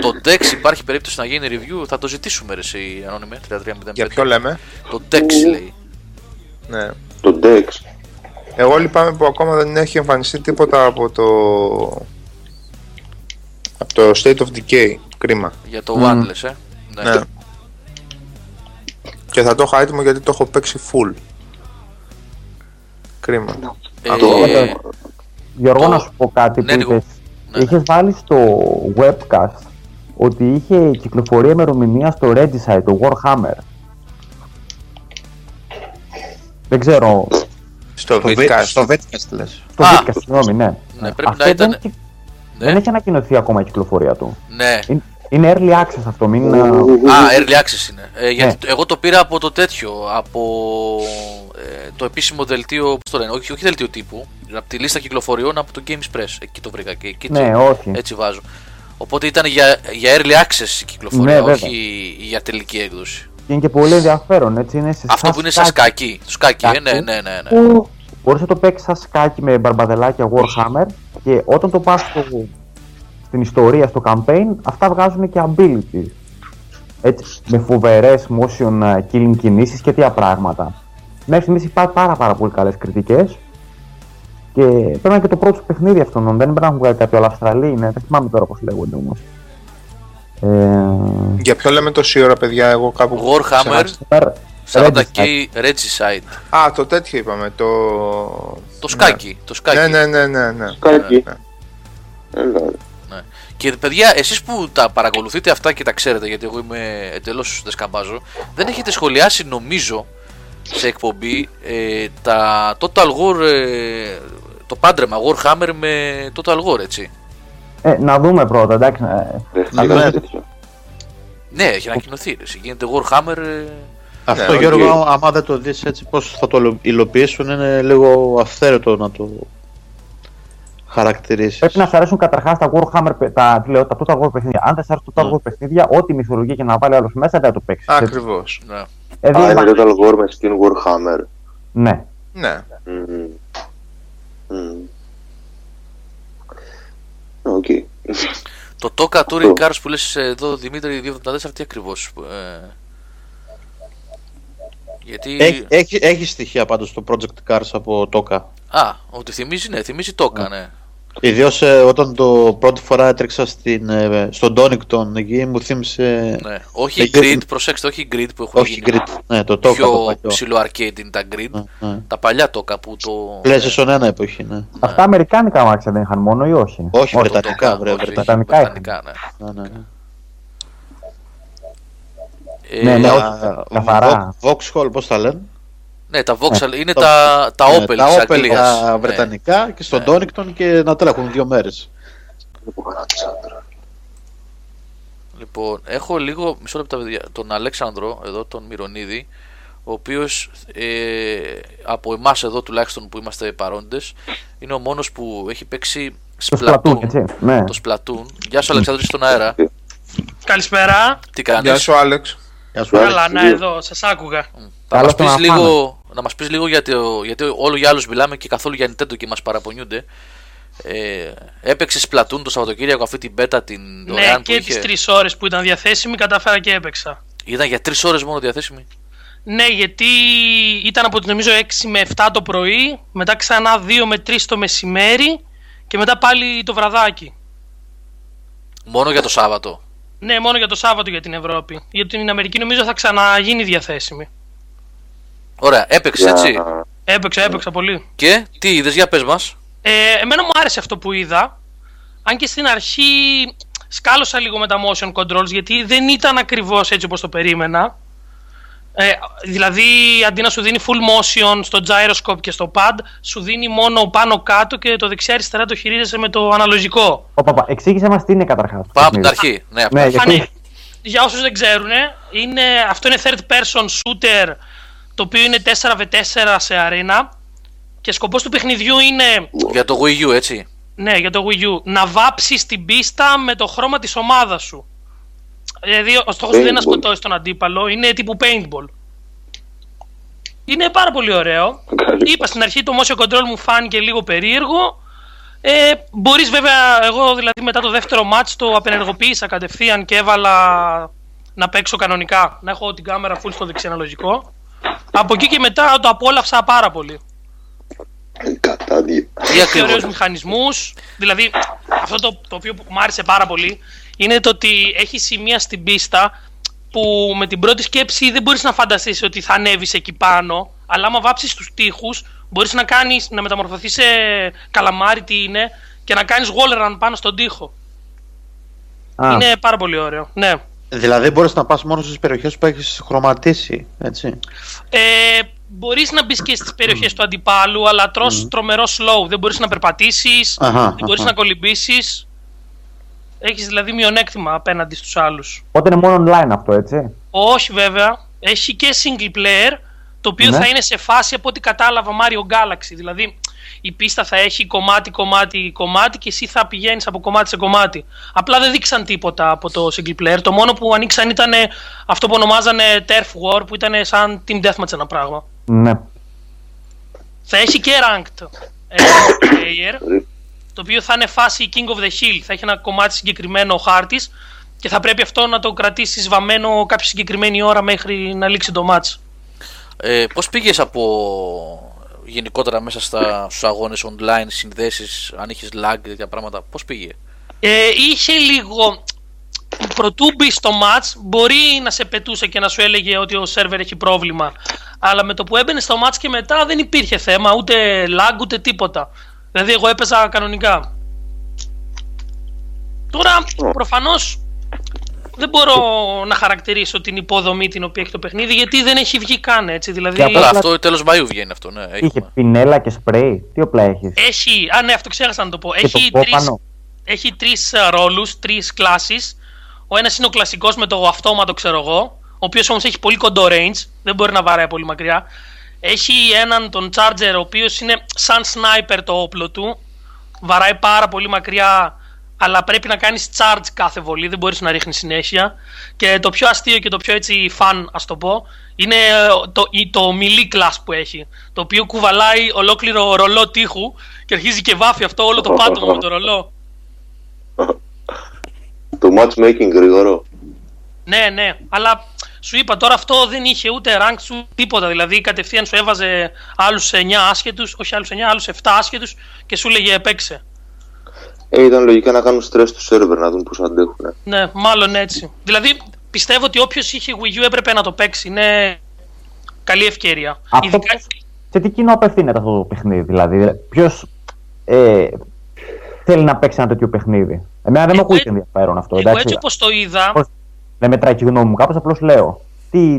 το Dex υπάρχει περίπτωση να γίνει review, θα το ζητήσουμε ρε εσύ ανώνυμε 3305. Για ποιο λέμε; Το Dex λέει. Ναι. Το Dex. Εγώ λυπάμαι που ακόμα δεν έχει εμφανιστεί τίποτα από το. από το State of Decay. Κρίμα. Για το One λες, ε; Ναι. Ναι. Και θα το έχω έτοιμο γιατί το έχω παίξει full. Κρίμα. Ε, Γιώργο, Το- να σου πω κάτι Ναι, που λίγο. είπες. Ναι. Είχες βάλει στο webcast ότι είχε κυκλοφορία ημερομηνία στο Regicide, το Warhammer. Δεν ξέρω. Στο Το Vidcast. Vit- Στο Vitcast λες. Στο Α, Vidcast, συγγνώμη, ναι. Ναι, πρέπει Αυτό να ήταν- Δεν, έχει- ναι. δεν έχει ανακοινωθεί ακόμα η κυκλοφορία του. ναι. Είναι- Είναι early access αυτό, μην... Α, early access είναι. Ε, γιατί το- εγώ το πήρα από το τέτοιο, από ε, το επίσημο δελτίο, πώς το λένε, όχι, όχι δελτίο τύπου, από τη λίστα κυκλοφοριών από το Games Press. Εκεί το βρήκα και εκεί Ναι, το- όχι. έτσι βάζω. Οπότε ήταν για, για early access η κυκλοφορία, Ναι, βέβαια. όχι για τελική έκδοση. Και είναι και πολύ ενδιαφέρον, έτσι. Είναι σε Αυτό που είναι σαν σκάκι. Το σκάκι, ε, ναι, ναι, ναι. ναι. Που μπορείς να το παίξεις σαν σκάκι με μπαρμπαδελάκια Warhammer και όταν το πας στο, στην ιστορία, στο campaign, αυτά βγάζουν και abilities. Έτσι, με φοβερές motion uh, killing κινήσεις και τέτοια πράγματα. Μέχρι στιγμής υπάρχει πάρα, πάρα πολύ καλές κριτικές και πρέπει να είναι και το πρώτο σου παιχνίδι αυτόν, δεν πρέπει να έχουν βγάλει κάποιο άλλο Αυστραλή, είναι, δεν θυμάμαι τώρα πώς λέγονται όμως. Ε, Για ποιο λέμε τόση ώρα, παιδιά, εγώ κάπου. Warhammer ξεχάσα. 40k Regicide. Α, το τέτοιο είπαμε. Το. Το σκάκι. Το σκάκι. Ναι, ναι, ναι, ναι. ναι. Σκάκι. Ναι. Έλα, ρε. Ναι. Και παιδιά, εσείς που τα παρακολουθείτε αυτά και τα ξέρετε, γιατί εγώ είμαι εντελώς δεσκαμπάζω, δεν έχετε σχολιάσει νομίζω σε εκπομπή ε, τα Total War, ε, το πάντρεμα Warhammer με Total War, έτσι. Ε, να δούμε πρώτα, εντάξει. ε, Δεν Να θυμάμαι το- τέτοιο. Ναι, έχει ανακοινωθεί. ρε, εσύ. Γίνεται Warhammer. ε, Αυτό οκ. Γιώργο, άμα δεν το δεις έτσι πώς θα το υλοποιήσουν είναι λίγο αυθαίρετο να το χαρακτηρίσεις. Πρέπει να σας αρέσουν καταρχάς τα Warhammer, παι- τα, τι λέω, τα Total War παιχνίδια. Αν δεν σας αρέσουν τα Total War παιχνίδια, ό,τι μυθολογία και να βάλει άλλος μέσα δεν θα το παίξεις. Ακριβώς. ναι. Ε, δεν Α, είναι υπάρχει- Total War με skin Warhammer. Ναι. Ναι. Μμμ. Μμμ. Οκ. Το TOCA Touring Cars που λες εδώ Δημήτρη 274 τι ακριβώς. Ε, γιατί... Έχει, έχει, έχεις στοιχεία πάντως το Project Cars από TOCA; Α, ότι θυμίζει, ναι, θυμίζει TOCA, ναι. Ιδίως όταν το πρώτη φορά έτρεξα στην, ε, στον Donington εκεί μου θύμισε. ναι. Όχι Ναι, grid, και- προσέξτε, όχι grid που έχουν Όχι γίνει. grid, ναι, το TOCA. το πιο παλιό. ψιλο arcade είναι τα grid. Ναι, ναι. Τα παλιά TOCA που το. PlayStation 1 εποχή, ναι. Αυτά αμερικάνικα αμάξια δεν είχαν μόνο ή όχι; Όχι, το βρετανικά, Toka, βρε, όχι, βρετανικά. Βρετανικά ναι. Ναι, ναι, ναι. Ε, Ναι, ναι, τα- όχι. Τα- καθαρά. Vo- Vauxhall, πώς τα λένε; Ναι, τα Vauxhall είναι το- τα, τα Ναι, Opel τα της Opel Αγγλίας. τα Ναι. βρετανικά και στον Ναι. Donington και να τρέχουν δύο μέρες. Λοιπόν, έχω λίγο, μισό λεπτό παιδιά, τον Αλέξανδρο, εδώ τον Μυρονίδη, ο οποίος ε, από εμάς εδώ τουλάχιστον που είμαστε παρόντες, είναι ο μόνος που έχει παίξει Το Splatoon, έτσι. Ναι. Το Splatoon. Γεια σου Αλεξάνδρου, είσαι στον αέρα. Καλησπέρα. Τι κάνεις; Γεια σου, Άλεξ. Γεια σου, Καλά. Καλά, να εδώ, σας άκουγα. Θα Καλώς μας πεις τον λίγο, να μας πεις λίγο γιατί, γιατί όλο για άλλους μιλάμε και καθόλου για Nintendo και μας παραπονιούνται. Ε, έπαιξε Splatoon το Σαββατοκύριακο αυτή την beta την Ναι, δωρεάν που και είχε; τις τρεις ώρες που ήταν διαθέσιμη κατάφερα και έπαιξα. Ήταν για τρεις ώρες μόνο διαθέσιμη; Ναι, γιατί ήταν από νομίζω 6 με 7 το πρωί, μετά ξανά 2 με 3 το μεσημέρι και μετά πάλι το βραδάκι. Μόνο για το Σάββατο; Ναι, μόνο για το Σάββατο για την Ευρώπη. Για την Αμερική νομίζω θα ξαναγίνει διαθέσιμη. Ωραία, έπαιξες έτσι. Έπαιξα, έπαιξα πολύ. Και τι είδες, για πες μας. Ε, εμένα μου άρεσε αυτό που είδα. Αν και στην αρχή σκάλωσα λίγο με τα motion controls γιατί δεν ήταν ακριβώς έτσι όπως το περίμενα. Ε, δηλαδή αντί να σου δίνει full motion στο gyroscope και στο pad, σου δίνει μόνο πάνω κάτω και το δεξιά αριστερά το χειρίζεσαι με το αναλογικό. Ω, παπα, εξήγησε μας τι είναι καταρχάς. Πάμε από την αρχή. Ναι, από την Ναι, αρχή. γιατί- Φανεί. Για όσους δεν ξέρουν, είναι, αυτό είναι third person shooter το οποίο είναι 4v4 σε αρένα και σκοπός του παιχνιδιού είναι Για το Wii U, έτσι. ναι, για το Wii U. Να βάψεις την πίστα με το χρώμα της ομάδας σου. Δηλαδή, ο στόχος δεν είναι να Paintball. σκοτώσεις τον αντίπαλο, είναι τύπου paintball. Είναι πάρα πολύ ωραίο. Καλή. Είπα στην αρχή το motion control μου φάνηκε λίγο περίεργο. Ε, μπορείς βέβαια, εγώ δηλαδή μετά το δεύτερο match το απενεργοποίησα κατευθείαν και έβαλα να παίξω κανονικά. Να έχω την κάμερα full στο δεξί αναλογικό. Από εκεί και μετά το απόλαυσα πάρα πολύ Κατάδια. Τι έχει ακριβώς; ωραίους μηχανισμούς. Δηλαδή, αυτό το, το οποίο μου άρεσε πάρα πολύ είναι το ότι έχει σημεία στην πίστα που με την πρώτη σκέψη δεν μπορείς να φανταστείς ότι θα ανέβεις εκεί πάνω, αλλά άμα βάψεις τους τοίχους μπορείς να, κάνεις, να μεταμορφωθείς σε καλαμάρι τι είναι και να κάνεις wall run πάνω στον τοίχο. Α, Είναι πάρα πολύ ωραίο. Ναι. Δηλαδή μπορείς να πας μόνος στις περιοχές που έχεις χρωματίσει, έτσι. Ε, μπορείς να μπεις και στις περιοχές του αντιπάλου, αλλά τρως τρομερό slow. Δεν μπορείς να περπατήσεις, Αχα, δεν μπορείς αχα. να κολυμπήσεις. Έχεις δηλαδή μειονέκτημα απέναντι στους άλλους. Οπότε είναι μόνο online αυτό, έτσι. Όχι βέβαια, έχει και single player, το οποίο Ναι. θα είναι σε φάση από ό,τι κατάλαβα Mario Galaxy. Δηλαδή η πίστα θα έχει κομμάτι, κομμάτι, κομμάτι και εσύ θα πηγαίνεις από κομμάτι σε κομμάτι. Απλά δεν δείξαν τίποτα από το single player. Το μόνο που ανοίξαν ήταν αυτό που ονομάζανε Turf War, που ήταν σαν Team Deathmatch ένα πράγμα. Ναι. Θα έχει και ranked ε, player, το οποίο θα είναι φάση King of the Hill. Θα έχει ένα κομμάτι συγκεκριμένο χάρτης και θα πρέπει αυτό να το κρατήσει βαμμένο κάποια συγκεκριμένη ώρα μέχρι να λήξει το match. Ε, πώς πήγες από γενικότερα μέσα στα, στους αγώνες online, συνδέσεις, αν είχες lag και τέτοια πράγματα, πώς πήγε; Ε, είχε λίγο. Προτού μπει στο match, μπορεί να σε πετούσε και να σου έλεγε ότι ο σερβερ έχει πρόβλημα. Αλλά με το που έμπαινε στο match και μετά δεν υπήρχε θέμα, ούτε lag ούτε τίποτα. Δηλαδή, εγώ έπαιζα κανονικά. Τώρα, προφανώς δεν μπορώ να χαρακτηρίσω την υποδομή την οποία έχει το παιχνίδι, γιατί δεν έχει βγει καν έτσι. Δηλαδή, Και Αλλά Απλά- αυτό τέλος Μαΐου βγαίνει αυτό, ναι. Είχε Έχουμε. πινέλα και σπρέι. Τι όπλα έχεις; έχει. Α, ναι, αυτό ξέχασα να το πω. Και το Έχει πω τρεις, πάνω. έχει τρεις ε, ρόλους, τρεις κλάσεις. Ο ένας είναι ο κλασικός με το αυτόματο, ξέρω εγώ, ο οποίος όμως έχει πολύ κοντό range, δεν μπορεί να βαράει πολύ μακριά. Έχει έναν τον Charger, ο οποίος είναι σαν sniper το όπλο του, βαράει πάρα πολύ μακριά, αλλά πρέπει να κάνεις charge κάθε βολή, δεν μπορείς να ρίχνεις συνέχεια. Και το πιο αστείο και το πιο έτσι fun, ας το πω, είναι ε, το, η- το melee class που έχει, το οποίο κουβαλάει ολόκληρο ρολό τείχου και αρχίζει και βάφει αυτό όλο το πάτωμα με το ρολό. Το matchmaking γρήγορο. Ναι, ναι, αλλά σου είπα τώρα αυτό δεν είχε ούτε rank σου τίποτα. Δηλαδή κατευθείαν σου έβαζε άλλους 9 άσχετους, όχι άλλους 9, άλλους 7 άσχετους και σου λέγε παίξε. Ε, ήταν λογικά να κάνουν stress του σερβερ να δουν πώς αντέχουν. ε. Ναι, μάλλον έτσι. Δηλαδή πιστεύω ότι όποιος είχε Wii U έπρεπε να το παίξει. Είναι καλή ευκαιρία. Αυτό Ειδικά... πώς- σε τι κοινό απευθύνεται αυτό το παιχνίδι, δηλαδή; Ποιος ε, θέλει να παίξει ένα τέτοιο παιχνίδι; Εμένα δεν με Εγώ ακούει έ- ενδιαφέρον αυτό. Εγώ εντάξει. έτσι όπως το είδα. Πώς- Δεν μετράει και η γνώμη μου, κάπως απλώς λέω. Τι.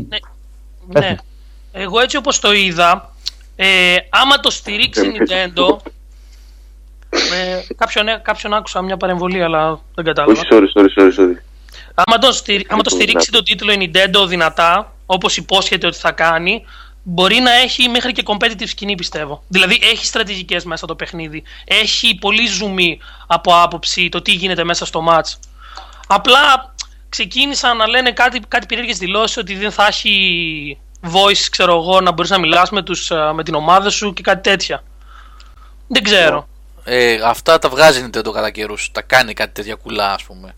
πες Ναι. μου. Εγώ έτσι όπως το είδα, ε, άμα το στηρίξει η Nintendo. Ε, κάποιον, ε, κάποιον άκουσα μια παρεμβολή, αλλά δεν κατάλαβα. Όχι, sorry, sorry, sorry, sorry. Άμα το, στηρι... άμα το Λοιπόν, στηρίξει να- τον τίτλο η Nintendo δυνατά, όπως υπόσχεται ότι θα κάνει, μπορεί να έχει μέχρι και competitive σκηνή πιστεύω. Δηλαδή έχει στρατηγικές μέσα το παιχνίδι. Έχει πολύ ζουμί από άποψη το τι γίνεται μέσα στο match. Απλά ξεκίνησαν να λένε κάτι, κάτι περίεργες δηλώσεις ότι δεν θα έχει voice, ξέρω εγώ, να μπορείς να μιλάς με, τους, ε, με την ομάδα σου και κάτι τέτοια. Δεν ξέρω. Ε, αυτά τα βγάζει η Nintendo κατά καιρούς. Τα κάνει κάτι τέτοια κουλά, ας πούμε.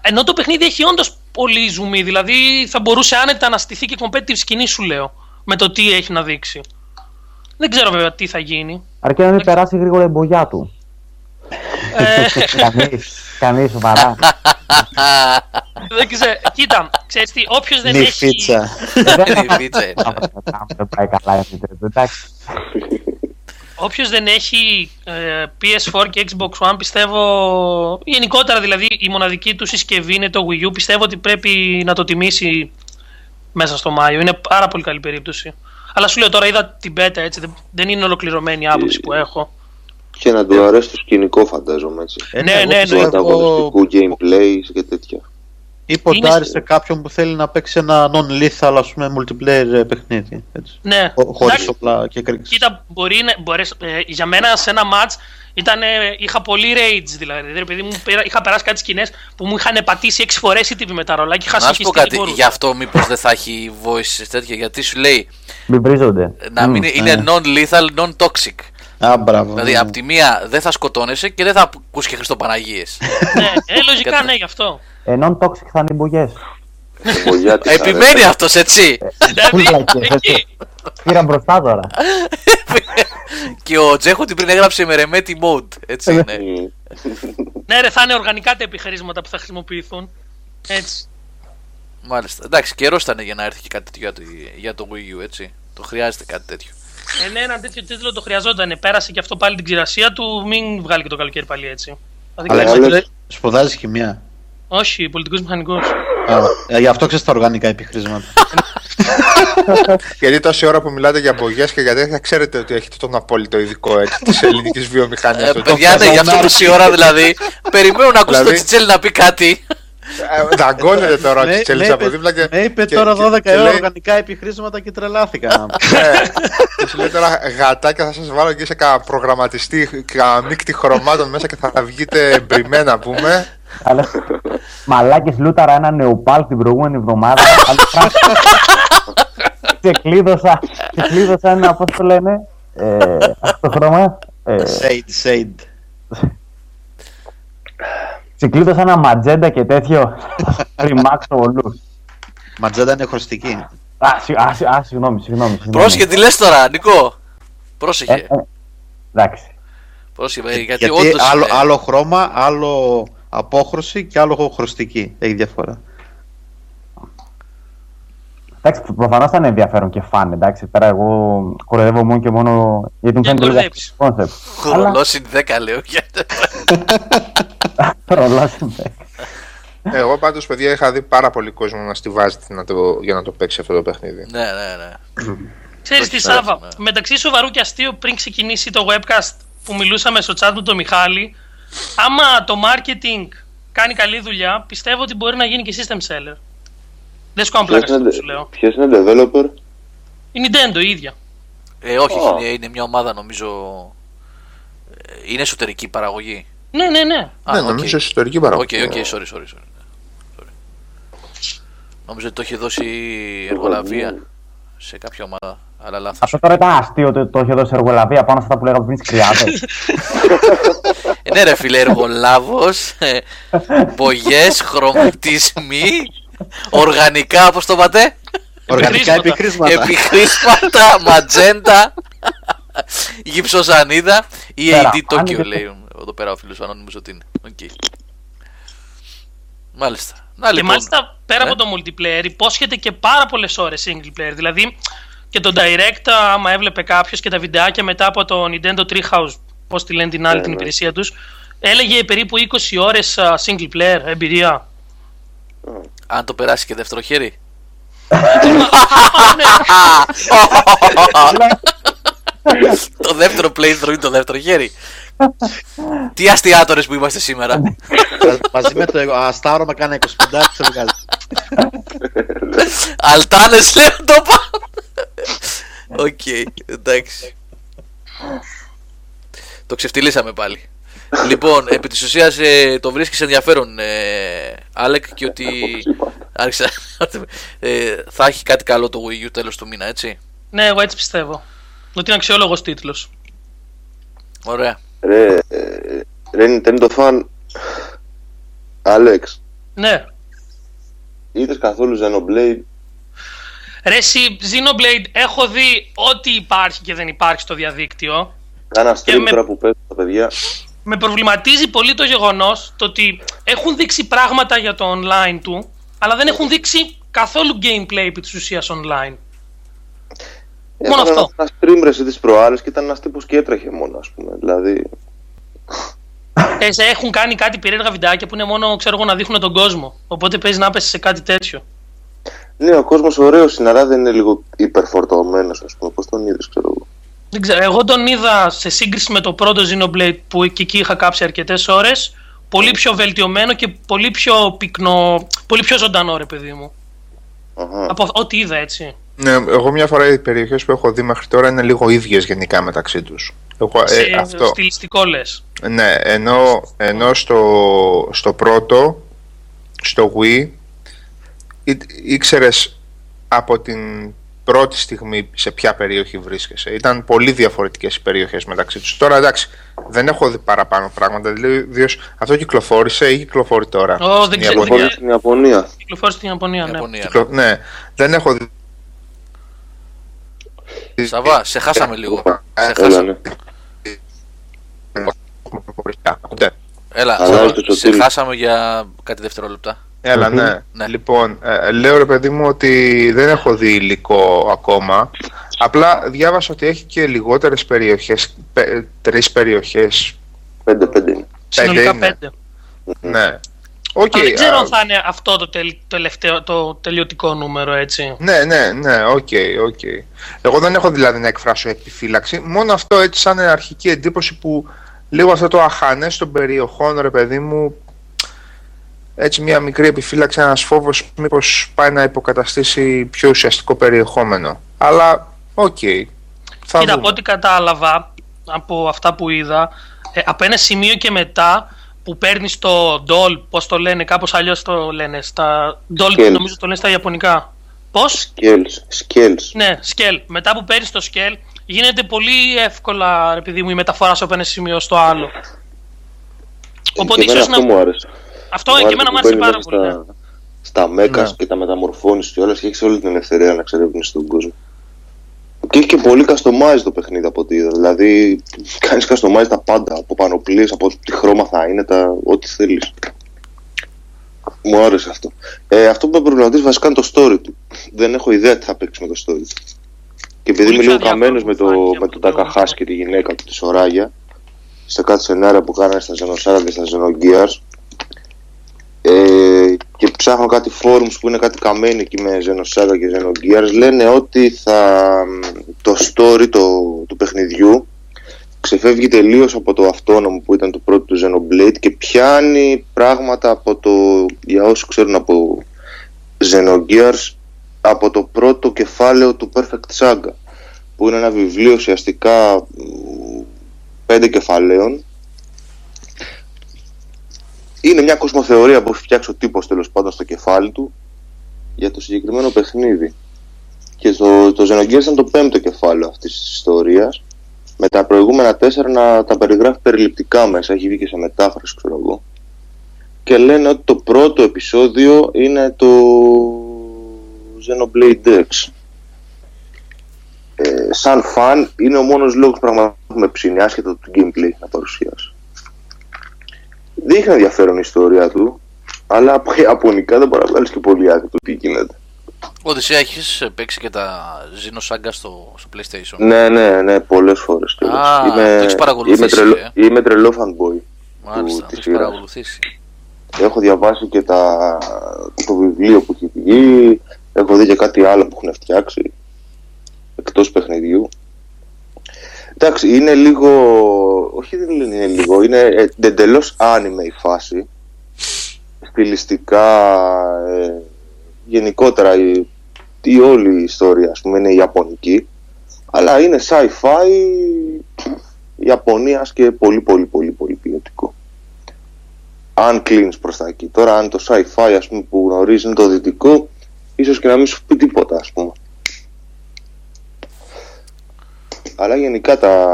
Ενώ το παιχνίδι έχει όντω πολύ ζουμί, δηλαδή θα μπορούσε άνετα να στηθεί και competitive σκηνή σου λέω. Με το τι έχει να δείξει. Δεν ξέρω βέβαια τι θα γίνει. Αρκεί να μην περάσει γρήγορα η μπογιά του. ε, Κανεί. Κανεί, σοβαρά. δεν ξέρω. Κοίτα, ξέρεις τι, όποιος δεν έχει... Νυφίτσα. Είναι η φίτσα, είναι. Δεν πάει καλά η Nintendo, εντάξει. Όποιος δεν έχει ε, PS4 και Xbox One, πιστεύω. Γενικότερα δηλαδή η μοναδική του συσκευή είναι το Wii U. Πιστεύω ότι πρέπει να το τιμήσει μέσα στο Μάιο. Είναι πάρα πολύ καλή περίπτωση. Αλλά σου λέω τώρα είδα την beta έτσι. δεν- Δεν είναι ολοκληρωμένη η άποψη που έχω. Και να του αρέσει το σκηνικό, φαντάζομαι έτσι. Ε, Ναι, εγώ ναι, ναι. πιστεύω- ανταγωνιστικού gameplay και τέτοια. Ή ποντάρει Είναι- σε κάποιον που θέλει να παίξει ένα non-lethal, ας πούμε, multiplayer ε, παιχνίδι. Έτσι. Ναι. Χω- Χωρίς Εντάξει, όπλα και κρίξη. Κοίτα, μπορεί να. Μπορείς, ε, για μένα σε ένα match ήταν, ε, είχα πολύ rage δηλαδή. Ρε παιδί μου, πήρα- είχα περάσει κάτι σκηνές που μου είχαν πατήσει 6 φορές η τύπη με τα ρολά και είχα Να σου πω συγχυστεί κάτι, την μπορούσα. γι' αυτό μήπως δεν θα έχει voice τέτοια, γιατί σου λέει Μην βρίζονται. να μην Μμ. είναι ναι. non-lethal, non-toxic. Α, μπράβο. Δηλαδή, ναι. από τη μία δεν θα σκοτώνεσαι και δεν θα ακούς και Χριστοπαναγίε. ναι, ε, λογικά Κατά- ναι, γι' αυτό. Ενώ toxic θα είναι οι μπογιές. Βολιά της Επιμένει αρέσει. αυτός, έτσι. δηλαδή, Φουλάκες, εκεί, έτσι. Πήραν μπροστά τώρα. και ο Τζέχο την πριν έγραψε με ρεμέτη mode. Έτσι είναι. Μμ. ναι, ρε, θα είναι οργανικά τα επιχειρήματα που θα χρησιμοποιηθούν. Έτσι. Μάλιστα. Εντάξει, καιρός ήταν για να έρθει και κάτι τέτοιο για το, για το Wii U, έτσι. Το χρειάζεται κάτι τέτοιο. Ε, ναι, ένα τέτοιο τίτλο το χρειαζόταν. Πέρασε και αυτό πάλι την ξηρασία του. Μην βγάλει και το καλοκαίρι πάλι έτσι. Δηλαδή, Αλέξανδρε, Άλεξ. σπουδάζεις χημεία. Όχι, πολιτικό μηχανικό. Α, ε, γι' αυτό ξέρεις τα οργανικά επιχρήσματα. Γιατί τόση ώρα που μιλάτε για μπογιές και για τέτοια, ξέρετε ότι έχετε τον απόλυτο ειδικό έτσι της ελληνικής βιομηχανίας. Ε, παιδιά, ναι, γι' αυτό τόση ώρα δηλαδή. Περιμένω να ακούσω το Δηλαδή- Τσιτσέλη να πει κάτι. Δαγκώνεται τώρα ο Με- Τσέλη με από είπε- δίπλα και. Με είπε και- τώρα και- 12 και ώρα λέει- οργανικά επιχρήσματα και τρελάθηκα. Ναι. Και σου λέει τώρα γατάκια θα σας βάλω και σε κανένα προγραμματιστή, κανένα μείκτη χρωμάτων μέσα και θα βγείτε εμπριμένα πούμε. Αλλά μαλάκες λούταρα ένα νεοπάλ την προηγούμενη εβδομάδα. Αλλά Ξεκλείδωσα, ξεκλείδωσα ένα, πώς το λένε, ε, αυτό το χρώμα. Ε, Shade, shade. ξεκλείδωσα ένα ματζέντα και τέτοιο. Ρημάξω όλους. Ματζέντα είναι χωριστική. Α, σι- α, σι- α, συγγνώμη, συγγνώμη. συγγνώμη. Πρόσεχε τι λες τώρα, Νικό. Ε, Πρόσεχε. ε, Εντάξει. Πρόσεχε, γιατί, Γιατί, όντως άλλο, είναι- άλλο χρώμα, άλλο απόχρωση και άλλο χρωστική. Έχει διαφορά. Εντάξει, προφανώς θα είναι ενδιαφέρον και fun. Εντάξει, πέρα εγώ κοροϊδεύω μόνο και μόνο γιατί μου Για φαίνεται λίγο κοροϊδεύεις. concept. Χρονός είναι 10 λέω. γιατί- Ρολός είναι. Εγώ πάντως παιδιά είχα δει πάρα πολύ κόσμο να στοιβάζεται να το, για να το παίξει αυτό το παιχνίδι. Ναι, ναι, ναι. Ξέρεις Όχι, τι, ναι, Σάβα, ναι. μεταξύ σοβαρού και αστείου πριν ξεκινήσει το webcast που μιλούσαμε στο chat με τον Μιχάλη, άμα το marketing κάνει καλή δουλειά, πιστεύω ότι μπορεί να γίνει και system seller. Δεν σου κάνω πλάκα Ποιος αυτό που είναι, σου λέω. ποιος είναι developer? Η Nintendo η ίδια. Ε, όχι, Ω. είναι, είναι μια ομάδα νομίζω. ε, Είναι εσωτερική παραγωγή. Ναι, ναι, ναι. Α, ναι, οκ. νομίζω εσωτερική Οκ, παραγωγή. οκ, sorry, sorry, sorry. sorry. Νομίζω ότι το είχε δώσει εργολαβία σε κάποια ομάδα. Αλλά λάθος. Αυτό τώρα ήταν αστείο ότι το είχε δώσει εργολαβία πάνω σε αυτά που λέγαμε πριν τι κρυάδες. Ε, ναι, ρε φίλε, εργολάβος, ε, μπογιές, χρωματισμοί, οργανικά, όπως το είπατε, Οργανικά Επιχρήσματα. επιχρήσματα. επιχρήσματα, ματζέντα, γυψοσανίδα ή Πέρα, AD Tokyo άνοιγε- λέει εδώ πέρα ο φίλος ανώνυμος ότι είναι. Οκ. Μάλιστα. Να Και λοιπόν. μάλιστα πέρα Ναι. από το multiplayer υπόσχεται και πάρα πολλές ώρες single player. Δηλαδή και το direct, άμα έβλεπε κάποιος και τα βιντεάκια μετά από το Nintendo Treehouse, πώς τη λένε την άλλη Ναι, την ναι. υπηρεσία τους, έλεγε περίπου 20 ώρες single player εμπειρία. Αν το περάσει και δεύτερο χέρι. το δεύτερο playthrough είναι το δεύτερο χέρι. Τι αστειάτορες που είμαστε σήμερα. Μαζί με το αστάρωμα κάνα 25 σε βγάζει. Αλτάνες λέω το πάω. Οκ, εντάξει. Το ξεφτιλίσαμε πάλι. λοιπόν, επί της ουσίας ε, το βρίσκεις ενδιαφέρον, ε, Άλεκ, και ότι Όπως είπα. άρχισα, ε, θα έχει κάτι καλό το Wii U τέλος του μήνα, έτσι; Ναι, εγώ έτσι πιστεύω. Ότι είναι αξιόλογος τίτλος. Ωραία. Ρε, ε, ρε Nintendo fan, Alex, Ναι. είδες καθόλου Xenoblade? Ρε εσύ, Xenoblade, έχω δει ό,τι υπάρχει και δεν υπάρχει στο διαδίκτυο. Κάνα Και stream με- τώρα που παίζουν τα παιδιά. Με προβληματίζει πολύ το γεγονός το ότι έχουν δείξει πράγματα για το online του, αλλά δεν έχουν δείξει καθόλου gameplay επί της ουσίας online. Μόνο Έκανα αυτό. Ένα stream ρε τις προάλλες και ήταν ένας τύπος και έτρεχε μόνο ας πούμε. Δηλαδή, Ε, σε έχουν κάνει κάτι περίεργα βιντεάκια που είναι μόνο ξέρω εγώ, να δείχνουν τον κόσμο. Οπότε παίζει να πέσει σε κάτι τέτοιο. ναι, ο κόσμος ωραίος είναι, αλλά δεν είναι λίγο υπερφορτωμένος ας πούμε. Πώς τον είδες ξέρω εγώ. Δεν ξέρω, εγώ τον είδα σε σύγκριση με το πρώτο Xenoblade που και εκεί είχα κάψει αρκετές ώρες. Πολύ πιο βελτιωμένο και πολύ πιο πυκνό. Πολύ πιο ζωντανό, ρε παιδί μου. Αχα. Από ό,τι είδα, έτσι. Ναι, εγώ μια φορά οι περιοχές που έχω δει μέχρι τώρα είναι λίγο ίδιες γενικά μεταξύ τους. σε Ε, αυτό. στιλιστικό λες. Ναι, ενώ, ενώ στο, στο πρώτο, στο Wii, ήξερε από την πρώτη στιγμή σε ποια περιοχή βρίσκεσαι. Ήταν πολύ διαφορετικές οι περιοχές μεταξύ τους. Τώρα εντάξει, δεν έχω δει παραπάνω πράγματα. Δηλαδή, αυτό κυκλοφόρησε ή κυκλοφορεί τώρα. Ω, στην δεν ξέρω, Ιαπωνία; δεν Στην Ιαπωνία. Κυκλοφόρησε στην Ιαπωνία, ναι. Ιαπωνία. Κυκλο- Ναι, δεν έχω δει. Σαββά, σε χάσαμε λίγο. Σε Έλα, χάσαμε. ναι. Ακούτε. Έλα, Αλλά Σαββά, το σε Σωτήρι. χάσαμε για κάτι δευτερόλεπτα. Έλα, ναι. Ναι. Λοιπόν, ε, λέω ρε παιδί μου ότι δεν έχω δει υλικό ακόμα. Απλά διάβασα ότι έχει και λιγότερες περιοχές, πε, τρεις περιοχές. Πέντε, πέντε είναι. Συνολικά είναι. πέντε. Ναι. Οκ. Αλλά δεν ξέρω α, αν θα είναι αυτό το, τελ, το, τελευταίο, το τελειωτικό νούμερο, έτσι. Ναι, ναι, ναι, οκ, οκ. Εγώ δεν έχω δηλαδή να εκφράσω επιφύλαξη. Μόνο αυτό έτσι σαν αρχική εντύπωση που λίγο αυτό το αχανές των περιοχών, ρε παιδί μου, έτσι μια μικρή επιφύλαξη, ένας φόβος μήπως πάει να υποκαταστήσει πιο ουσιαστικό περιεχόμενο. Αλλά, οκ. θα Κοίτα, δούμε. από ό,τι κατάλαβα από αυτά που είδα, ε, από ένα σημείο και μετά που παίρνεις το doll, πώς το λένε, κάπως αλλιώς το λένε. Στα doll Scales. νομίζω το λένε στα Ιαπωνικά. Πώς; Σκέλς. Σκέλς. Ναι, σκέλ. Μετά που παίρνεις το σκέλ, γίνεται πολύ εύκολα, ρε παιδί μου, η μεταφορά σου από ένα σημείο στο άλλο. Οπότε και εμένα ίσως αυτό να. μου άρεσε. Αυτό και εμένα μου που άρεσε μπαίνει πάρα μέσα πολύ. ναι. Στα, στα μέκας Ναι. και τα μεταμορφώνεις και όλα και έχεις όλη την ελευθερία να εξερευνήσει τον κόσμο. Και έχει και πολύ customize το παιχνίδι από ό,τι είδα. Δηλαδή, κάνεις customize τα πάντα. Από πανοπλίε, από τι χρώμα θα είναι, τα, ό,τι θέλεις. Μου άρεσε αυτό. Ε, αυτό που με προβληματίζει βασικά είναι το story του. Δεν έχω ιδέα τι θα παίξεις με το story του. Και επειδή Πολύ είμαι λίγο πιο καμένος αδιάφορο με το, φάνηκε με από τον το- Τακαχάς και τη γυναίκα του, τη Σοράγια, σε κάτι σενάρια που κάνανε στα Xenosaga και στα Xenogears, ε, και ψάχνω κάτι forums που είναι κάτι καμένοι εκεί με Xenosaga και Xenogears λένε ότι θα, το story το, του παιχνιδιού ξεφεύγει τελείως από το αυτόνομο που ήταν το πρώτο του Xenoblade και πιάνει πράγματα από το, για όσοι ξέρουν από Xenogears, από το πρώτο κεφάλαιο του Perfect Saga που είναι ένα βιβλίο ουσιαστικά μ, πέντε κεφαλαίων είναι μια κοσμοθεωρία που έχει φτιάξει ο τύπος τέλος πάντων στο κεφάλι του για το συγκεκριμένο παιχνίδι. Και το, το Xenogears ήταν το πέμπτο κεφάλαιο αυτής της ιστορίας με τα προηγούμενα τέσσερα να τα περιγράφει περιληπτικά μέσα, έχει βγει και σε μετάφραση ξέρω εγώ. Και λένε ότι το πρώτο επεισόδιο είναι το Xenoblade X. Ε, σαν φαν είναι ο μόνος λόγος πραγματικά που με ψήνει άσχετο του gameplay να παρουσιάσει. Δείχνει ενδιαφέρον η ιστορία του, αλλά από ιαπωνικά δεν μπορεί να βγάλεις και πολύ άκρη το τι γίνεται. Οδυσσέα, έχεις παίξει και τα Xenosaga στο, στο PlayStation; Ναι, ναι, ναι, πολλές φορές. κιόλας. Α, το έχεις παρακολουθήσει, είμαι, τρελό, ε. είμαι τρελό fanboy. Μάλιστα, του- το της έχεις σειράς. παρακολουθήσει. Έχω διαβάσει και τα, το βιβλίο που έχει βγει, έχω δει και κάτι άλλο που έχουν φτιάξει, εκτός παιχνιδιού. Εντάξει, είναι λίγο, όχι δεν είναι λίγο, είναι ε, εντελώς άνιμε η φάση. Στιλιστικά, ε, γενικότερα η, η όλη η ιστορία ας πούμε είναι ιαπωνική, αλλά είναι sci-fi Ιαπωνίας και πολύ πολύ πολύ πολύ ποιοτικό αν κλείνεις προς τα εκεί. Τώρα, αν το sci-fi ας πούμε, που γνωρίζεις είναι το δυτικό, ίσως και να μην σου πει τίποτα, ας πούμε. Αλλά γενικά τα,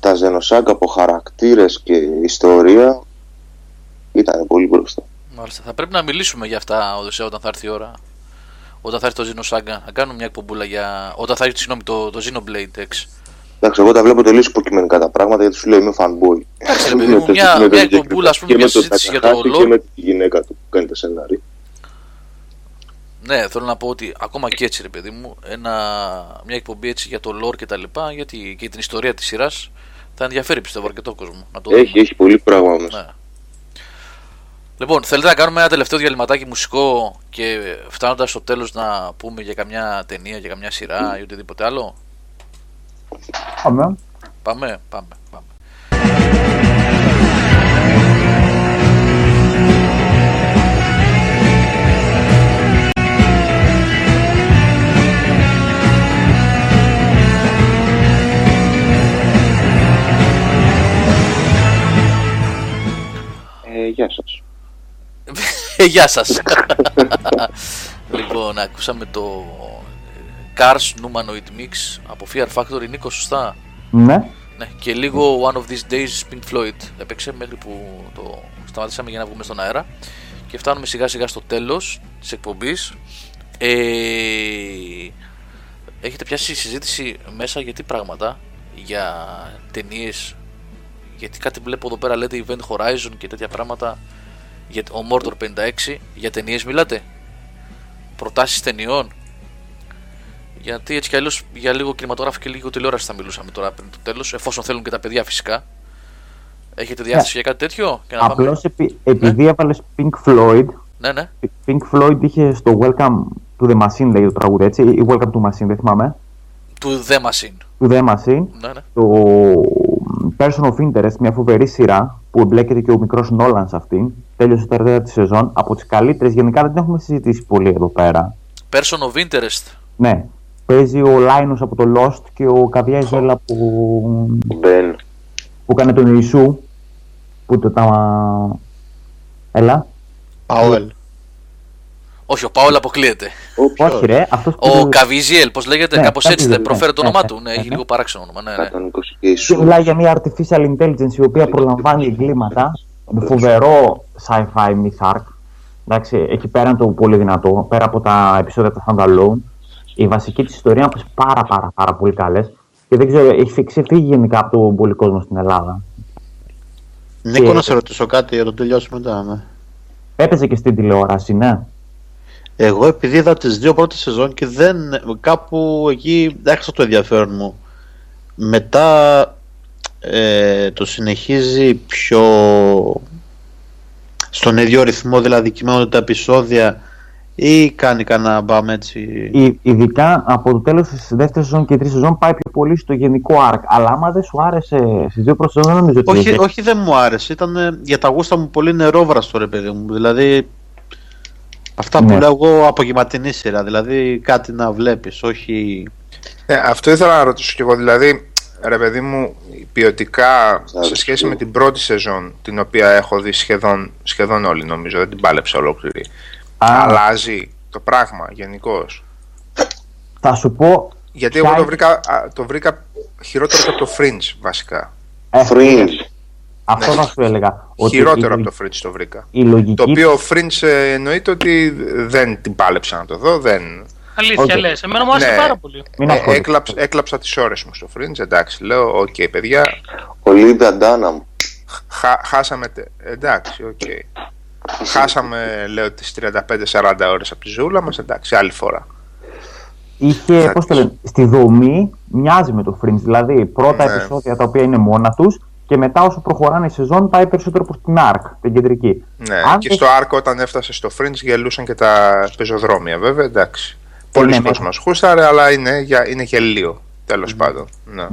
τα Xenosaga από χαρακτήρες και ιστορία ήταν πολύ μπροστά. Μάλιστα. Θα πρέπει να μιλήσουμε για αυτά, Οδυσσέα, όταν θα έρθει η ώρα. Όταν θα έρθει το Xenosaga. Να κάνουμε μια εκπομπούλα για. Όταν θα έρθει συγγνώμη, το, το Xenoblade X. Εντάξει, εγώ τα βλέπω τελείως υποκειμενικά τα πράγματα γιατί σου λέω είμαι fanboy. Εντάξει, ρε παιδί Με μου, το- μια- με το μια συγκεκριμένο- εκπομπούλα, ας πούμε, και μια με το συζήτηση για το Takahashi lore. Και με τη γυναίκα του που κάνει τα σενάρια. Ναι, θέλω να πω ότι ακόμα και έτσι, ρε παιδί μου, ένα, μια εκπομπή έτσι για το lore και τα λοιπά, γιατί και την ιστορία της σειράς θα ενδιαφέρει πιστεύω αρκετό κόσμο. Να το Έχει, δούμε. έχει πολύ πράγμα μέσα. Ναι. Λοιπόν, θέλετε να κάνουμε ένα τελευταίο διαλυματάκι μουσικό και φτάνοντας στο τέλος να πούμε για καμιά ταινία, για καμιά σειρά ή οτιδήποτε άλλο; Πάμε. Πάμε, πάμε, Ε, γεια σας. Ε, Γεια σας. λοιπόν, ακούσαμε το Cars Numanoid Mix από Fear Factory. Νίκο, σωστά; Ναι. Ναι, και λίγο One of These Days Pink Floyd έπαιξε μέχρι που το σταματήσαμε για να βγούμε στον αέρα και φτάνουμε σιγά σιγά στο τέλος της εκπομπής ε, έχετε πιάσει συζήτηση μέσα για τι πράγματα για ταινίες. Γιατί κάτι βλέπω εδώ πέρα λέτε Event Horizon και τέτοια πράγματα για ο Mordor 56 για ταινίες μιλάτε; Προτάσεις ταινιών; Γιατί έτσι κι αλλιώς για λίγο κινηματογράφο και λίγο τηλεόραση θα μιλούσαμε τώρα πριν το τέλος, εφόσον θέλουν και τα παιδιά φυσικά. Έχετε διάθεση για κάτι τέτοιο, και να Απλώς πάμε. επει, επειδή έβαλες Pink Floyd, Ναι, ναι. Pink Floyd είχε στο Welcome to the Machine, λέει το τραγούδι έτσι, ή Welcome to Machine, δεν θυμάμαι. Του The Machine. To the Machine, Ναι, ναι. το Person of Interest, μια φοβερή σειρά που εμπλέκεται και ο μικρός Νόλαν σε αυτήν. Τέλειωσε τα τέταρτη σεζόν. Από τις καλύτερες, γενικά δεν την έχουμε συζητήσει πολύ εδώ πέρα. Person of Interest. Ναι. Παίζει ο Λάινος από το Lost και ο Καβιά Ζέλα που, Μπεν. που έκανε τον Ιησού. Που το τα. Έλα. Πάουελ. Όχι, ο Πάολ αποκλείεται. Όχι, ρε. Αυτός που Ο Καβιζιέλ, πώς λέγεται, Ναι, κάπως έτσι Καβιζιέλ, δεν ναι. προφέρει το Ναι, όνομά ναι, του. Ναι, ναι, έχει ναι. λίγο παράξενο όνομα. Ναι, ναι. 120 και Και Ιησού. μιλάει για μια artificial intelligence η οποία προλαμβάνει εγκλήματα με φοβερό sci-fi myth arc. Εντάξει, εκεί πέρα είναι το πολύ δυνατό, πέρα από τα επεισόδια τα standalone. Η βασική της ιστορία είναι πάρα πάρα πάρα πολύ καλές. Και δεν ξέρω, έχει ξεφύγει γενικά από τον πολύ κόσμο στην Ελλάδα. Νίκο, Και- να σε ρωτήσω κάτι για το τελειώσουμε μετά. Ναι. Έπαιζε και στην τηλεόραση, ναι. Εγώ επειδή είδα τις δύο πρώτες σεζόν και δεν, κάπου εκεί έχασα το ενδιαφέρον μου. Μετά ε, το συνεχίζει πιο στον ίδιο ρυθμό, δηλαδή κυμαίνονται τα επεισόδια ή κάνει κανένα μπαμ έτσι; Ει- Ειδικά από το τέλος της δεύτερης σεζόν και τρίτης σεζόν πάει πιο πολύ στο γενικό arc. Αλλά άμα δεν σου άρεσε στις δύο πρώτες σεζόν, δεν νομίζω ότι. Όχι, είχε- όχι δεν μου άρεσε, ήταν ε, για τα γούστα μου πολύ νερόβραστο ρε παιδί μου. Δηλαδή αυτά που Ναι. λέω εγώ απογευματινή σειρά, δηλαδή κάτι να βλέπεις, όχι... Ε, αυτό ήθελα να ρωτήσω κι εγώ. Δηλαδή, ρε παιδί μου, ποιοτικά σε Άρεσε σχέση και με εγώ. την πρώτη σεζόν, την οποία έχω δει σχεδόν, σχεδόν όλη νομίζω, δεν την πάλεψα ολόκληρη. Α, Αλλάζει το πράγμα γενικώς; θα σου πω. Γιατί ποια εγώ το είναι- βρήκα, α, το βρήκα χειρότερο και από το Fringe βασικά. ε, Fringe. Αυτό θα σου έλεγα. Ότι χειρότερο η, από το Fringe το βρήκα. η λογική. Το οποίο Fringe ε, εννοείται ότι δεν την πάλεψα να το δω. Δεν... Αλήθεια Οκ. λες. Εμένα μου άρεσε Ναι. πάρα πολύ. Μην Ε, ασχολείσαι. έκλαψα, έκλαψα τις ώρες μου στο Fringe, εντάξει, λέω, οκ παιδιά, Ολίβια Ντάναμ. χα, χάσαμε, τε- εντάξει, οκ. Χάσαμε, λέω, τις 35-40 ώρες από τη ζωούλα μας, εντάξει, άλλη φορά. Είχε, Θα πώς το της- λένε, στη δομή μοιάζει με το Fringe. Δηλαδή, πρώτα Ναι. επεισόδια τα οποία είναι μόνα τους και μετά όσο προχωράνε η σεζόν πάει περισσότερο προς την ARC, την κεντρική. Ναι, Αν και δεν- στο Ark όταν έφτασε στο Fringe γελούσαν και τα πεζοδρόμια βέβαια, εντάξει. Πολλοί ναι, κόσμος χούσταρε, αλλά είναι, για, είναι γελίο, τέλος πάντων. Ναι.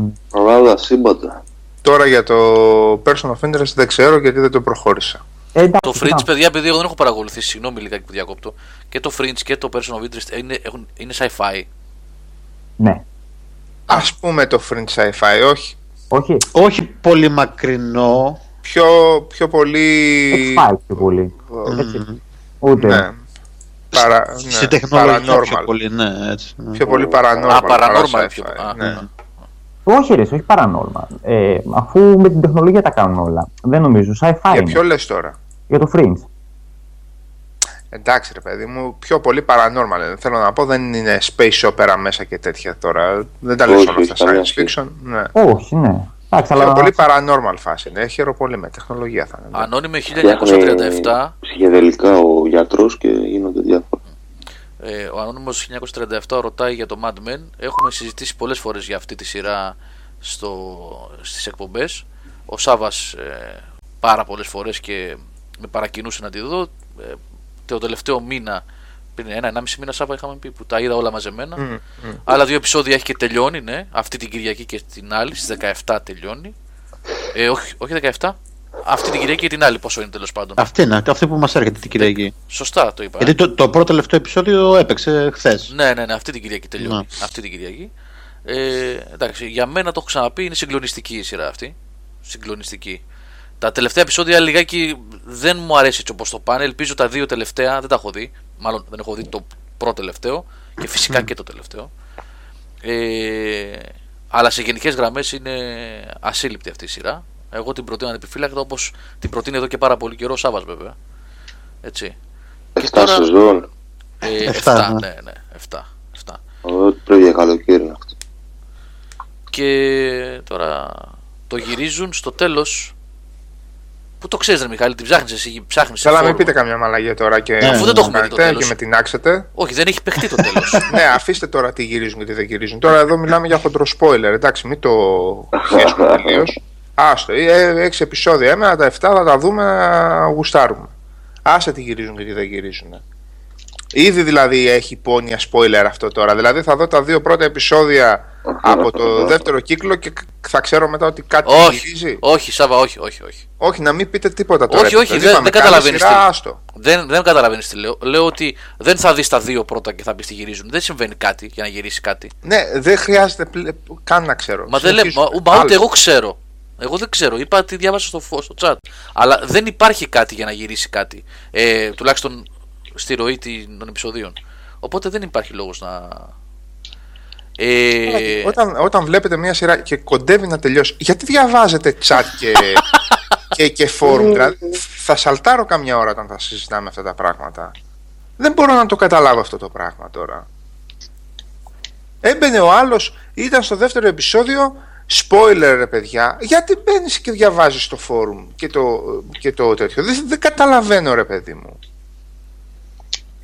Ράδα σύμπαντα. Τώρα για το Person of Interest δεν ξέρω γιατί δεν το προχώρησα. Ε, εντάξει, Το Fringe, κοιτά, παιδιά, επειδή εγώ δεν έχω παρακολουθήσει, συγγνώμη λιγάκι που διακόπτω. Και το Fringe και το Person of Interest είναι, έχουν, είναι sci-fi. Ναι. Ας πούμε το Fringe Sci-Fi, όχι. Όχι, Όχι πολύ μακρινό, Πιο, πιο πολύ... X-Files πιο πολύ. Έτσι. Ούτε. Ναι. Παρα, ναι, στη τεχνολογία πιο paranormal. πολύ, ναι, έτσι. ναι. Πιο πολύ paranormal. Α, παρά paranormal sci-fi, πιο- α, ναι. Όχι, ρε, όχι paranormal. Ε, αφού με την τεχνολογία τα κάνουν όλα. Δεν νομίζω. Sci-fi Για είναι. ποιο λες τώρα; Για το Fringe. Εντάξει ρε παιδί μου, πιο πολύ paranormal. Θέλω να πω δεν είναι space opera μέσα και τέτοια τώρα. Δεν τα λες Όχι, όλα αυτά όχι, καμία science σχέση. fiction. Ναι. Όχι, ναι. Εντάξει, Πιο αλλά. πολύ paranormal φάση είναι. Χαίρομαι πολύ με τεχνολογία θα είναι. Ανώνυμη Φτιάχνει 1937. ψυχεδελικά ο γιατρός και γίνονται διάφορα. Ε, ο Ανώνυμος 1937 ρωτάει για το Mad Men. Έχουμε συζητήσει πολλές φορές για αυτή τη σειρά στο, στις εκπομπές. Ο Σάβας ε, πάρα πολλές φορές και με παρακινούσε να τη δω. Ε, το τελευταίο μήνα, πριν ένα-ενάμιση μήνα Σάβα είχαμε πει που τα είδα όλα μαζεμένα. Μμ, μμ. Άλλα δύο επεισόδια έχει και τελειώνει, ναι. Αυτή την Κυριακή και την άλλη, στις 17 τελειώνει. Ε, όχι, όχι 17. Αυτή την Κυριακή και την άλλη πόσο είναι τέλος πάντων. Αυτή είναι, αυτή που μας έρχεται την Κυριακή. Σωστά το είπα. Γιατί το, το πρώτο τελευταίο επεισόδιο έπαιξε χθες. Ναι, ναι, ναι, αυτή την Κυριακή τελειώνει. Ναι. Αυτή την Κυριακή. Ε, εντάξει, για μένα το έχω ξαναπεί, είναι συγκλονιστική η σειρά αυτή. Συγκλονιστική. Τα τελευταία επεισόδια λιγάκι δεν μου αρέσει έτσι όπως το πάνε. Ελπίζω τα δύο τελευταία, δεν τα έχω δει. Μάλλον δεν έχω δει το πρώτο τελευταίο και φυσικά και το τελευταίο. Ε, αλλά σε γενικές γραμμές είναι ασύλληπτη αυτή η σειρά. Εγώ την προτείνω ανεπιφύλακτα όπως την προτείνει εδώ και πάρα πολύ καιρό ο Σάβα βέβαια. Έτσι. Και 7 τώρα- σεζόν. Ε, Εφτά, 7, ναι. ναι, ναι, 7. 7. Ό,τι πρέπει για καλοκαίρι είναι αυτό. Και τώρα το γυρίζουν στο τέλος. Πού το ξέρεις, Μιχάλη, την ψάχνεις εσύ, ψάχνεις. Καλά, μην πείτε καμιά μαλαγία τώρα και, Ναι, Αφού δεν το έχουμε δει το κάνετε τέλος. και με την άξετε. Όχι, δεν έχει παιχτεί το τέλος. ναι, αφήστε τώρα τι γυρίζουν και τι δεν γυρίζουν. Τώρα εδώ μιλάμε για χοντρό spoiler, εντάξει, μην το χέσουμε τελείως. Άστο, ε, έξι επεισόδια έμενα, τα 7 θα τα δούμε να γουστάρουμε. Άσε τι γυρίζουν και τι δεν γυρίζουν. Ήδη δηλαδή έχει πόνια spoiler αυτό τώρα. Δηλαδή θα δω τα δύο πρώτα επεισόδια από το δεύτερο κύκλο και θα ξέρω μετά ότι κάτι όχι, γυρίζει. όχι, Σάβα, όχι, όχι. όχι. Όχι, να μην πείτε τίποτα τώρα. Όχι, όχι, Το δεν- είπαμε, δεν καλή καταλαβαίνεις σειρά, τι- άστο. Δεν, δεν καταλαβαίνεις τι λέω. Λέω ότι δεν θα δεις τα δύο πρώτα και θα πεις τι γυρίζουν. Δεν συμβαίνει κάτι για να γυρίσει κάτι. Ναι, δεν χρειάζεται πλε- καν να ξέρω. Μα, δεν λέ, μα, Συνεχίζουμε. μα ούτε Άλλος. εγώ ξέρω. Εγώ δεν ξέρω. Είπα τι διάβασα στο, φω- στο chat. Αλλά δεν υπάρχει κάτι για να γυρίσει κάτι. Ε, τουλάχιστον στη ροή την- των επεισοδίων. Οπότε δεν υπάρχει λόγος να. Ε, Όταν, όταν βλέπετε μια σειρά και κοντεύει να τελειώσει, γιατί διαβάζετε chat και, και, και forum. δηλαδή, θα σαλτάρω καμιά ώρα όταν θα συζητάμε αυτά τα πράγματα. Δεν μπορώ να το καταλάβω αυτό το πράγμα τώρα. Έμπαινε ο άλλος, ήταν στο δεύτερο επεισόδιο, spoiler ρε παιδιά, γιατί μπαίνεις και διαβάζεις το forum και το, και το τέτοιο. Δεν, δεν καταλαβαίνω ρε παιδί μου.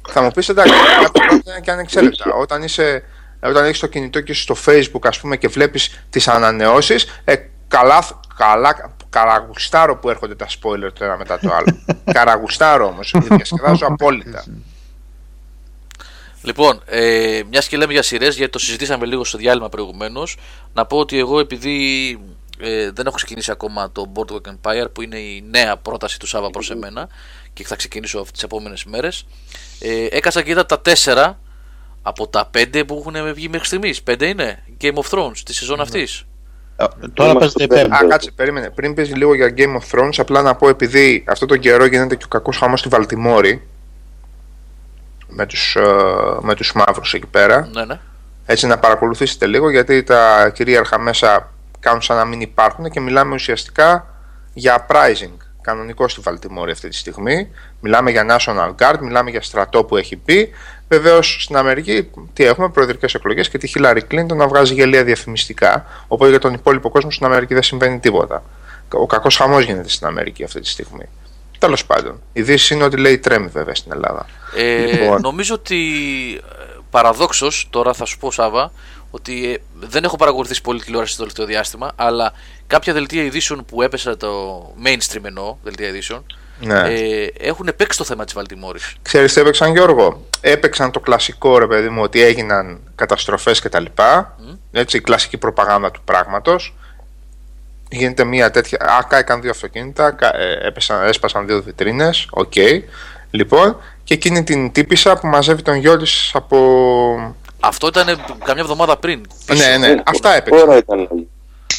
Θα μου πεις εντάξει, κάποια πράγματα είναι και ανεξέλεκτα. Όταν, είσαι, όταν έχεις το κινητό και είσαι στο facebook ας πούμε και βλέπεις τις ανανεώσεις, ε, καλά, καλά, καραγουστάρω που έρχονται τα spoiler το ένα μετά το άλλο. καραγουστάρω όμως, διασκεδάζω απόλυτα. Λοιπόν, ε, μιας και λέμε για σειρές, γιατί το συζητήσαμε λίγο στο διάλειμμα προηγουμένως, να πω ότι εγώ επειδή ε, δεν έχω ξεκινήσει ακόμα το Boardwalk Empire, που είναι η νέα πρόταση του Σάβα προς εμένα και θα ξεκινήσω τις επόμενες μέρες, ε, έκασα και είδα τα τέσσερα από τα πέντε που έχουν βγει μέχρι στιγμής. Πέντε είναι Game of Thrones τη σεζόν αυτής. Τώρα Είμαστε παίζεται η πέρα. πέμπτη. Α, κάτσε, περίμενε. Πριν πες λίγο για Game of Thrones, απλά να πω επειδή αυτό τον καιρό γίνεται και ο κακός χαμός στη Βαλτιμόρη με τους, ε, με τους μαύρους εκεί πέρα. Ναι, ναι. Έτσι να παρακολουθήσετε λίγο γιατί τα κυρίαρχα μέσα κάνουν σαν να μην υπάρχουν και μιλάμε ουσιαστικά για uprising κανονικό στη Βαλτιμόρη αυτή τη στιγμή. Μιλάμε για National Guard, μιλάμε για στρατό που έχει πει. Βεβαίως στην Αμερική τι έχουμε, προεδρικές εκλογές και τη Hillary Clinton να βγάζει γελία διαφημιστικά. Οπότε για τον υπόλοιπο κόσμο στην Αμερική δεν συμβαίνει τίποτα. Ο κακός χαμός γίνεται στην Αμερική αυτή τη στιγμή. Τέλος πάντων. Η Δύση είναι ότι λέει τρέμει βέβαια στην Ελλάδα. Ε, Λοιπόν. Νομίζω ότι παραδόξως, τώρα θα σου πω Σάβα, ότι ε, δεν έχω παρακολουθήσει πολύ τηλεόραση το τελευταίο διάστημα, αλλά κάποια δελτία ειδήσεων που έπεσε το mainstream εννοώ, δελτία ειδήσεων, Ναι. ε, έχουν παίξει το θέμα της Βαλτιμόρης. Ξέρεις τι έπαιξαν Γιώργο; Έπαιξαν το κλασικό ρε παιδί μου ότι έγιναν καταστροφές και τα λοιπά Έτσι η κλασική προπαγάνδα του πράγματος Γίνεται μια τέτοια Α, κάηκαν δύο αυτοκίνητα κα- ε, έπεσαν, Έσπασαν δύο βιτρίνες Οκ Λοιπόν και εκείνη την τύπισσα που μαζεύει τον γιο της από... Αυτό ήταν καμιά εβδομάδα πριν. πίσω. Ναι, ναι, αυτά έπαιξαν Τώρα ήταν.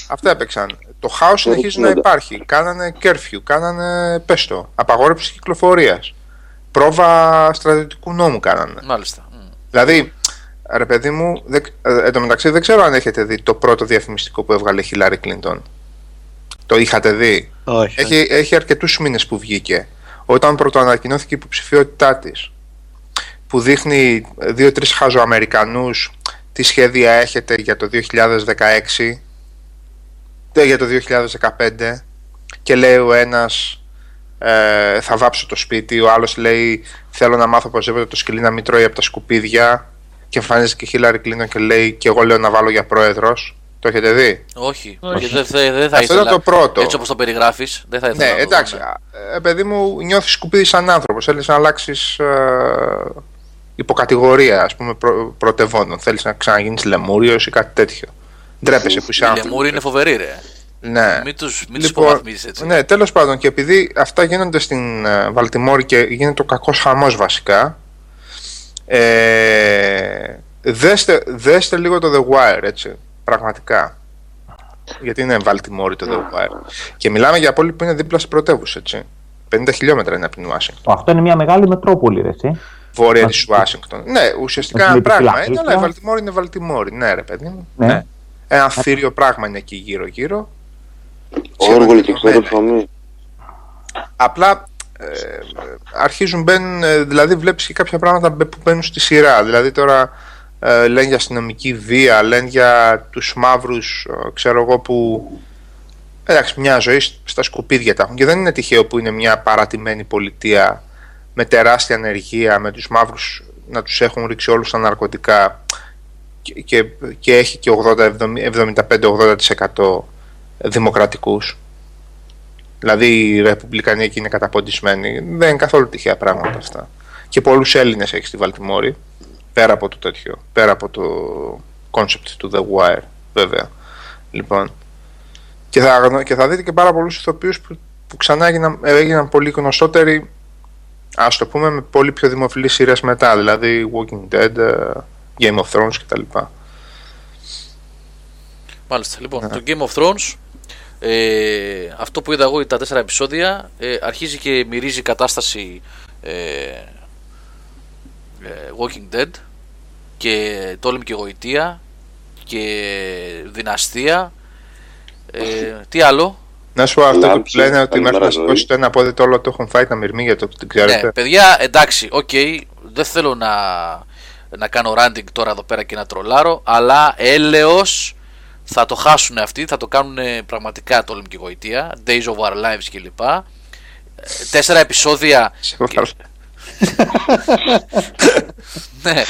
Αυτά έπαιξαν. Το χάος συνεχίζει να υπάρχει. Κάνανε curfew, κάνανε πες το, απαγόρευση κυκλοφορίας. Πρόβα στρατιωτικού νόμου κάνανε. Μάλιστα. Μμ. Δηλαδή, ρε παιδί μου, δεν, ε, εν τω μεταξύ δεν ξέρω αν έχετε δει το πρώτο διαφημιστικό που έβγαλε η Χίλαρι Κλίντον. Το είχατε δει; Όχι. Έχει, έχει αρκετούς μήνες που βγήκε. Όταν πρωτοανακοινώθηκε η υποψηφιότητά της, που δείχνει δύο-τρεις χαζοαμερικανούς τι σχέδια έχετε για το 2016 δεν για το 2015 και λέει ο ένας ε, θα βάψω το σπίτι. Ο άλλος λέει θέλω να μάθω οπωσδήποτε το σκυλί να μην τρώει από τα σκουπίδια. Και εμφανίζεται και η Χίλαρη Κλίντον και λέει και εγώ λέω να βάλω για πρόεδρος. Το έχετε δει; Όχι. Όχι. Και Δεν, δεν, δεν θα Αυτό ήθελα. ήταν το πρώτο. Έτσι όπως το περιγράφεις, δεν θα ήθελα. Ναι, να το εντάξει. δω, ναι. Ε, παιδί μου, νιώθεις σκουπίδι σαν άνθρωπος. Θέλεις να αλλάξεις ε, υποκατηγορία, ας πούμε, προ, πρωτευόντων. Θέλεις να ξαναγίνεις λεμούριος ή κάτι τέτοιο. Ντρέπεσαι που είσαι Οι άνθρωπο. λεμούροι είναι φοβεροί, ρε. Ναι. Μην του μην τους Λοιπόν, υποβαθμίζεις έτσι. ναι, τέλος πάντων, και επειδή αυτά γίνονται στην ε, Βαλτιμόρη και γίνεται ο κακός χαμός βασικά. Ε, δέστε, δέστε λίγο το The Wire, έτσι. Πραγματικά. Γιατί είναι Βαλτιμόρη το The Wire. Και μιλάμε για πόλη που είναι δίπλα στην πρωτεύουσα, έτσι. 50 χιλιόμετρα είναι από την Ουάσιγκτον. Αυτό είναι μια μεγάλη μετρόπολη, ρε, εσύ. Βόρεια της Ουάσιγκτον. Ναι, ουσιαστικά Έχει ένα τη πράγμα Φιλαδέλφια. είναι, αλλά η Βαλτιμόρη είναι Βαλτιμόρη. Ναι, ρε παιδί μου. Ναι. Ένα θύριο πράγμα είναι εκεί γύρω-γύρω. Όργολοι και ξέρω Σχεδόν ψωμί. Απλά ε, αρχίζουν μπαίνουν, ε, δηλαδή βλέπεις και κάποια πράγματα μπε- που μπαίνουν στη σειρά. Δηλαδή τώρα ε, λένε για αστυνομική βία, λένε για τους μαύρους, ε, ξέρω εγώ που... Εντάξει, μια ζωή σ- στα σκουπίδια τα έχουν και δεν είναι τυχαίο που είναι μια παρατημένη πολιτεία με τεράστια ανεργία, με τους μαύρους να τους έχουν ρίξει όλους τα ναρκωτικά και, και, και έχει και 80, 75-80% δημοκρατικούς. Δηλαδή οι Ρεπουμπλικανοί εκεί είναι καταποντισμένοι. Δεν είναι καθόλου τυχαία πράγματα αυτά. Και πολλούς Έλληνες έχει στη Βαλτιμόρη. Πέρα από το τέτοιο. Πέρα από το concept του The Wire, βέβαια. Λοιπόν. Και θα, γνω- και θα δείτε και πάρα πολλούς ηθοποιούς που, που ξανά έγιναν, έγιναν πολύ γνωστότεροι. Α το πούμε με πολύ πιο δημοφιλείς σειρές μετά. Δηλαδή Walking Dead, ε, Game of Thrones κτλ. Μάλιστα. Λοιπόν, το Game of Thrones, ε, αυτό που είδα εγώ τα τέσσερα επεισόδια, ε, αρχίζει και μυρίζει κατάσταση ε, ε, Walking Dead και τόλμη και γοητεία και δυναστεία. Ε, τι άλλο; Να σου πω αυτό που Λάμψη, λένε ότι καλημέρα, μέχρι να ζωή. σηκώσει το ένα πόδι το άλλο το έχουν φάει τα μυρμήγκια, το την ξέρετε. Ναι, παιδιά, εντάξει, οκ, δεν θέλω να, να κάνω ράντινγκ τώρα εδώ πέρα και να τρολάρω, αλλά έλεος θα το χάσουν αυτοί, θα το κάνουν πραγματικά τόλμη και γοητεία, Days of Our Lives κλπ. Ε, Τέσσερα επεισόδια. Σε παρακαλώ. ναι,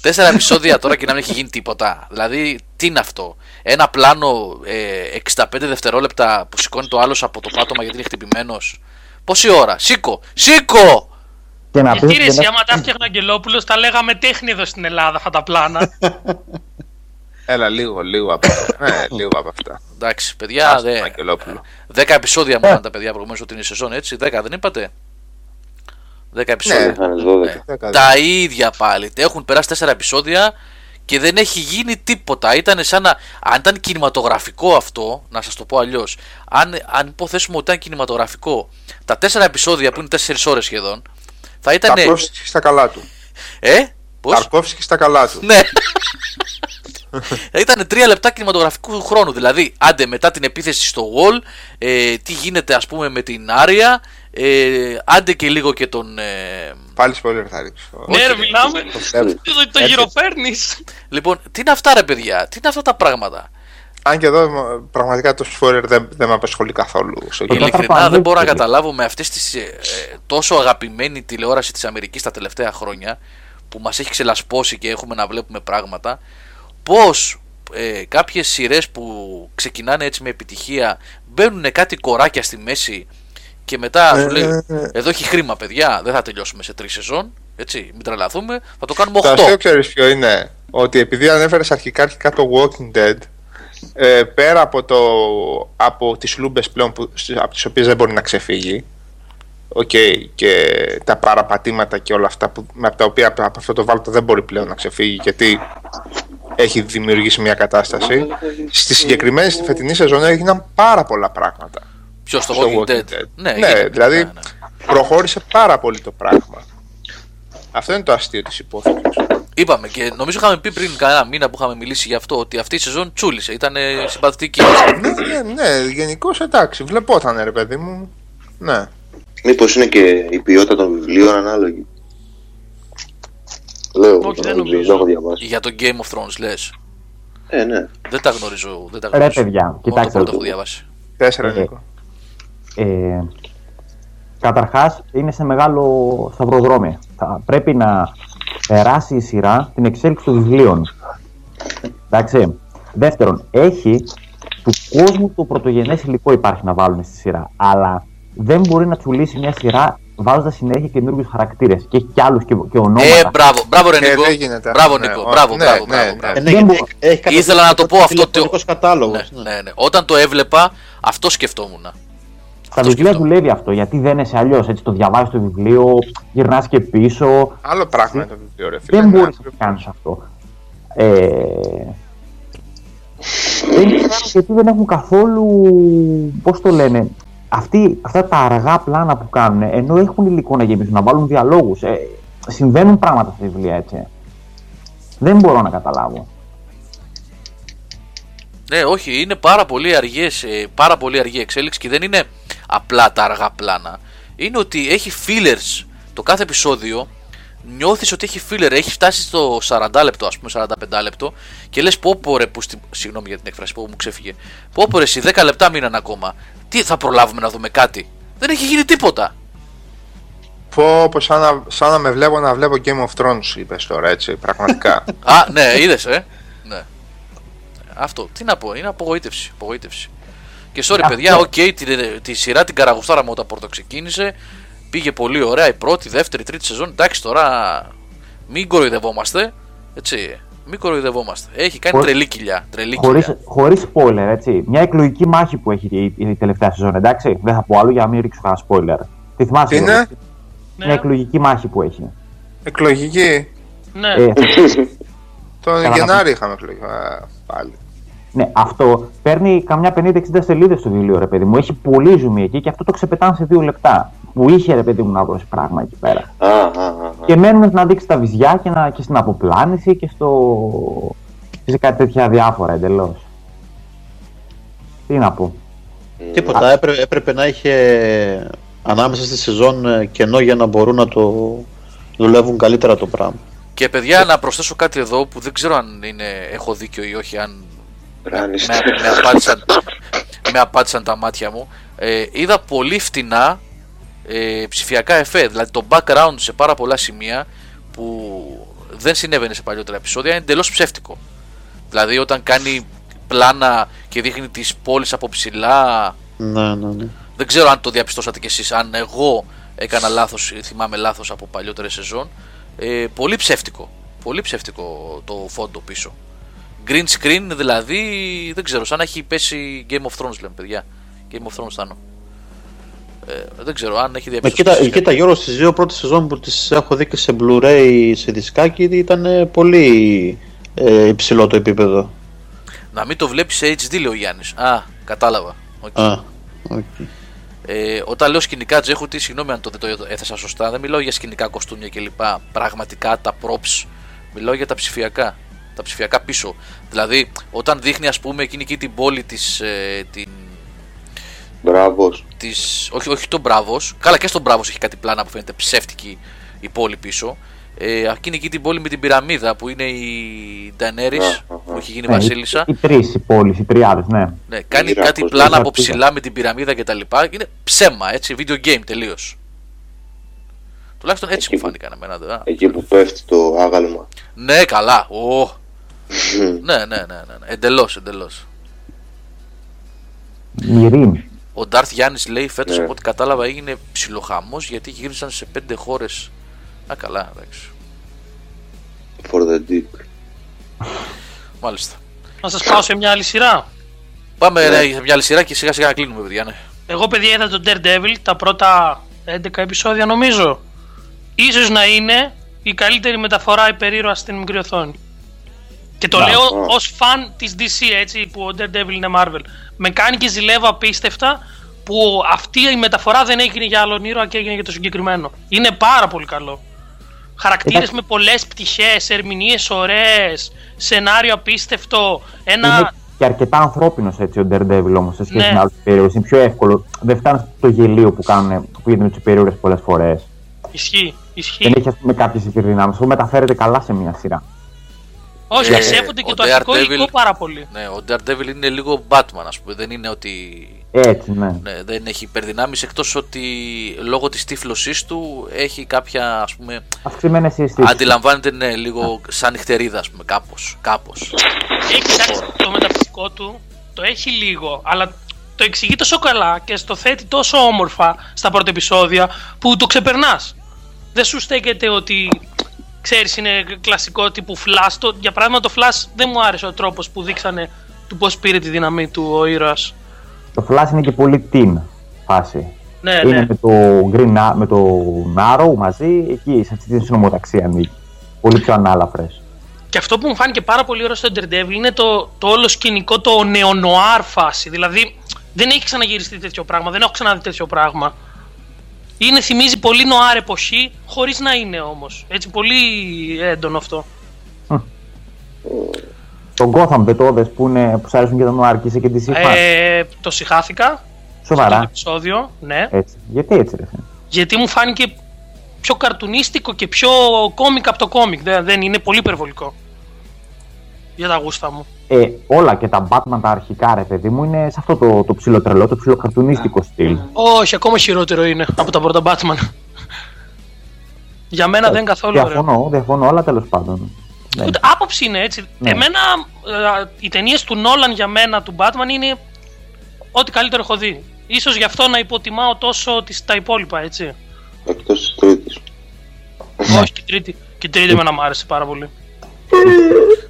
τέσσερα επεισόδια τώρα και να μην έχει γίνει τίποτα. Δηλαδή, τι είναι αυτό; Ένα πλάνο ε, 65 δευτερόλεπτα που σηκώνει το άλλο από το πάτωμα γιατί είναι χτυπημένος. Πόση ώρα, σήκω, σήκω! Και να πεις Γιατί ότι ρε, εσύ, δεν άμα τα έφτιαχνε ο Αγγελόπουλος, τα λέγαμε τέχνη εδώ στην Ελλάδα αυτά τα πλάνα. Έλα, λίγο, λίγο από αυτά. ναι, λίγο από αυτά. Εντάξει, παιδιά, Άστο, δε, Αγγελόπουλο. 10 επεισόδια μου είπαν τα παιδιά προηγουμένω ότι είναι η σεζόν, έτσι. 10 δεν είπατε; 10 επεισόδια. Ναι. Είχαν 12. Δέκα, Τα ίδια πάλι. Έχουν περάσει 4 επεισόδια και δεν έχει γίνει τίποτα. Ήταν σαν να. Αν ήταν κινηματογραφικό αυτό, να σας το πω αλλιώς. Αν, αν υποθέσουμε ότι ήταν κινηματογραφικό, τα 4 επεισόδια που είναι 4 ώρες σχεδόν, θα ήταν. Ταρκόφσκι στα καλά του. Ε, πώς; Ταρκόφσκι στα καλά του. Ναι. Ήταν τρία λεπτά κινηματογραφικού χρόνου. Δηλαδή, άντε μετά την επίθεση στο Wall, ε, τι γίνεται ας πούμε με την Άρια, ε, άντε και λίγο και τον. Ε, Πάλι spoiler θα ρίξω. Ναι, ρε, μιλάμε. Το πιστεύω. Το, το γυροφέρνεις. λοιπόν, τι είναι αυτά ρε παιδιά, τι είναι αυτά τα πράγματα; Αν και εδώ μ, πραγματικά το spoiler δεν, δεν με απασχολεί καθόλου. Στο Το κοινό. Ειλικρινά Παπαδόπουλο. δεν μπορώ να καταλάβω με αυτή τη ε, τόσο αγαπημένη τηλεόραση της Αμερικής τα τελευταία χρόνια που μας έχει ξελασπώσει και έχουμε να βλέπουμε πράγματα πως ε, κάποιες σειρές που ξεκινάνε έτσι με επιτυχία μπαίνουν κάτι κοράκια στη μέση και μετά σου λέει Ε, εδώ έχει χρήμα παιδιά δεν θα τελειώσουμε σε τρεις σεζόν έτσι μην τρελαθούμε θα το κάνουμε Το 8 αστείο ξέρεις ποιο είναι. Ότι επειδή ανέφερες αρχικά αρχικά το Walking Dead, ε, πέρα από, το, από τις λούμπες πλέον που, στις- από τις οποίες δεν μπορεί να ξεφύγει, οκ, και τα παραπατήματα και όλα αυτά που, με από τα οποία από αυτό το βάλτο δεν μπορεί πλέον να ξεφύγει γιατί έχει δημιουργήσει μια κατάσταση. Στη συγκεκριμένη, στη φετινή σεζόν έγιναν πάρα πολλά πράγματα. Ποιος στο στο Walking Dead, Ναι, Ναι, γίνεται, δηλαδή ναι, ναι. προχώρησε πάρα πολύ το πράγμα. Αυτό είναι το αστείο της υπόθεσης. Είπαμε και νομίζω είχαμε πει πριν κανένα μήνα που είχαμε μιλήσει γι' αυτό ότι αυτή η σεζόν τσούλησε, ήταν συμπαθητική. Ναι, ναι, ναι, γενικώς εντάξει, βλεπόταν ρε παιδί μου. Ναι. Μήπως είναι και η ποιότητα των βιβλίων ανάλογη; Λέω, Όχι, δεν δεν νομίζω. το έχω διαβάσει. Για το Game of Thrones λες. Ε, ναι. Δεν τα γνωρίζω. Δεν τα Ρε, γνωρίζω. παιδιά, Μόνο κοιτάξτε. το πρώτο έχω διαβάσει. Τέσσερα Ε, Νίκο. ε, Καταρχάς, είναι σε μεγάλο σταυροδρόμιο. Θα πρέπει να περάσει η σειρά την εξέλιξη των βιβλίων. Εντάξει. Δεύτερον, έχει του κόσμου το πρωτογενές υλικό υπάρχει να βάλουν στη σειρά. Αλλά δεν μπορεί να τσουλήσει μια σειρά βάζοντας συνέχεια καινούριους χαρακτήρες. Και έχει κι άλλους και, και ονόματα. Ε, μπράβο, μπράβο ρε Ε, Νίκο. δεν γίνεται. Μπράβο Ναι, Νίκο, όχι, μπράβο, ναι, μπράβο, ναι, μπράβο, ναι. μπράβο. Ε, ναι, Δεν γιατί μπο- έχει κατευθείαν Ήθελα να το πω αυτό. τηλεφωνικός κατάλογος. Ναι, ναι. ναι, ναι. Όταν το έβλεπα, αυτό σκεφτόμουν. Στα Αυτό βιβλία σκεφτόμουν. δουλεύει αυτό γιατί δεν είναι αλλιώς. Έτσι το διαβάζεις το βιβλίο, γυρνάς και πίσω. Άλλο πράγμα είναι το βιβλίο, ρε φίλε. Δεν Ναι, μπορείς να το κάνεις αυτό. Ε, δεν ξέρω γιατί δεν έχουν καθόλου. Πώς το λένε. Αυτοί, αυτά τα αργά πλάνα που κάνουν, ενώ έχουν υλικό να γεμίσουν, να βάλουν διαλόγους. Ε, συμβαίνουν πράγματα στα βιβλία έτσι. Δεν μπορώ να καταλάβω. Ναι, όχι, είναι πάρα πολύ, αργές, ε, πάρα πολύ αργή εξέλιξη και δεν είναι απλά τα αργά πλάνα. Είναι ότι έχει fillers το κάθε επεισόδιο. Νιώθεις ότι έχει filler, έχει φτάσει στο 40 λεπτό, ας πούμε 45 λεπτό και λες πω πω ρε, που στη... συγγνώμη για την έκφραση που μου ξέφυγε. Πω πω ρε, εσύ 10 λεπτά μείναν ακόμα. Τι θα προλάβουμε να δούμε κάτι; Δεν έχει γίνει τίποτα. Πω, πω σαν, να, σαν να με βλέπω να βλέπω Game of Thrones, είπες τώρα, έτσι, πραγματικά. Α, ναι, είδες, ε. Ναι. Αυτό. Τι να πω, είναι απογοήτευση. απογοήτευση. Και sorry, Αυτό. παιδιά, οκ, τη, τη σειρά την καραγουστάραμε όταν πρώτο ξεκίνησε. Πήγε πολύ ωραία η πρώτη, δεύτερη, τρίτη σεζόν. Εντάξει, τώρα μην κοροϊδευόμαστε. Έτσι. Μην κοροϊδευόμαστε. Έχει κάνει Χωρί- τρελή κοιλιά. Τρελή Χωρίς, κοιλιά. χωρίς spoiler, έτσι. Μια εκλογική μάχη που έχει η, η τελευταία σεζόν, εντάξει. Δεν θα πω άλλο για να μην ρίξω κανένα spoiler. Τι θυμάσαι, Τι είναι; Γιώργο; Ναι, Μια εκλογική μάχη που έχει. Εκλογική; ναι. Ε, Τον Καλά, Γενάρη είχαμε εκλογική. Α, πάλι. Ναι, αυτό παίρνει καμιά 50-60 σελίδες στο βιβλίο, ρε παιδί μου. Έχει πολύ ζουμί εκεί και αυτό το ξεπετάνε σε δύο λεπτά. Που είχε, ρε παιδί μου, να δώσει πράγμα εκεί πέρα. Α, α, α, α. Και μένουν να δείξει τα βυζιά και, να, και στην αποπλάνηση και στο. και σε κάτι τέτοια διάφορα εντελώς. Τι να πω. Τίποτα, έπρεπε, έπρεπε να είχε ανάμεσα στη σεζόν ε, κενό για να μπορούν να το δουλεύουν καλύτερα το πράγμα. Και παιδιά, να προσθέσω κάτι εδώ που δεν ξέρω αν είναι, έχω δίκιο ή όχι, αν Ράνις. με, με, απάντησαν, με απάντησαν τα μάτια μου. Ε, είδα πολύ φτηνά ε, ψηφιακά εφέ. Δηλαδή το background σε πάρα πολλά σημεία που δεν συνέβαινε σε παλιότερα επεισόδια είναι εντελώς ψεύτικο. Δηλαδή όταν κάνει πλάνα και δείχνει τις πόλεις από ψηλά Ναι, ναι, ναι. δεν ξέρω αν το διαπιστώσατε κι εσείς αν εγώ έκανα λάθος ή θυμάμαι λάθος από παλιότερες σεζόν ε, πολύ ψεύτικο πολύ ψεύτικο το φόντο πίσω green screen δηλαδή δεν ξέρω σαν να έχει πέσει Game of Thrones λέμε παιδιά Game of Thrones θάνο ε, δεν ξέρω αν έχει Μα διαπιστώσει κοίτα, κοίτα Γιώργο, στις δύο πρώτες σεζόν που τις έχω δει και σε Blu-ray σε δισκάκι ήταν ε, πολύ ε, υψηλό το επίπεδο. να μην το βλέπεις σε HD λέει ο Γιάννης α κατάλαβα Οκ. Α, οκ. Ε, όταν λέω σκηνικά Jehuty, συγγνώμη αν το δεν το έθεσα σωστά, δεν μιλάω για σκηνικά κοστούμια κλπ. Πραγματικά τα props, μιλάω για τα ψηφιακά. Τα ψηφιακά πίσω. Δηλαδή, όταν δείχνει, ας πούμε, εκείνη εκεί την πόλη της. Ε, την, Μπράβος. της, όχι, όχι τον Μπράβος. Καλά, και στον Μπράβος έχει κάτι πλάνα που φαίνεται ψεύτικη η πόλη πίσω. Ε, εκείνη εκεί την πόλη με την πυραμίδα που είναι η Ντανέρη Α, α, α. που έχει γίνει Ναι, Βασίλισσα. Οι, οι τρεις οι πόλει, οι τριάδες, ναι. Ναι, κάνει Μοίρακος, κάτι πλάνα από μοίρακος. ψηλά με την πυραμίδα και τα λοιπά. Είναι ψέμα, έτσι, video game τελείως. Τουλάχιστον έτσι Εκεί μου που- φάνηκαν εμένα. δε, α. Εκεί που πέφτει το άγαλμα. Ναι, καλά. Ω. ναι, ναι, ναι, ναι, ναι. Εντελώς, εντελώς. Μυρίμ. Ο Ντάρθ Γιάννης λέει φέτος Ναι. από ό,τι κατάλαβα έγινε ψιλοχαμός γιατί γύρισαν σε πέντε χώρες. Α, καλά, εντάξει. For the deep. Μάλιστα. Να σας πάω σε μια άλλη σειρά. Πάμε ναι, σε μια άλλη σειρά και σιγά σιγά να κλείνουμε, παιδιά. Ναι. Εγώ παιδιά είδα τον Daredevil τα πρώτα 11 επεισόδια νομίζω. Ίσως να είναι η καλύτερη μεταφορά υπερήρωας στην μικρή οθόνη. Και το Να, λέω α. ως φαν της DC έτσι που ο Daredevil είναι Marvel. Με κάνει και ζηλεύω απίστευτα που αυτή η μεταφορά δεν έγινε για άλλον ήρωα και έγινε για το συγκεκριμένο. Είναι πάρα πολύ καλό. Χαρακτήρες Εντάξει. με πολλές πτυχές, ερμηνείες ωραίες, σενάριο απίστευτο, ένα... Είναι και αρκετά ανθρώπινος έτσι ο Daredevil όμως σε σχέση Ναι. με άλλους υπερήρωε. Είναι πιο εύκολο. Δεν φτάνει στο γελίο που, κάνουν, που γίνεται με του υπερήρωε πολλές φορές. Ισχύει, ισχύει. Δεν έχει ας πούμε κάποιες υπερδυνάμει. Αυτό μεταφέρεται καλά σε μια σειρά. Όχι, Ε, σέβονται και ο το αρχικό Daredevil- υλικό πάρα πολύ. Ναι, ο Daredevil είναι λίγο Batman, ας πούμε. Δεν είναι ότι. Έτσι, ναι. Ναι, δεν έχει υπερδυνάμεις εκτός ότι λόγω της τύφλωσής του έχει κάποια ας πούμε Αυξημένες συστήσει. αντιλαμβάνεται ναι, λίγο σαν νυχτερίδα ας πούμε κάπως, κάπως. Έχει εντάξει, το μεταφυσικό του, το έχει λίγο, αλλά το εξηγεί τόσο καλά και στο θέτει τόσο όμορφα στα πρώτα επεισόδια που το ξεπερνάς. Δεν σου στέκεται ότι ξέρεις είναι κλασικό τύπου Flash. Το, για παράδειγμα το Flash δεν μου άρεσε ο τρόπος που δείξανε του πώς πήρε τη δύναμή του ο ήρωας. Το Flash είναι και πολύ team φάση. Ναι, είναι ναι. με το Green A- με το Arrow μαζί, εκεί σε αυτή την συνομοταξία ανήκει. Πολύ πιο ανάλαφρες. Και αυτό που μου φάνηκε πάρα πολύ ωραίο στο Daredevil είναι το, το όλο σκηνικό, το νεονοάρ φάση. Δηλαδή δεν έχει ξαναγυριστεί τέτοιο πράγμα, δεν έχω ξαναδεί τέτοιο πράγμα. Είναι, θυμίζει πολύ νοάρ εποχή, χωρίς να είναι όμως. Έτσι, πολύ έντονο αυτό. Το Gotham δεν το είδες που, είναι, που σ' αρέσουν και τα Noir και είσαι και τη Σιφάν. Ε, το συχάθηκα στο Σοβαρά. επεισόδιο, ναι. Έτσι. Γιατί έτσι ρε. φίλε; Γιατί μου φάνηκε πιο καρτουνίστικο και πιο κόμικ από το κόμικ. Δεν, δεν είναι πολύ υπερβολικό. Για τα γούστα μου. Ε, όλα και τα Batman τα αρχικά ρε παιδί μου είναι σε αυτό το, το ψιλοτρελό, το ψιλοκαρτουνίστικο στυλ. Όχι, ακόμα χειρότερο είναι από τα πρώτα Batman. Για μένα δεν είναι καθόλου ωραίο. Διαφωνώ, διαφωνώ, αλλά τέλος πάντων. Ναι. Ούτε άποψη είναι έτσι. Ναι. Εμένα, ε, οι ταινίες του Νόλαν για μένα, του Batman, είναι ό,τι καλύτερο έχω δει. Ίσως γι' αυτό να υποτιμάω τόσο τις, τα υπόλοιπα, έτσι. Εκτός της τρίτης. Ναι. Όχι, και η τρίτη. Και η τρίτη εμένα μου άρεσε πάρα πολύ.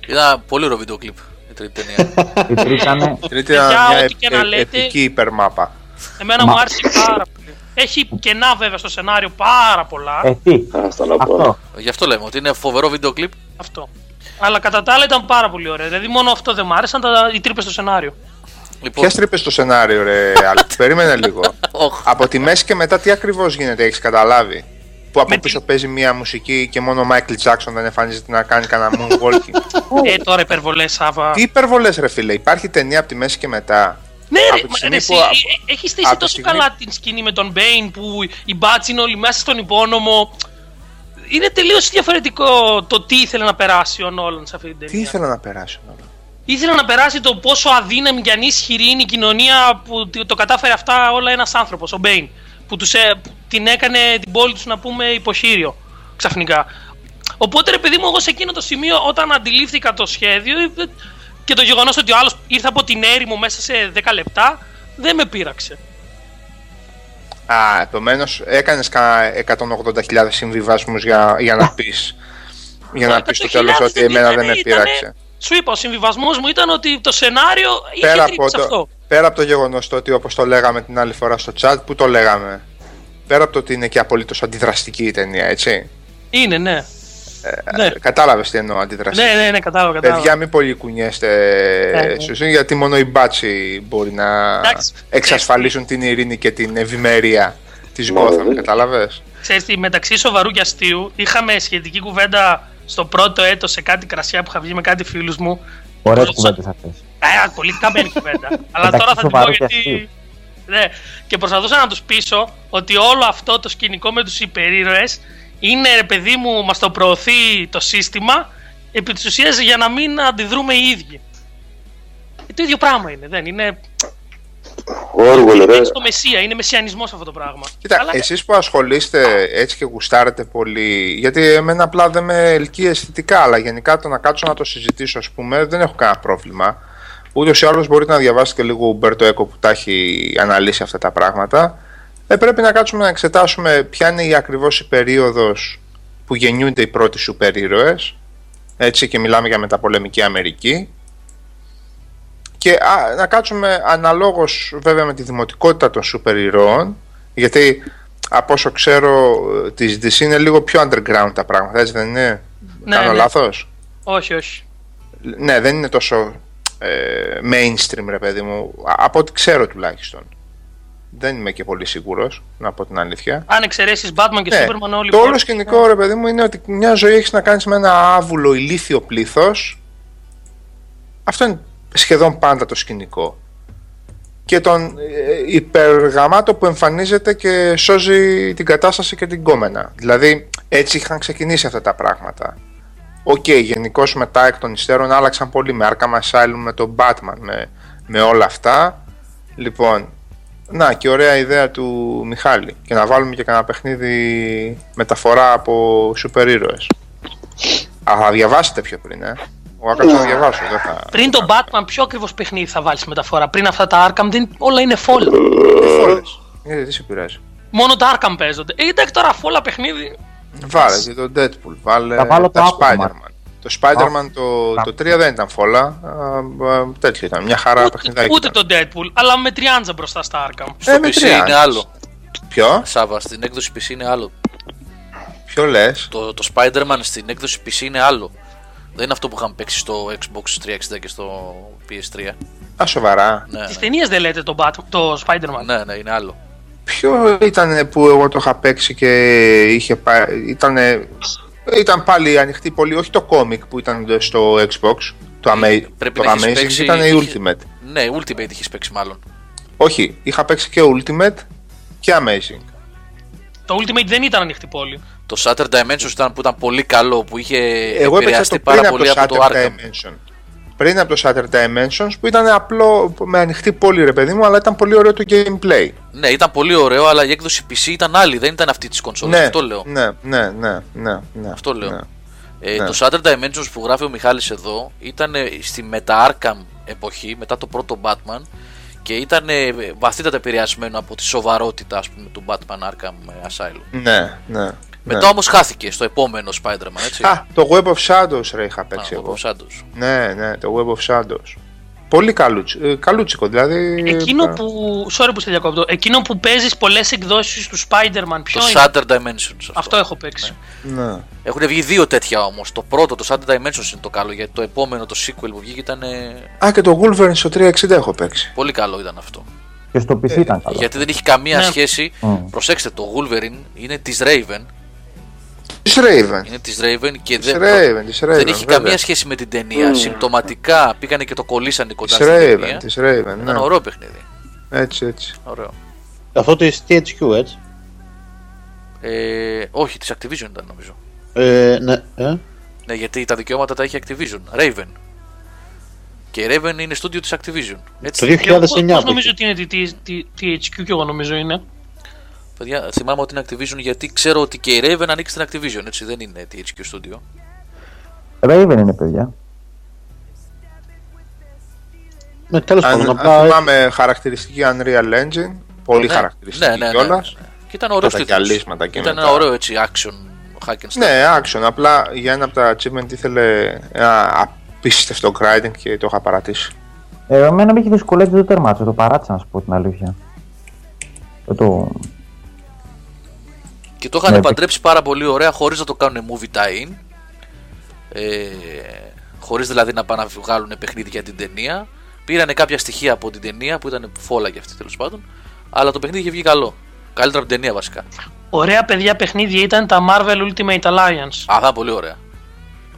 Είδα πολύ ωραίο βίντεο κλιπ η τρίτη ταινία. Η τρίτη ήταν. Τρίτη Παιδιά, ήταν μια ό,τι και να ε- λέτε- επική υπερμάπα. Εμένα Μα- μου άρεσε πάρα πολύ. Έχει κενά βέβαια στο σενάριο πάρα πολλά. Ε, τι; Άστα να πω. Αυτό. Γι' αυτό λέμε ότι είναι φοβερό βίντεο κλιπ. Αυτό. Αλλά κατά τα άλλα ήταν πάρα πολύ ωραίο. Δηλαδή μόνο αυτό δεν μου άρεσαν τα, οι τρύπες στο σενάριο. Λοιπόν, Ποιες τρύπες στο σενάριο, ρε Άλκ, περίμενε λίγο. Οχ. Από τη μέση και μετά τι ακριβώς γίνεται, έχεις καταλάβει; Που από Με πίσω παίζει μία μουσική και μόνο ο Μάικλ Τζάξον δεν εμφανίζεται να κάνει κανένα moonwalking. ε, τώρα υπερβολές, Σάβα. τι υπερβολές, ρε φίλε, υπάρχει ταινία από τη μέση και μετά. Ναι, Από ρε, τη μα, στιγμή ρε, εσύ, που- ε, έχεις στήσει από τη τόσο στιγμή- καλά την σκηνή με τον Μπέιν που οι μπάτσοι είναι όλοι μέσα στον υπόνομο. Είναι τελείως διαφορετικό το τι ήθελε να περάσει ο Νόλαν σε αυτή την ταινία. Τι ήθελα να περάσει όλα. Ήθελε να περάσει το πόσο αδύναμη και ανίσχυρη είναι η κοινωνία που το κατάφερε αυτά όλα ένας άνθρωπος, ο Μπέιν. Που τους, ε, που την έκανε την πόλη τους να πούμε υποχείριο ξαφνικά. Οπότε ρε παιδί μου, εγώ σε εκείνο το σημείο όταν αντιλήφθηκα το σχέδιο ε, και το γεγονός ότι ο άλλος ήρθε από την έρημο μέσα σε 10 λεπτά, δεν με πείραξε. Α, επομένως έκανες κανένα 180.000 συμβιβασμούς για, για να πεις. Για να Το πεις στο 100.000 τέλος ότι εμένα δεν με ήτανε- πείραξε. Σου είπα, ο συμβιβασμός μου ήταν ότι το σενάριο είχε Πέρα τρύπη από, σε αυτό. το, πέρα από το γεγονός ότι όπως το λέγαμε την άλλη φορά στο chat, που το λέγαμε. Πέρα από το ότι είναι και απολύτως αντιδραστική η ταινία, έτσι. Είναι, ναι. ναι. Κατάλαβες τι εννοώ αντιδραστική. ναι, ναι, ναι, κατάλαβα, κατάλαβα. Παιδιά, μην πολύ κουνιέστε ναι. στους είναι, γιατί μόνο οι μπάτσι μπορεί να Εντάξει. εξασφαλίσουν την ειρήνη και την ευημερία της Μα, Gotham. βέβαια. Κατάλαβες; Ξέρεις τι, μεταξύ σοβαρού και αστείου είχαμε σχετική κουβέντα στο πρώτο έτος σε κάτι κρασιά που είχα βγει με κάτι φίλους μου. Ωραίε Τόσο- κουβέντε αυτέ. Ε, πολύ καμένη κουβέντα. Αλλά Εντάξει, τώρα θα την πω σοβαρός και γιατί... αστείο. Ναι, και προσπαθούσα να τους πείσω ότι όλο αυτό το σκηνικό με τους υπερήρωες είναι ρε παιδί μου, μας το προωθεί το σύστημα επί της ουσίας για να μην αντιδρούμε οι ίδιοι. Ε, το ίδιο πράγμα είναι, δεν είναι. Όργολ, ρε. Είναι στο μεσία, είναι μεσιανισμός αυτό το πράγμα. Κοίτα, Αλλά- εσείς που ασχολείστε έτσι και γουστάρετε πολύ, γιατί εμένα απλά δεν με ελκύει αισθητικά, αλλά γενικά το να κάτσω να το συζητήσω, ας πούμε, δεν έχω κανένα πρόβλημα. Ούτως ή άλλως μπορείτε να διαβάσετε και λίγο Ουμπέρτο Έκο που τα έχει αναλύσει αυτά τα πράγματα. Ε, πρέπει να κάτσουμε να εξετάσουμε ποια είναι η ακριβώς η περίοδος που γεννιούνται οι πρώτοι σούπερ ήρωες, έτσι και μιλάμε για μεταπολεμική Αμερική και α, να κάτσουμε αναλόγως βέβαια με τη δημοτικότητα των σούπερ ηρώων γιατί από όσο ξέρω ε, της DC είναι λίγο πιο underground τα πράγματα έτσι δεν είναι; Ναι, κάνω ναι. λάθος; Όχι, όχι. ναι δεν είναι τόσο ε, mainstream ρε παιδί μου Α- από ό,τι ξέρω τουλάχιστον δεν είμαι και πολύ σίγουρος να πω την αλήθεια Αν εξαιρέσεις Batman και ναι, Superman, όλοι το οι όλο υπόλοιποι- σκηνικό ρε παιδί μου είναι ότι μια ζωή έχεις να κάνεις με ένα άβουλο ηλίθιο πλήθος. Αυτό είναι σχεδόν πάντα το σκηνικό. Και τον ε, υπεργαμάτο που εμφανίζεται και σώζει την κατάσταση και την κόμενα. Δηλαδή έτσι είχαν ξεκινήσει αυτά τα πράγματα. Οκ, γενικώς μετά εκ των υστέρων άλλαξαν πολύ με Arkham Asylum, με τον Batman, με, με όλα αυτά. Λοιπόν, να και ωραία ιδέα του Μιχάλη. Και να βάλουμε και κανένα παιχνίδι μεταφορά από σούπερ ήρωες. Α, θα διαβάσετε πιο πριν, ε. Εγώ έκατσα να διαβάσω, δεν θα... Πριν τον Batman, ποιο ακριβώς παιχνίδι θα βάλεις μεταφορά; Πριν αυτά τα Arkham, δεν, όλα είναι φόλα. Τι φόλες. Γιατί τι σε πειράζει. Μόνο τα Arkham παίζονται. Ε, εντάξει τώρα, φόλα παιχνίδι. Βάλε και το Deadpool, βάλε Θα βάλω τα το Aquaman. Spider-Man. Το Spider-Man το, το 3 δεν ήταν φόλα, α, α, τέτοιο ήταν, μια χαρά Ούτε, παιχνιδάκι. ούτε ήταν. το Deadpool, αλλά με τριάντζα μπροστά στα Arkham. Στο Ε, με PC τριάντα. είναι άλλο. Ποιο, Σάβα, στην έκδοση PC είναι άλλο. ποιο λες, Το, το Spider-Man στην έκδοση PC είναι άλλο. Δεν είναι αυτό που είχαμε παίξει στο Xbox 360 και στο PS3. α σοβαρά. Ναι, Τις ναι, ταινίες δεν λέτε τον Batman, το Spider-Man; ναι, ναι, είναι άλλο. Ποιο ήταν που εγώ το είχα παίξει και είχε πάει, ήταν, ήταν πάλι ανοιχτή πολύ, όχι το κόμικ που ήταν στο Xbox, το, Ama- πρέπει το να έχεις Amazing παίξει- ήταν η είχε- Ultimate. Ναι, Ultimate είχες παίξει μάλλον. Όχι, είχα παίξει και Ultimate και Amazing. Το Ultimate δεν ήταν ανοιχτή πόλη. Το Shattered Dimensions ήταν που ήταν πολύ καλό, που είχε Εγώ έπαιξα επηρεαστεί το πάρα πριν από πολύ το από το Shattered Arkham. Dimension. Πριν από το Shattered Dimensions που ήταν απλό με ανοιχτή πόλη ρε παιδί μου, αλλά ήταν πολύ ωραίο το gameplay. Ναι, ήταν πολύ ωραίο, αλλά η έκδοση PC ήταν άλλη, δεν ήταν αυτή της κονσόλας. Ναι, Αυτό λέω. ναι, ναι, ναι, ναι, ναι. Αυτό λέω. ναι. Ε, Ναι. Το Shattered Dimensions που γράφει ο Μιχάλης εδώ ήταν ε, στη μετα Arkham εποχή, μετά το πρώτο Batman και ήταν ε, βαθύτατα επηρεασμένο από τη σοβαρότητα ας πούμε, του Batman Arkham Asylum. Ναι, ναι. Μετά ναι. όμως χάθηκε στο επόμενο Spider-Man, έτσι. Α, το Web of Shadows ρε είχα Α, παίξει ο εγώ. Bob Shadows. Ναι, ναι, το Web of Shadows. Πολύ καλούτσι, ε, καλούτσικο, δηλαδή. Εκείνο ε, που. Sorry που σε διακόπτω. Εκείνο που παίζεις πολλές εκδόσεις του Spider-Man. Ποιο Το είναι; Shattered Dimensions. Αυτό. Αυτό έχω παίξει. Ναι. Έχουν βγει δύο τέτοια όμως. Το πρώτο, το Shattered Dimensions είναι το καλό, γιατί το επόμενο, το sequel που βγήκε ήταν ε, Α, και το Wolverine στο 360 έχω παίξει. πολύ καλό ήταν αυτό. Και στο PC ήταν καλό. Γιατί δεν έχει καμία Ναι. σχέση. Μμ. Προσέξτε, το Wolverine είναι της Raven. Της Raven. Είναι της Raven και Της δεν, Raven, της Raven. δεν έχει βέβαια. καμία σχέση με την ταινία. Συμπτωματικά πήγανε και το κολλήσανε κοντά Της στην Raven, ταινία. της Raven, Ήταν ναι. ωραίο παιχνίδι. Έτσι, έτσι. Ωραίο. Αυτό της THQ, έτσι. Ε, όχι, της Activision ήταν νομίζω. Ε, ναι, ε. Ναι, γιατί τα δικαιώματα τα έχει Activision. Raven. Και η Raven είναι στούντιο της Activision. Έτσι. Το 2009. Και εγώ πώς που νομίζω είχε. ότι είναι τη- τη- τη- THQ και εγώ νομίζω είναι. Παιδιά, θυμάμαι ότι είναι Activision γιατί ξέρω ότι και η Raven ανήκει στην Activision. Έτσι, δεν είναι THQ Studio. Raven είναι παιδιά. Ναι, τέλος Αν, πάντων, αν απλά θυμάμαι χαρακτηριστική Unreal Engine, πολύ Ναι, χαρακτηριστική ναι, ναι, ναι, κιόλας. ναι. Και ήταν ωραίος Τα γυαλίσματα και Ήταν μετά. ένα ωραίο έτσι action hack and slash. Ναι, action. Απλά για ένα από τα achievement ήθελε ένα απίστευτο grinding και το είχα παρατήσει. Ε, εμένα με έχει δυσκολεύσει το τερμάτσο, το παράτησα να σου πω την αλήθεια. Ε, το... Και το είχαν Ναι, παντρέψει πάρα πολύ ωραία χωρίς να το κάνουν movie tie-in. Ε, χωρίς δηλαδή να πάνε να βγάλουν παιχνίδι για την ταινία. Πήρανε κάποια στοιχεία από την ταινία που ήταν φόλα και αυτή τέλος πάντων. Αλλά το παιχνίδι είχε βγει καλό. Καλύτερα από την ταινία βασικά. Ωραία παιδιά παιχνίδια ήταν τα Marvel Ultimate Alliance. Α, θα είναι πολύ ωραία.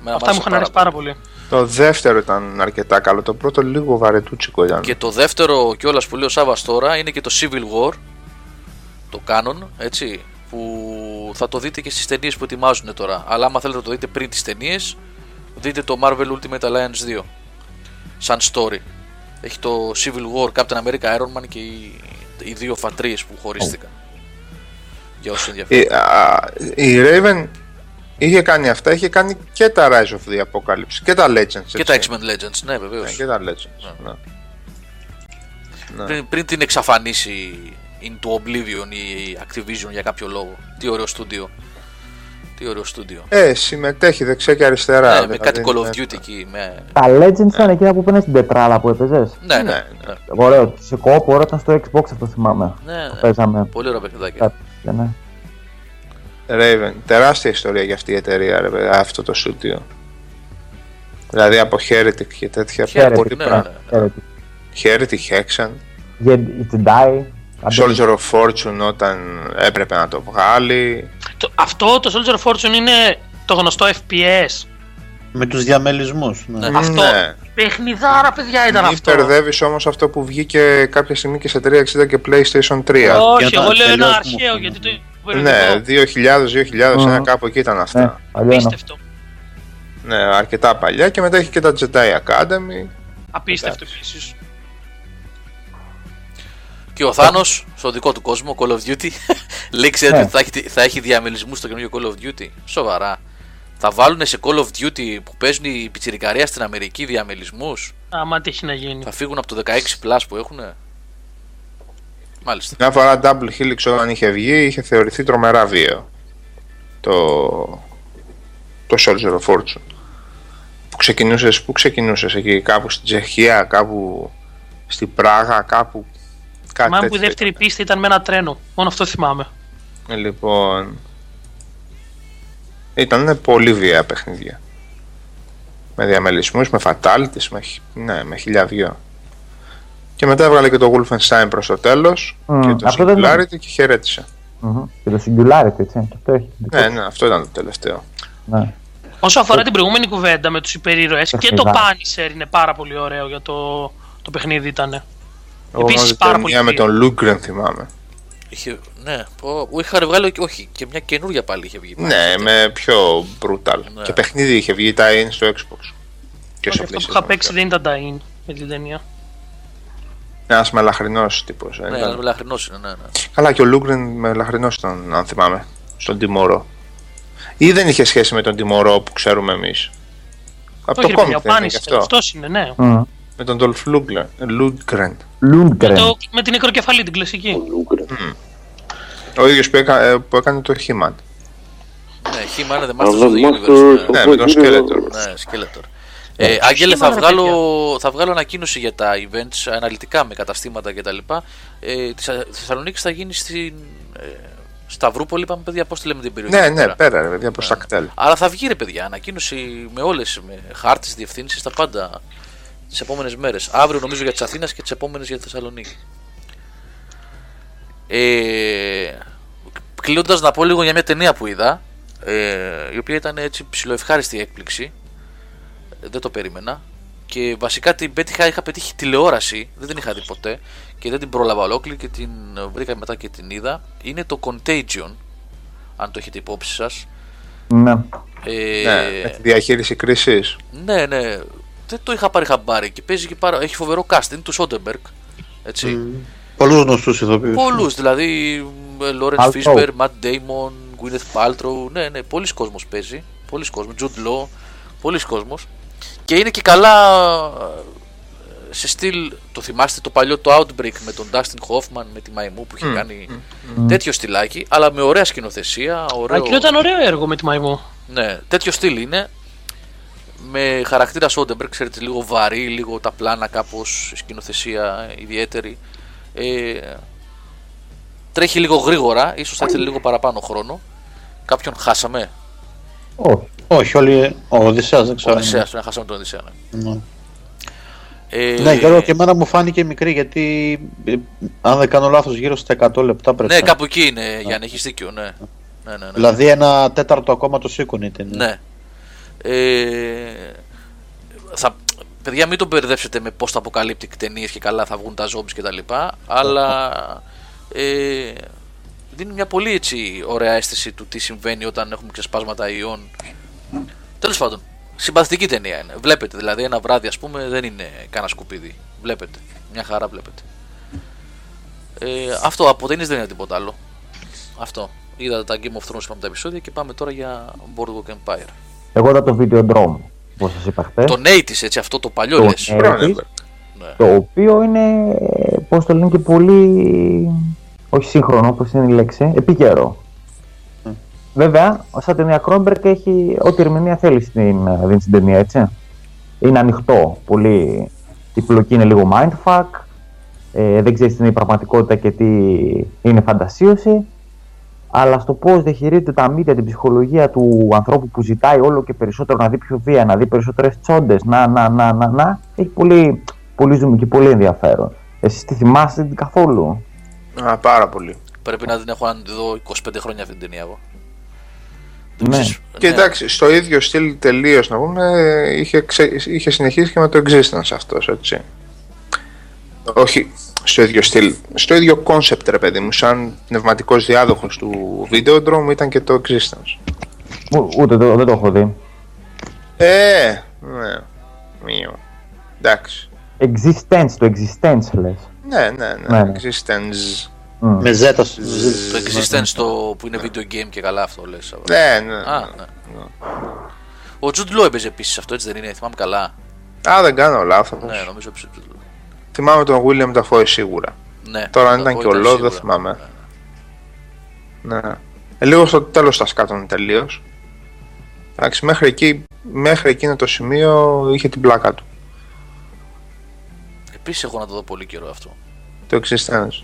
Εμένα Αυτά μου είχαν αρέσει πάρα πολύ. Το δεύτερο ήταν αρκετά καλό. Το πρώτο λίγο βαρετούτσικο ήταν. Και το δεύτερο κιόλας που λέει ο Σάβα τώρα είναι και το Civil War. Το Canon, έτσι. Που θα το δείτε και στις ταινίες που ετοιμάζουν τώρα. Αλλά άμα θέλετε να το δείτε πριν τις ταινίες, δείτε το Marvel Ultimate Alliance 2. Σαν story. Έχει το Civil War, Captain America, Iron Man και οι, οι δύο φατρίες που χωρίστηκαν. Για όσους ενδιαφέρον. Η, α, η Raven είχε κάνει αυτά, είχε κάνει και τα Rise of the Apocalypse και τα Legends. και τα έτσι. X-Men Legends, ναι βεβαίως. Ναι, και τα Legends. Ναι. Ναι. πριν, πριν την εξαφανίσει into Oblivion η Activision για κάποιο λόγο. Τι ωραίο στούντιο. Τι ωραίο στούντιο. Ε, συμμετέχει δεξιά και αριστερά. Ναι, με δηλαδή κάτι Call of είναι- Duty εκεί. Με... Τα Legends ήταν εκείνα που παίρνει στην τετράδα που έπαιζες; Ναι, ναι, Ναι, ναι. Ωραίο. Σε κόπο ώρα ήταν στο Xbox αυτό θυμάμαι. ναι, ναι. Παίζαμε. Πολύ ωραία παιχνιδάκια. Κάτι, και ναι. Raven, τεράστια ιστορία για αυτή η εταιρεία, ρε, παιδιά, αυτό το στούντιο. Δηλαδή από Heretic και τέτοια Heretic, πολύ ναι, πράγματα. ναι. Ε, Heretic, Hexen, Jedi. Soldier of Fortune όταν έπρεπε να το βγάλει. Το- αυτό το Soldier of Fortune είναι το γνωστό FPS. με τους διαμελισμούς. Ναι. Ναι. Αυτό. Ναι. Παιχνιδάρα παιδιά ήταν Μην αυτό. μπερδεύεις όμως αυτό που βγήκε κάποια στιγμή και σε 360 και PlayStation 3. Όχι, Για να εγώ λέω ένα τελειώσουμε αρχαίο αυτό. γιατί το Ναι, 2000-2001 Μμμ. κάπου εκεί ήταν Ναι, αυτά. παλιό είναι. Απίστευτο. Ναι, αρκετά παλιά και μετά έχει και τα Jedi Academy. Απίστευτο επίσης. Και ο Θάνος, στο δικό του κόσμο, Call of Duty, λέει ξέρετε Ναι. ότι θα έχει, θα έχει διαμελισμού στο καινούργιο Call of Duty; Σοβαρά. Θα βάλουν σε Call of Duty που παίζουν οι πιτσιρικαρία στην Αμερική διαμελισμούς; Άμα τι έχει να γίνει. Θα φύγουν από το 16 Plus που έχουν. Μάλιστα. Μια φορά Double Helix όταν είχε βγει είχε θεωρηθεί τρομερά βίαιο. Το, το Soldier of Fortune. Που ξεκινούσες, που ξεκινούσες εκεί κάπου στην Τσεχία, κάπου στην Πράγα, κάπου κάτι Θυμάμαι που η τέτοιο δεύτερη ήταν. πίστη ήταν με ένα τρένο. Μόνο αυτό θυμάμαι. Ε, Λοιπόν, ήταν πολύ βία παιχνίδια. Με διαμελισμούς, με fatalities, με, χι- ναι, με χιλιάδιο. Και μετά έβγαλε και το Wolfenstein προς το τέλος Μμ, και το αυτό δεν είναι- Singularity και χαιρέτησε. Μμμ. Και το Singularity, έτσι. Και αυτό έχει. Ναι, ναι, αυτό ήταν το τελευταίο. Ναι. Όσο αφορά την προηγούμενη κουβέντα με τους υπερήρωες, και το Παιχνιδάκι. Punisher είναι πάρα πολύ ωραίο για το, το παιχνίδι ήταν. Εγώ Επίσης, μόνο την πάρα ταινία πολύ με τον Λούγκρεν θυμάμαι. Είχε, ναι, πω, είχαν βγάλει και- όχι, και μια καινούρια πάλι είχε βγει. Ναι, με πιο brutal. Ναι. Και παιχνίδι είχε βγει τα in στο Xbox. Και Όχι, στο αυτό που PlayStation. είχα παίξει δεν ήταν τα in με την ταινία. Ένας μελαχρινός τύπος. Ναι, ένας μελαχρινός είναι, ναι, ναι. Καλά, και ο Λούγκρεν μελαχρινός ήταν, αν θυμάμαι, στον Τιμόρο. Ή δεν είχε σχέση με τον Τιμόρο που ξέρουμε εμείς. Από Όχι, το ρε παιδιά, κόμικ ο δεν είναι και Punisher. αυτό. Αυτό είναι, ναι. Μμ. Με τον Dolph Lundgren. Lundgren. Με, Lundgren. το, με την νεκροκεφαλή την κλασική. Λούγκρεν. Ο ίδιος που, έκα, που έκανε το He-Man. Ναι, He-Man The Αλλά Masters of the Masters Universe. of Ναι, the με τον Universe. Skeletor. Ναι, Skeletor. Ε, Άγγελε, θα He-Man, ρε βγάλω, θα βγάλω ανακοίνωση για τα events αναλυτικά με καταστήματα κτλ. Ε, τη Θεσσαλονίκη θα γίνει στην ε, Σταυρούπολη, είπαμε παιδιά, πώς τη λέμε την περιοχή. Ναι, εκεί ναι, πέρα. πέρα, ρε παιδιά, προς τα κτέλ. Άρα θα βγει ρε παιδιά ανακοίνωση με όλες, με χάρτες, διευθύνσεις, τα πάντα τις επόμενες μέρες. Αύριο νομίζω για τη Αθήνας και τις επόμενες για τη Θεσσαλονίκη. Ε, Κλείνοντας να πω λίγο για μια ταινία που είδα, ε, η οποία ήταν έτσι ψιλοευχάριστη έκπληξη. Ε, Δεν το περίμενα. Και βασικά την πέτυχα, είχα πετύχει τηλεόραση, δεν την είχα δει ποτέ και δεν την πρόλαβα ολόκληρη και την βρήκα μετά και την είδα. Είναι το Contagion, αν το έχετε υπόψη σας. Ναι. Ε, Ναι, με τη διαχείριση κρίσης. ναι, ναι. Δεν το είχα πάρει χαμπάρι και παίζει και πάρα... έχει φοβερό cast. Είναι του Σόντεμπεργκ. Έτσι. Πολλούς γνωστούς ηθοποιούς. Πολλούς δηλαδή. Λόρενς Paltrow. Φίσμπερν, Ματ Ντέιμον, Γκουίνεθ Πάλτρο. Ναι, ναι, πολύς κόσμος παίζει. Πολύς κόσμος. Τζουντ Λό. Πολύς κόσμος. Και είναι και καλά ε, σε στυλ. Το θυμάστε το παλιό το Outbreak με τον Dustin Hoffman με τη Μαϊμού που είχε κάνει τέτοιο στυλάκι. Αλλά με ωραία σκηνοθεσία. Ωραίο... Εκείνο ήταν ωραίο έργο με τη Μαϊμού. Ναι, τέτοιο στυλ είναι. Με χαρακτήρα Σόντεμπεργκ, ξέρετε, λίγο βαρύ, λίγο τα πλάνα κάπως, σκηνοθεσία ιδιαίτερη. Ε, τρέχει λίγο γρήγορα, ίσως θα ήθελε λίγο παραπάνω χρόνο. Κάποιον χάσαμε; Όχι. Όχι, όλοι. Ο Οδυσσέας δεν Ο ξέρω. αν είναι. Οδυσσέας, ναι, χάσαμε τον Οδυσσέα. Ναι. Ναι. Ε, Ναι, Γιώργο, και εμένα μου φάνηκε μικρή γιατί ε, αν δεν κάνω λάθος γύρω στα 100 λεπτά πρέπει ναι, να- κάπου εκεί είναι, Γιάννη, έχεις δίκιο, ναι. Ναι, ναι, ναι. Δηλαδή ένα τέταρτο ακόμα το σήκωνε η ταινία. Ναι. Ε, θα, παιδιά, μην τον μπερδέψετε με πώς θα αποκαλύπτει ταινίες και καλά θα βγουν τα zombies και τα λοιπά, αλλά ε, δίνει μια πολύ έτσι ωραία αίσθηση του τι συμβαίνει όταν έχουμε ξεσπάσματα ιών. Τέλος πάντων, συμπαθητική ταινία είναι. Βλέπετε, δηλαδή ένα βράδυ, ας πούμε, δεν είναι κανένα σκουπίδι. Βλέπετε. Μια χαρά βλέπετε. Ε, αυτό από ταινίες δεν είναι τίποτα άλλο. Αυτό. Είδα τα Game of Thrones είπαμε τα επεισόδια και πάμε τώρα για Boardwalk Empire. Εγώ είδα το Videodrome, όπως σας είπα χθες. Το 80's, έτσι, αυτό το παλιό Το λες. 80's, Cronenberg. Ναι. το οποίο είναι, πώς το λένε και πολύ, όχι σύγχρονο, όπως είναι η λέξη, επίκαιρο. Βέβαια, σαν ταινία Cronenberg έχει ό,τι ερμηνεία θέλει στην, ε, δίνει στην ταινία, έτσι. Είναι ανοιχτό, πολύ, η πλοκή είναι λίγο mindfuck, ε, δεν ξέρεις τι είναι η πραγματικότητα και τι είναι φαντασίωση, αλλά στο πώς διαχειρίζεται τα μύτια, την ψυχολογία του ανθρώπου που ζητάει όλο και περισσότερο να δει πιο βία, να δει περισσότερες τσόντες, να, να, να, να, να, έχει πολύ, πολύ ζουμί και πολύ ενδιαφέρον. Εσείς τη θυμάστε την καθόλου; Α, πάρα πολύ. Πρέπει να την έχω να τη δω 25 χρόνια αυτή την ταινία εγώ. Δεν Ναι. ξέρεις- Και ναι. εντάξει, στο ίδιο στυλ τελείως να πούμε, είχε, ξε... είχε συνεχίσει και με το existence αυτός, έτσι. Όχι στο ίδιο στυλ, στο ίδιο concept ρε παιδί μου, σαν πνευματικός διάδοχος του Videodrome ήταν και το eXistenZ. Ού- Ούτε το, δεν το έχω δει. Ε, ναι. Μείο. Εντάξει. eXistenZ, το eXistenZ λες. Ναι, ναι, ναι. Ναι, ναι. eXistenZ. Μμ. Με ζήτα. Το eXistenZ το, που είναι video game και καλά αυτό λες. Ναι, ναι. Α, ναι. Ο Τζουντ Λό έπαιζε επίσης αυτό, έτσι δεν είναι, θυμάμαι καλά. Α, δεν κάνω λάθος. Ναι, νομίζω έπαιζε ο Jude Law. Θυμάμαι τον William Dafoe σίγουρα. Ναι, Τώρα αν το- ήταν ο και ο Λό, δεν σίγουρα. θυμάμαι. Ναι. Ε, λίγο στο τέλος τα σκάτωνε τελείως. Εντάξει, μέχρι, εκεί, μέχρι εκείνο το σημείο είχε την πλάκα του. Επίσης έχω να το δω πολύ καιρό αυτό. Το Existence.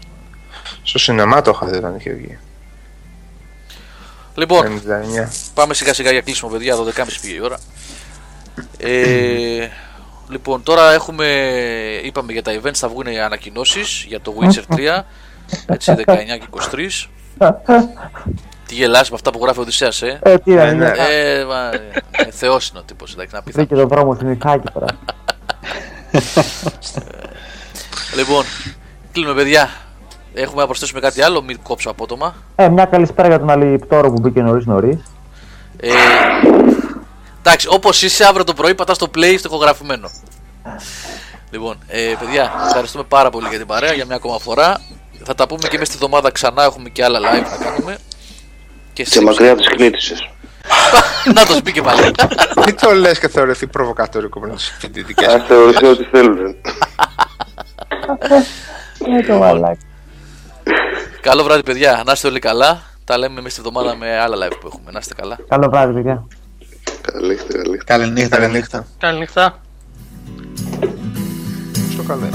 Στο σινεμά το είχα δει όταν είχε βγει. Λοιπόν, 99. πάμε σιγά σιγά για κλείσιμο, παιδιά. 12.30 πήγε η ώρα. Ε, λοιπόν, τώρα έχουμε. Είπαμε για τα events, θα βγουν ανακοινώσεις για το Witcher 3. Έτσι, 19 και 23. Τι γελάς με αυτά που γράφει ο Οδυσσέας, ε; Ε, τι Ε, είναι, ναι. Ε, μα, ε, θεός είναι ο τύπος, εντάξει, να πει. βρήκε το δρόμο στην Ιθάκη τώρα. Λοιπόν, κλείνουμε, παιδιά. Έχουμε να προσθέσουμε κάτι άλλο, μην κόψω απότομα. Ε, μια καλησπέρα για τον Αλιπτόρο που μπήκε νωρίς νωρίς. Ε, εντάξει, όπως είσαι, αύριο το πρωί πατάς το play στο ηχογραφημένο. Λοιπόν, ε, παιδιά, ευχαριστούμε πάρα πολύ για την παρέα για μια ακόμα φορά. Θα τα πούμε και μέσα στη εβδομάδα ξανά. Έχουμε και άλλα live να κάνουμε. Και Και μακριά τις κλήτησες. να το πει και πάλι. Μην το λες και θεωρηθεί προβοκατόρικο με τις φοιτητικές. Ας θεωρηθεί ό,τι θέλουν. Ε, το μαλάκι. Καλό βράδυ, παιδιά. Να είστε όλοι καλά. Τα λέμε μέσα στη εβδομάδα με άλλα live που έχουμε. Να είστε καλά. Καλό βράδυ, παιδιά. Καλή νύχτα, καλή νύχτα. Καληνύχτα, καληνύχτα. Καληνύχτα. Καληνύχτα. Στο καλό.